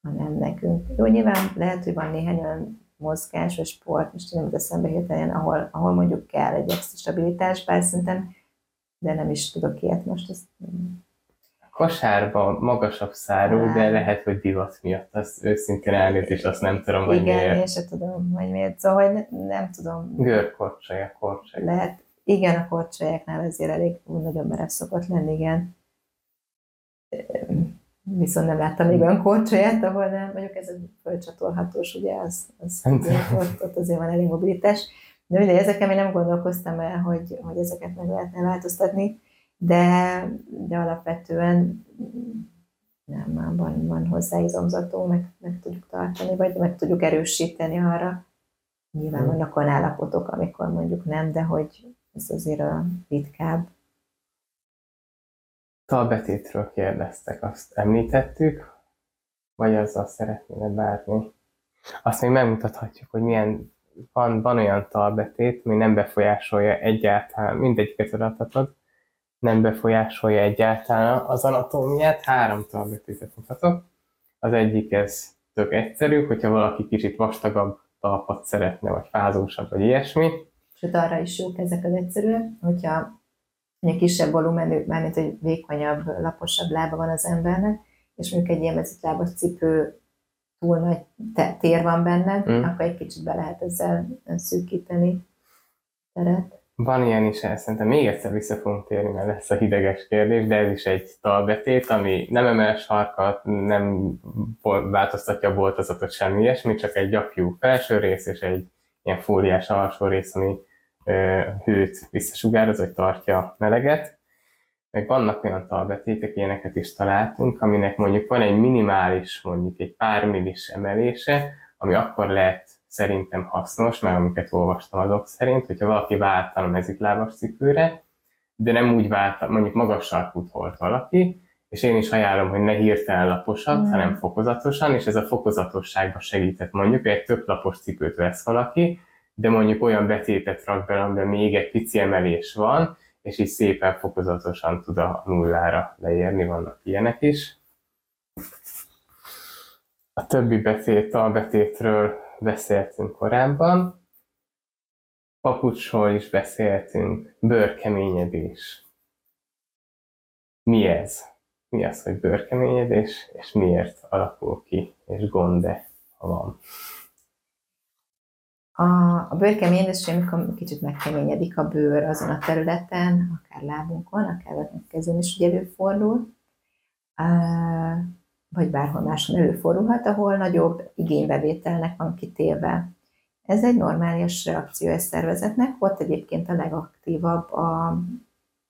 hanem nekünk. Jó, nyilván lehet, hogy van néhány olyan mozgás vagy sport, most nem eszembe hirtelen, ahol, ahol mondjuk kell egy extra stabilitás, bár szerintem, de nem is tudok ilyet most. Ezt... kosárban magasabb szárú, de lehet, hogy divat miatt. Az őszintén elnézést, azt nem tudom, hogy Igen, miért. én sem tudom, hogy miért. Szóval, hogy ne, nem tudom, Görkorcsolya, korcsolya. lehet. Igen, a korcsolyáknál azért elég ú, nagyon merev szokott lenni, igen. Viszont nem láttam még olyan korcsolyát, ahol nem, mondjuk ez a földcsatolhatós, ugye, az, az ott, ott azért van elég mobilitás. De mindegy, ezeken még nem gondolkoztam el, hogy, hogy ezeket meg lehetne változtatni, de, de alapvetően nem, már van, van hozzá izomzató, meg, meg tudjuk tartani, vagy meg tudjuk erősíteni arra. Nyilván Hmm. vannak olyan állapotok, amikor mondjuk nem, de hogy ez azért a ritkább. Talbetétről kérdeztek, azt említettük, vagy azzal szeretnéne bárni. Azt még megmutathatjuk, hogy milyen, van, van olyan talbetét, ami nem befolyásolja egyáltalán, mindegyiket adathatod, nem befolyásolja egyáltalán az anatómiát. Három talbetétet mutatok. Az egyik ez tök egyszerű, hogyha valaki kicsit vastagabb talpat szeretne, vagy fázósabb, vagy ilyesmi. Sőt, arra is jók ezek az egyszerűek, hogyha egy kisebb volumenű, mármint egy vékonyabb, laposabb lába van az embernek, és mondjuk egy ilyen mezitlábas cipő túl nagy tér van benne, mm. akkor egy kicsit be lehet ezzel szűkíteni teret. Van ilyen is, ezt szerintem még egyszer vissza fogunk térni, mert lesz a hideges kérdés, de ez is egy talbetét, ami nem emel sarkat, nem változtatja a boltozatot, semmi ilyesmi, csak egy gyapjú felső rész és egy ilyen fóliás alsó rész, ami ö, hőt visszasugároz, vagy tartja meleget. Meg vannak olyan talbetétek, ilyeneket is találtunk, aminek mondjuk van egy minimális, mondjuk egy pár millis emelése, ami akkor lehet szerintem hasznos, mert amiket olvastam azok szerint, hogyha valaki váltan a mezitlábas cipőre, de nem úgy vált, mondjuk magas sarkút volt valaki, és én is ajánlom, hogy ne hirtelen laposat, Mm. hanem fokozatosan, és ez a fokozatosságban segített mondjuk, hogy egy több lapos cipőt vesz valaki, de mondjuk olyan betétet rak bele, amiben még egy pici emelés van, és így szépen fokozatosan tud a nullára leérni, vannak ilyenek is. A többi betét, a betétről beszéltünk korábban. Papucsról is beszéltünk, bőrkeményedés. Mi ez? Mi az, hogy bőrkeményedés, és miért alakul ki, és gond-e, ha van? A, a bőrkeményedés, amikor kicsit megkeményedik a bőr azon a területen, akár lábunkon, akár a kezén is ugye előfordul, vagy bárhol máson előfordulhat, ahol nagyobb igénybevételnek van kitéve. Ez egy normális reakció a szervezetnek, ott egyébként a legaktívabb, a,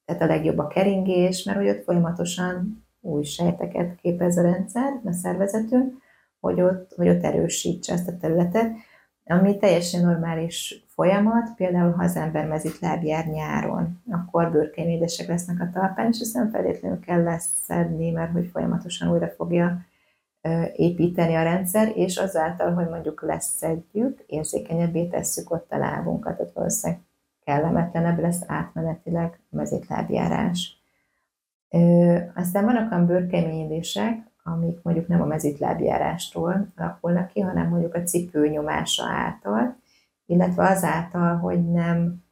tehát a legjobb a keringés, mert hogy ott folyamatosan új sejteket képez a rendszer, a szervezetünk, hogy ott, hogy ott erősítse ezt a területet, ami teljesen normális folyamat, például ha az ember mezitláb jár nyáron, akkor bőrkeményedések lesznek a talpán, és ezt feltétlenül kell leszedni, mert hogy folyamatosan újra fogja építeni a rendszer, és azáltal, hogy mondjuk leszedjük, érzékenyebbé tesszük ott a lábunkat, tehát valószínűleg kellemetlenebb lesz átmenetileg a mezitlábjárás. Ö, aztán vannak olyan bőrkeményedések, amik mondjuk nem a mezitlábjárástól alakulnak ki, hanem mondjuk a cipő nyomása által, illetve azáltal, hogy nem,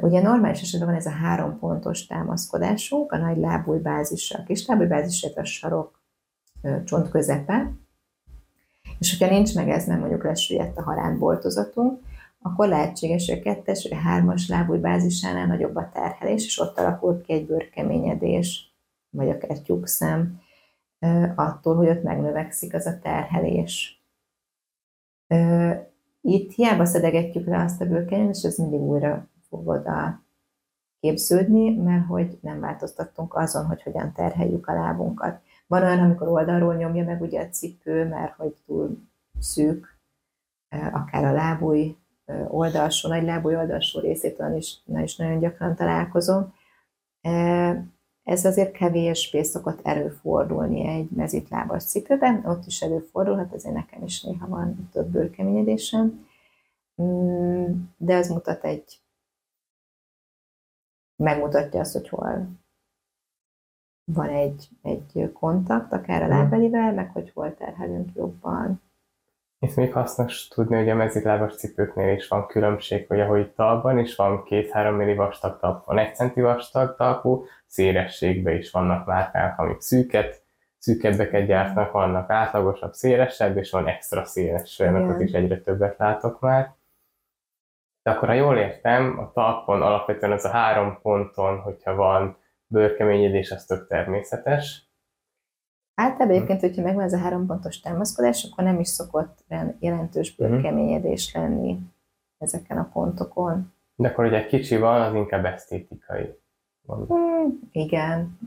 ugye normális esetben van ez a három pontos támaszkodásunk, a nagy lábújbázisra, a kis lábújbázisra, a sarok csont közepe, és hogyha nincs meg ez, mert mondjuk lesüllyedt a harántboltozatunk, akkor lehetséges, hogy a kettes vagy a hármas lábújbázisánál nagyobb a terhelés, és ott alakul ki egy bőrkeményedés, vagy akár tyúkszem, attól, hogy ott megnövekszik az a terhelés. Itt hiába szedegetjük le azt a bőrkeményedést, és ez mindig újra fog oda képződni, mert hogy nem változtattunk azon, hogy hogyan terheljük a lábunkat. Van olyan, amikor oldalról nyomja meg ugye a cipő, mert hogy túl szűk, ö, akár a lábúj ö, oldalsó, nagy lábúj oldalsó részét olyan is, na is nagyon gyakran találkozom. Ez azért kevésbé szokott előfordulni egy mezitlábas cipőben, ott is előfordulhat, ezért nekem is néha van több bőrkeményedésem. Mm, De az mutat egy, megmutatja azt, hogy hol van egy, egy kontakt, akár a lábelivel, meg hogy hol terhelünk jobban. Itt még hasznos tudni, hogy a mezitlábas cipőknél is van különbség, hogy ahogy talban is van két-három milli vastag talp, van egy centi vastag talpú, szélességben is vannak márkák, amik szűket, szűkebbeket gyártnak, vannak átlagosabb, szélesebb, és van extra széles, olyanokat is egyre többet látok már. De akkor, ha jól értem, a talpon alapvetően az a három ponton, hogyha van bőrkeményedés, az tök természetes, Általában egyébként, hogyha megvan ez a három pontos támaszkodás, akkor nem is szokott jelentős mhm. bőrkeményedés lenni ezeken a pontokon. De akkor ugye kicsi van, az inkább esztétikai. Hmm, igen,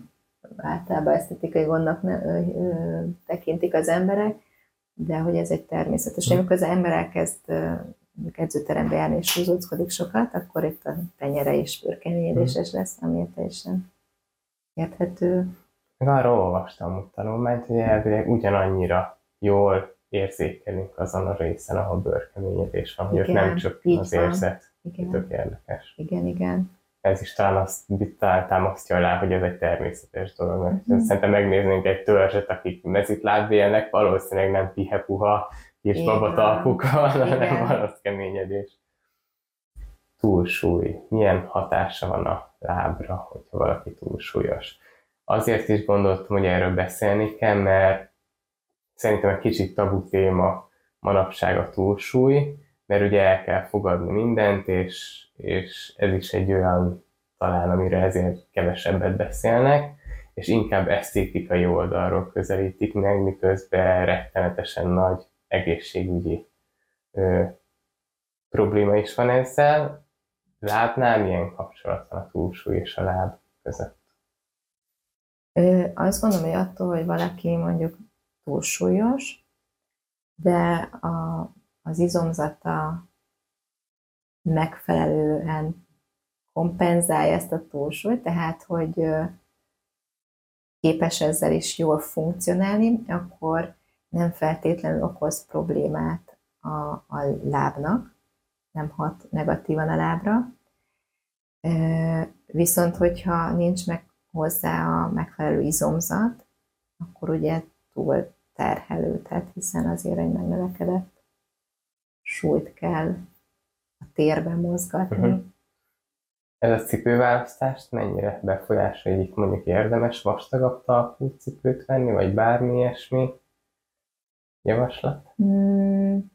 általában esztétikai gondnak ne, ö, ö, tekintik az emberek, de hogy ez egy természetes. Hmm. Amikor az ember elkezd edzőterembe járni és húzózkodik sokat, akkor itt a tenyere is bőrkeményedéses hmm. lesz, ami teljesen érthető. Meg arról olvastam a tanulmányt, hogy elvileg ugyanannyira jól érzékelünk azon a részen, ahol bőrkeményedés van, hogy ott nem csak az van. érzet. Igen. Tök érdekes. Igen, igen. Ez is talán azt támasztja alá, hogy ez egy természetes dolog. Mert uh-huh. Szerintem megnéznénk egy törzset, akik mezitlábba élnek, valószínűleg nem pihepuha kis babatalpukkal, hanem van az keményedés. Túlsúly. Milyen hatása van a lábra, hogyha valaki túlsúlyos? Azért is gondoltam, hogy erről beszélni kell, mert szerintem egy kicsit tabu téma manapság a túlsúly, mert ugye el kell fogadni mindent, és, és ez is egy olyan talán, amire ezért kevesebbet beszélnek, és inkább esztétikai oldalról közelítik meg, miközben rettenetesen nagy egészségügyi ö, probléma is van ezzel. Lábnál milyen kapcsolat van a túlsúly és a láb között? Azt gondolom, hogy attól, hogy valaki mondjuk túlsúlyos, de a, az izomzata megfelelően kompenzálja ezt a túlsúlyt, tehát hogy képes ezzel is jól funkcionálni, akkor nem feltétlenül okoz problémát a, a lábnak, nem hat negatívan a lábra. Viszont, hogyha nincs meg hozzá a megfelelő izomzat, akkor ugye túl terhelő, tehát hiszen azért egy megnövekedett súlyt kell a térben mozgatni. Uh-huh. Ez a cipőválasztást mennyire befolyásolja, mondjuk érdemes vastagabb talpú cipőt venni, vagy bármi ilyesmi javaslat? Hmm.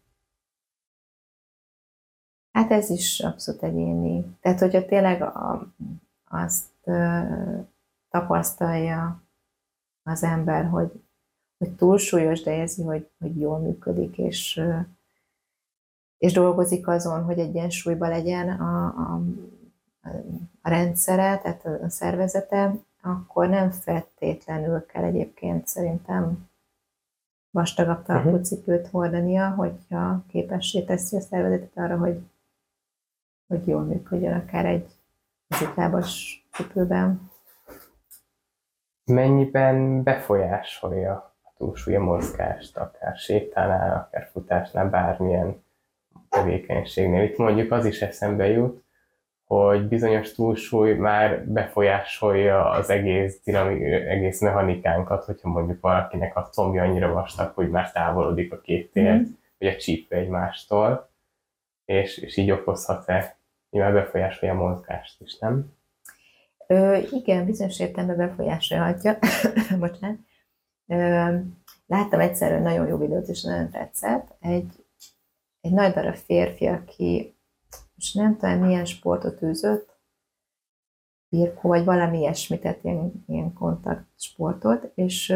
Hát ez is abszolút egyéni. Tehát, hogyha tényleg a, azt tapasztalja az ember, hogy, hogy túlsúlyos, de érzi, hogy, hogy jól működik, és, és dolgozik azon, hogy egyensúlyban legyen a, a, a rendszere, tehát a szervezete, akkor nem feltétlenül kell egyébként szerintem vastagabb talpú uh-huh. cipőt hordania, hogyha képessé teszi a szervezetet arra, hogy, hogy jól működjön akár egy ziklábas cipőben mennyiben befolyásolja a túlsúly a mozgást, akár sétánál, akár futásnál, bármilyen tevékenységnél. Itt mondjuk az is eszembe jut, hogy bizonyos túlsúly már befolyásolja az egész, dinami, egész mechanikánkat, hogyha mondjuk valakinek a combja annyira vastag, hogy már távolodik a két tér, mm. vagy a csíp egymástól, és, és így okozhat-e, nyilván befolyásolja a mozgást is, nem? Ö, igen, bizonyos értelemben befolyásolhatja. Bocsánat. Ö, láttam egyszer nagyon jó videót, és nagyon tetszett. Egy, egy nagy darab férfi, aki most nem tudom, milyen sportot űzött, birkó, vagy valami ilyesmit, tehát ilyen, ilyen kontakt sportot, és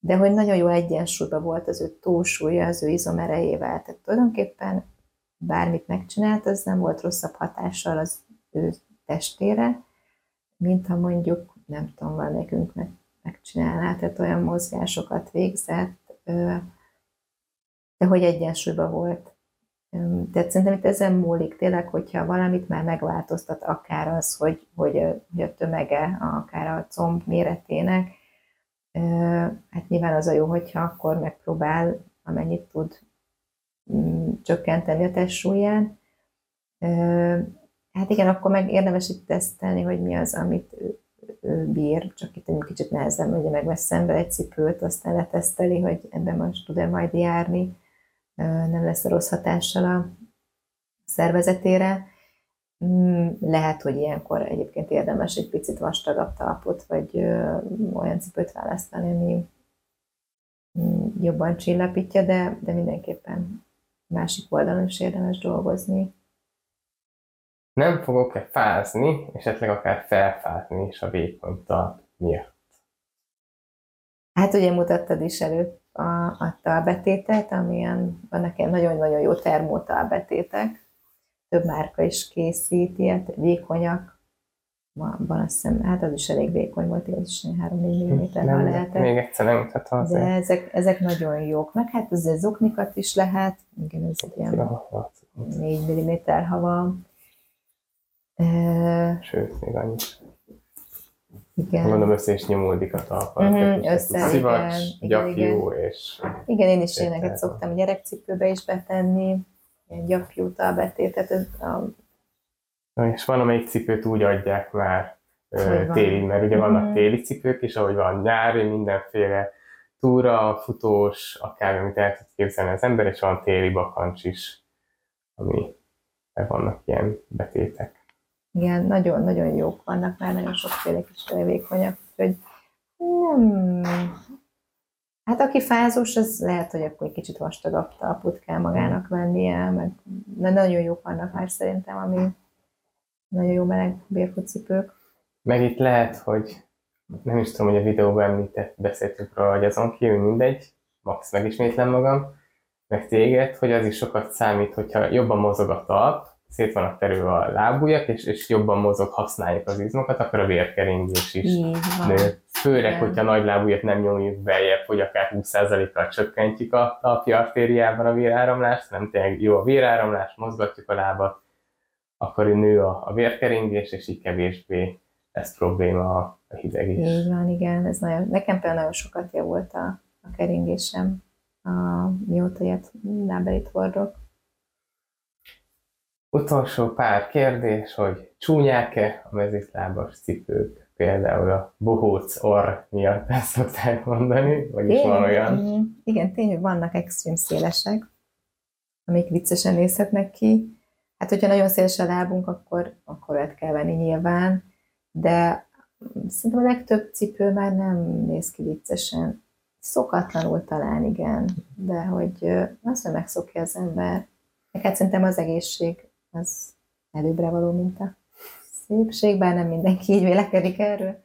de hogy nagyon jó egyensúlyban volt az ő túlsúlya, az ő izomerejével. Tehát tulajdonképpen bármit megcsinált, az nem volt rosszabb hatással az ő testére, mint ha mondjuk, nem tudom, van nekünk meg, megcsinálná, tehát olyan mozgásokat végzett, de hogy egyensúlyban volt. Tehát szerintem itt ezen múlik tényleg, hogyha valamit már megváltoztat, akár az, hogy, hogy, hogy a tömege, akár a comb méretének, hát nyilván az a jó, hogyha akkor megpróbál, amennyit tud mm, csökkenteni a testsúlyán, Hát igen, akkor meg érdemes itt tesztelni, hogy mi az, amit ő, ő bír, csak itt egy kicsit nehezem, hogy megvesz szembe egy cipőt, aztán leteszteli, hogy ebben most tud-e majd járni, nem lesz rossz hatással a szervezetére. Mm, lehet, hogy ilyenkor egyébként érdemes egy picit vastagabb talpot, vagy olyan cipőt választani, ami mm, jobban csillapítja, de, de mindenképpen másik oldalon is érdemes dolgozni. Nem fogok-e fázni, esetleg akár felfázni is a vékony talp miatt? Hát ugye mutattad is előtt a, a talbetétet, amilyen vannak ilyen nagyon-nagyon jó termótalbetétek, több márka is készít ilyet, vékonyak, van, azt hiszem, hát az is elég vékony volt, az is 3-4 mm nem, lehetett. Még egyszer nem mutatom De ezek, ezek nagyon jók. Meg hát az zoknikat is lehet, igen, ez egy ilyen 4 mm, ha van. Sőt, még annyi. Igen. Mondom, össze is nyomódik a talpa. Mm, össze, Szivacs, igen, gyapjú igen. és... Igen, én is ilyeneket szoktam gyerekcipőbe is betenni, ilyen gyapjú talbetétet. Ez a... Na, és van, amelyik cipőt úgy adják már téli, mert ugye vannak mm. téli cipők is, ahogy van nyári, mindenféle túra, futós, akár amit el tud képzelni az ember, és van téli bakancs is, ami vannak ilyen betétek. Igen, nagyon, nagyon jók vannak már, nagyon sokféle kis vékonyak, úgyhogy nem... Hát aki fázós, az lehet, hogy akkor egy kicsit vastagabb talput kell magának vennie, meg de nagyon jók vannak már szerintem, ami nagyon jó meleg bérfutcipők. Meg itt lehet, hogy nem is tudom, hogy a videóban említett, beszéltünk róla, hogy azon kívül mindegy, max megismétlem magam, meg téged, hogy az is sokat számít, hogyha jobban mozog a talp, szét vannak terülve a lábujjak, és, és jobban mozog, használjuk az izmokat, akkor a vérkeringés is nő. Főleg, Igen. hogyha nagy lábujjat nem nyomjuk beljebb, hogy akár 20%-kal csökkentjük a talpi artériában a véráramlást, nem tényleg jó a véráramlás, mozgatjuk a lábat, akkor nő a, a vérkeringés, és így kevésbé lesz probléma a, a hideg is. Így van, igen. Ez nagyon, nekem például nagyon sokat javult a, a keringésem, a, mióta ilyet lábelit hordok. Utolsó pár kérdés, hogy csúnyák-e a mezitlábas cipők? Például a bohóc orr miatt ezt szokták mondani, vagy is van olyan? Igen, tényleg vannak extrém szélesek, amik viccesen nézhetnek ki. Hát, hogyha nagyon széles a lábunk, akkor, akkor olyat kell venni nyilván, de szerintem a legtöbb cipő már nem néz ki viccesen. Szokatlanul talán igen, de hogy azt, hogy megszokja az ember. Hát szerintem az egészség az előbbre való, mint a szépség, bár nem mindenki így vélekedik erről.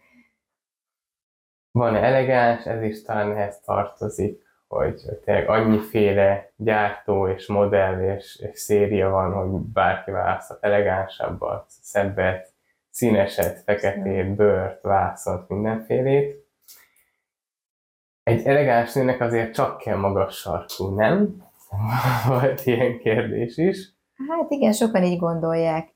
Van elegáns, ez is talán ehhez tartozik, hogy tényleg annyiféle gyártó és modell és, és széria van, hogy bárki választhat elegánsabbat, szebbet, színeset, feketét, bőrt, vászont, mindenfélét. Egy elegáns nőnek azért csak kell magas sarkú, nem? Volt ilyen kérdés is. Hát igen, sokan így gondolják.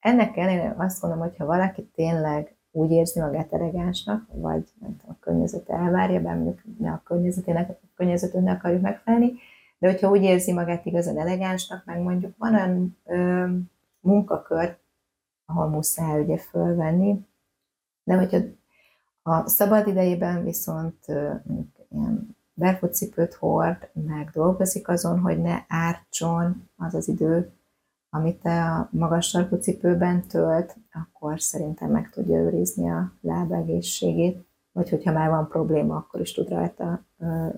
Ennek ellenére azt gondolom, hogy ha valaki tényleg úgy érzi magát elegánsnak, vagy nem tudom, a környezet elvárja, bár mondjuk ne a környezetének, a környezetünknek akarjuk megfelelni, de hogyha úgy érzi magát igazán elegánsnak, meg mondjuk van olyan ö, munkakör, ahol muszáj ugye fölvenni, de hogyha a szabad idejében viszont ö, ilyen barefoot cipőt hord, meg dolgozik azon, hogy ne ártson az az idő, amit a magas sarkú cipőben tölt, akkor szerintem meg tudja őrizni a lábegészségét, vagy hogyha már van probléma, akkor is tud rajta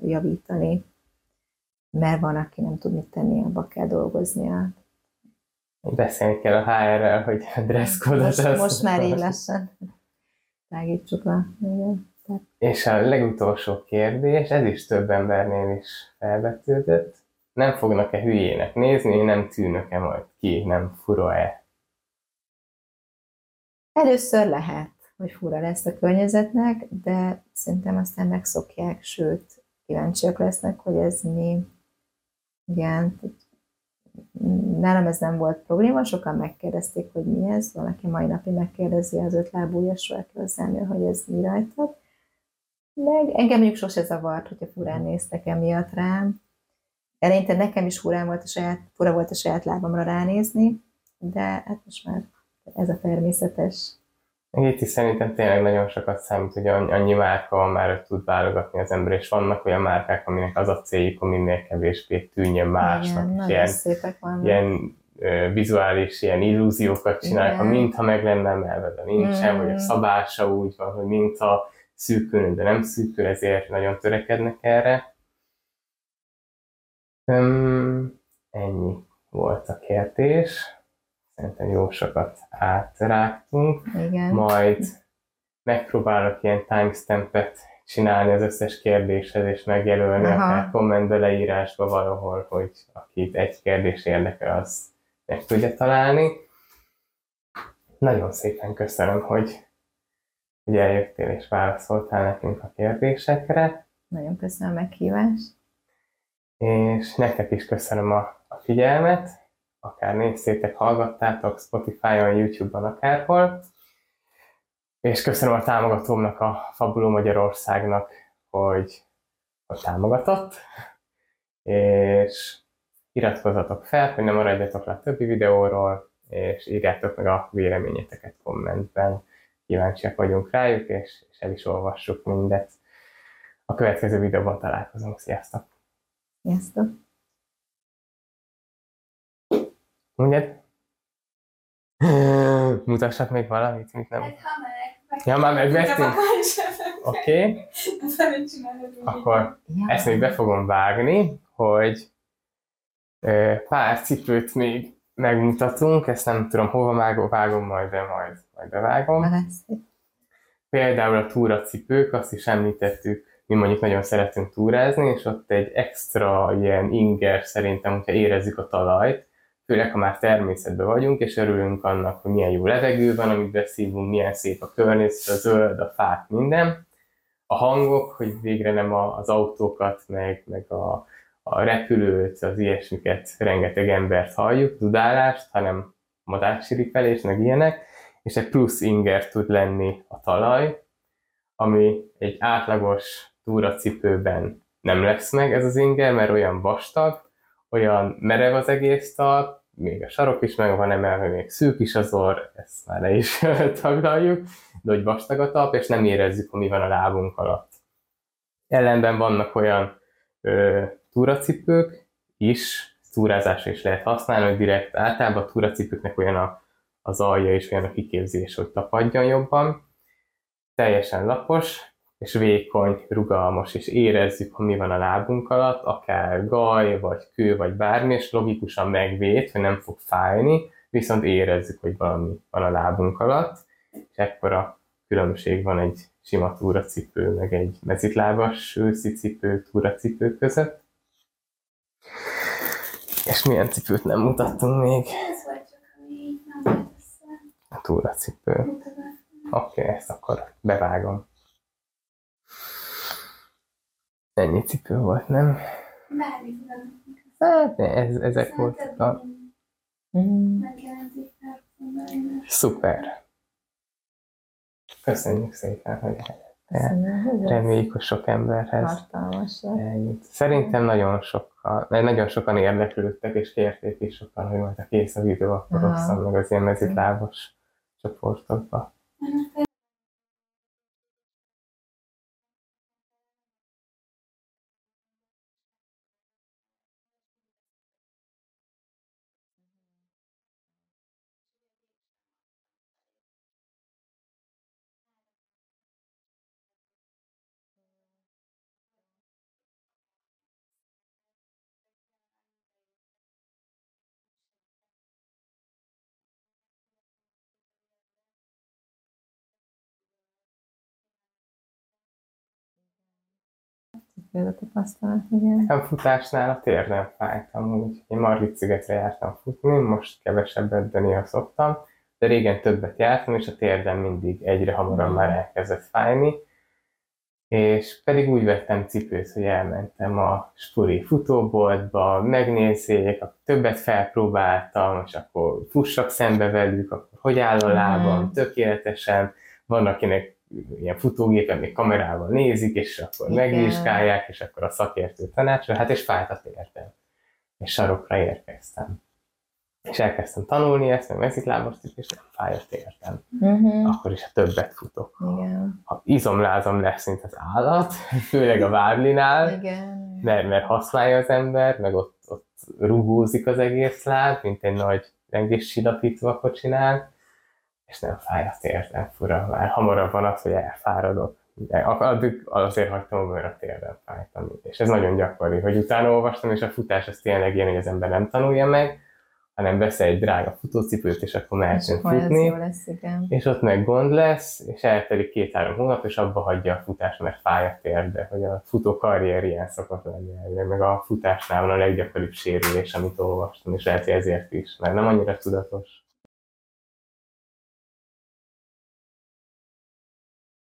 javítani, mert van, aki nem tud mit tenni, abba kell dolgoznia. Beszélni kell a HR-rel, hogy a dresszkódot most, most már így lassan tágítsuk le. Igen. És a legutolsó kérdés, ez is több embernél is felvetődött. Nem fognak-e hülyének nézni, nem tűnök-e majd ki, nem fura-e? Először lehet, hogy fura lesz a környezetnek, de szerintem aztán megszokják, sőt, kíváncsiak lesznek, hogy ez mi. Igen, nálam ez nem volt probléma, sokan megkérdezték, hogy mi ez, valaki mai napig megkérdezi az öt lábújasról, aki hozzám hogy ez mi rajtad. Meg engem mondjuk sose zavart, hogyha furán néztek emiatt rám. Eleinte nekem is furán volt a saját, fura volt a saját lábamra ránézni, de hát most már ez a természetes. Itt is szerintem tényleg nagyon sokat számít, hogy annyi márka van már, hogy tud válogatni az ember, és vannak olyan márkák, aminek az a céljuk, hogy minél kevésbé tűnjön másnak. Igen, ilyen, szépek vannak. ilyen ö, vizuális ilyen illúziókat csinálnak, ha mintha meg lenne emelve, de nincsen, mm. vagy a szabása úgy van, hogy mintha szűkül, de nem szűkül, ezért nagyon törekednek erre. Um, ennyi volt a kérdés. Szerintem jó sokat átrágtunk. Igen. Majd megpróbálok ilyen timestampet csinálni az összes kérdéshez, és megjelölni Aha. akár kommentbe, leírásba valahol, hogy akit egy kérdés érdekel, az meg tudja találni. Nagyon szépen köszönöm, hogy, hogy eljöttél és válaszoltál nekünk a kérdésekre. Nagyon köszönöm a meghívást. És nektek is köszönöm a, a figyelmet, akár néztétek, hallgattátok Spotify-on, YouTube-on, akárhol. És köszönöm a támogatómnak, a Fabuló Magyarországnak, hogy, hogy támogatott. És iratkozzatok fel, hogy ne maradjatok le a többi videóról, és írjátok meg a véleményeteket kommentben. Kíváncsiak vagyunk rájuk, és, és el is olvassuk mindet. A következő videóban találkozunk. Sziasztok! Sziasztok! Mondjad? Mutassak még valamit, mit nem? Hát, ha meg, Ja, már megvettünk? Oké. Okay. Akkor ezt még be fogom vágni, hogy pár cipőt még megmutatunk, ezt nem tudom hova vágom, vágom majd, de majd, majd bevágom. Például a túracipők, azt is említettük, mi mondjuk nagyon szeretünk túrázni, és ott egy extra ilyen inger szerintem, hogyha érezzük a talajt, főleg ha már természetben vagyunk, és örülünk annak, hogy milyen jó levegő van, amit beszívunk, milyen szép a környezet, a zöld, a fák, minden. A hangok, hogy végre nem az autókat, meg, meg a, a repülőt, az ilyesmiket, rengeteg embert halljuk, dudálást, hanem madácsiripelés, meg ilyenek, és egy plusz inger tud lenni a talaj, ami egy átlagos túracipőben nem lesz meg ez az inger, mert olyan vastag, olyan merev az egész talp, még a sarok is meg van emelve, még szűk is az orr, ezt már le is taglaljuk, de hogy vastag a talp, és nem érezzük, hogy mi van a lábunk alatt. Ellenben vannak olyan ö, túracipők is, túrázásra is lehet használni, hogy direkt általában a túracipőknek olyan a, az alja és olyan a kiképzés, hogy tapadjon jobban. Teljesen lapos, és vékony, rugalmas, és érezzük, hogy mi van a lábunk alatt, akár gaj, vagy kő, vagy bármi, és logikusan megvéd, hogy nem fog fájni, viszont érezzük, hogy valami van a lábunk alatt, és ekkora különbség van egy sima túracipő, meg egy mezitlábas őszi cipő, túracipő között. És milyen cipőt nem mutattunk még? Ez volt csak, ami nem A túracipő. Oké, okay, ezt akkor bevágom. Ennyi cipő volt, nem? Hát, ez, ezek voltak a... Szuper. Köszönjük szépen, hogy Reméljük, hogy sok emberhez eljut. Szerintem nagyon sokan, nagyon sokan érdeklődtek, és kérték is sokan, hogy majd a kész a videó, akkor osszam meg az ilyen mezitlábos csoportokba. Ez a tapasztalat, igen. A futásnál a tér nem fájt amúgy. Én Margit szigetre jártam futni, most kevesebbet, de néha szoktam, de régen többet jártam, és a térdem mindig egyre hamarabb már elkezdett fájni. És pedig úgy vettem cipőt, hogy elmentem a spuri futóboltba, megnézzék, többet felpróbáltam, és akkor fussak szembe velük, akkor hogy áll a lábam, mm. tökéletesen. Van, akinek ilyen futógépen még kamerával nézik, és akkor Igen. megvizsgálják, és akkor a szakértő tanácsol, hát és fájt a tértem. És sarokra érkeztem. És elkezdtem tanulni ezt, meg mezitlábast is, és nem fáj a tértem. Uh-huh. Akkor is, ha többet futok. Igen. Ha izomlázam lesz, mint az állat, főleg a vádlinál, Igen. mert, mert használja az ember, meg ott, ott rugózik az egész láb, mint egy nagy lengés silapító a kocsinál, és nem fáj a térden fura. Már hamarabb van az, hogy elfáradok. De addig azért hagytam, mert a térden fájtam. És ez nagyon gyakori, hogy utána olvastam, és a futás az tényleg ilyen, hogy az ember nem tanulja meg, hanem vesz egy drága futócipőt, és akkor mehetünk futni, lesz, igen. és ott meg gond lesz, és eltelik két-három hónap, és abba hagyja a futást, mert fáj a térde, hogy a futó karrier ilyen szokott lenni, meg a futásnál van a leggyakoribb sérülés, amit olvastam, és lehet, hogy ezért is, mert nem annyira tudatos.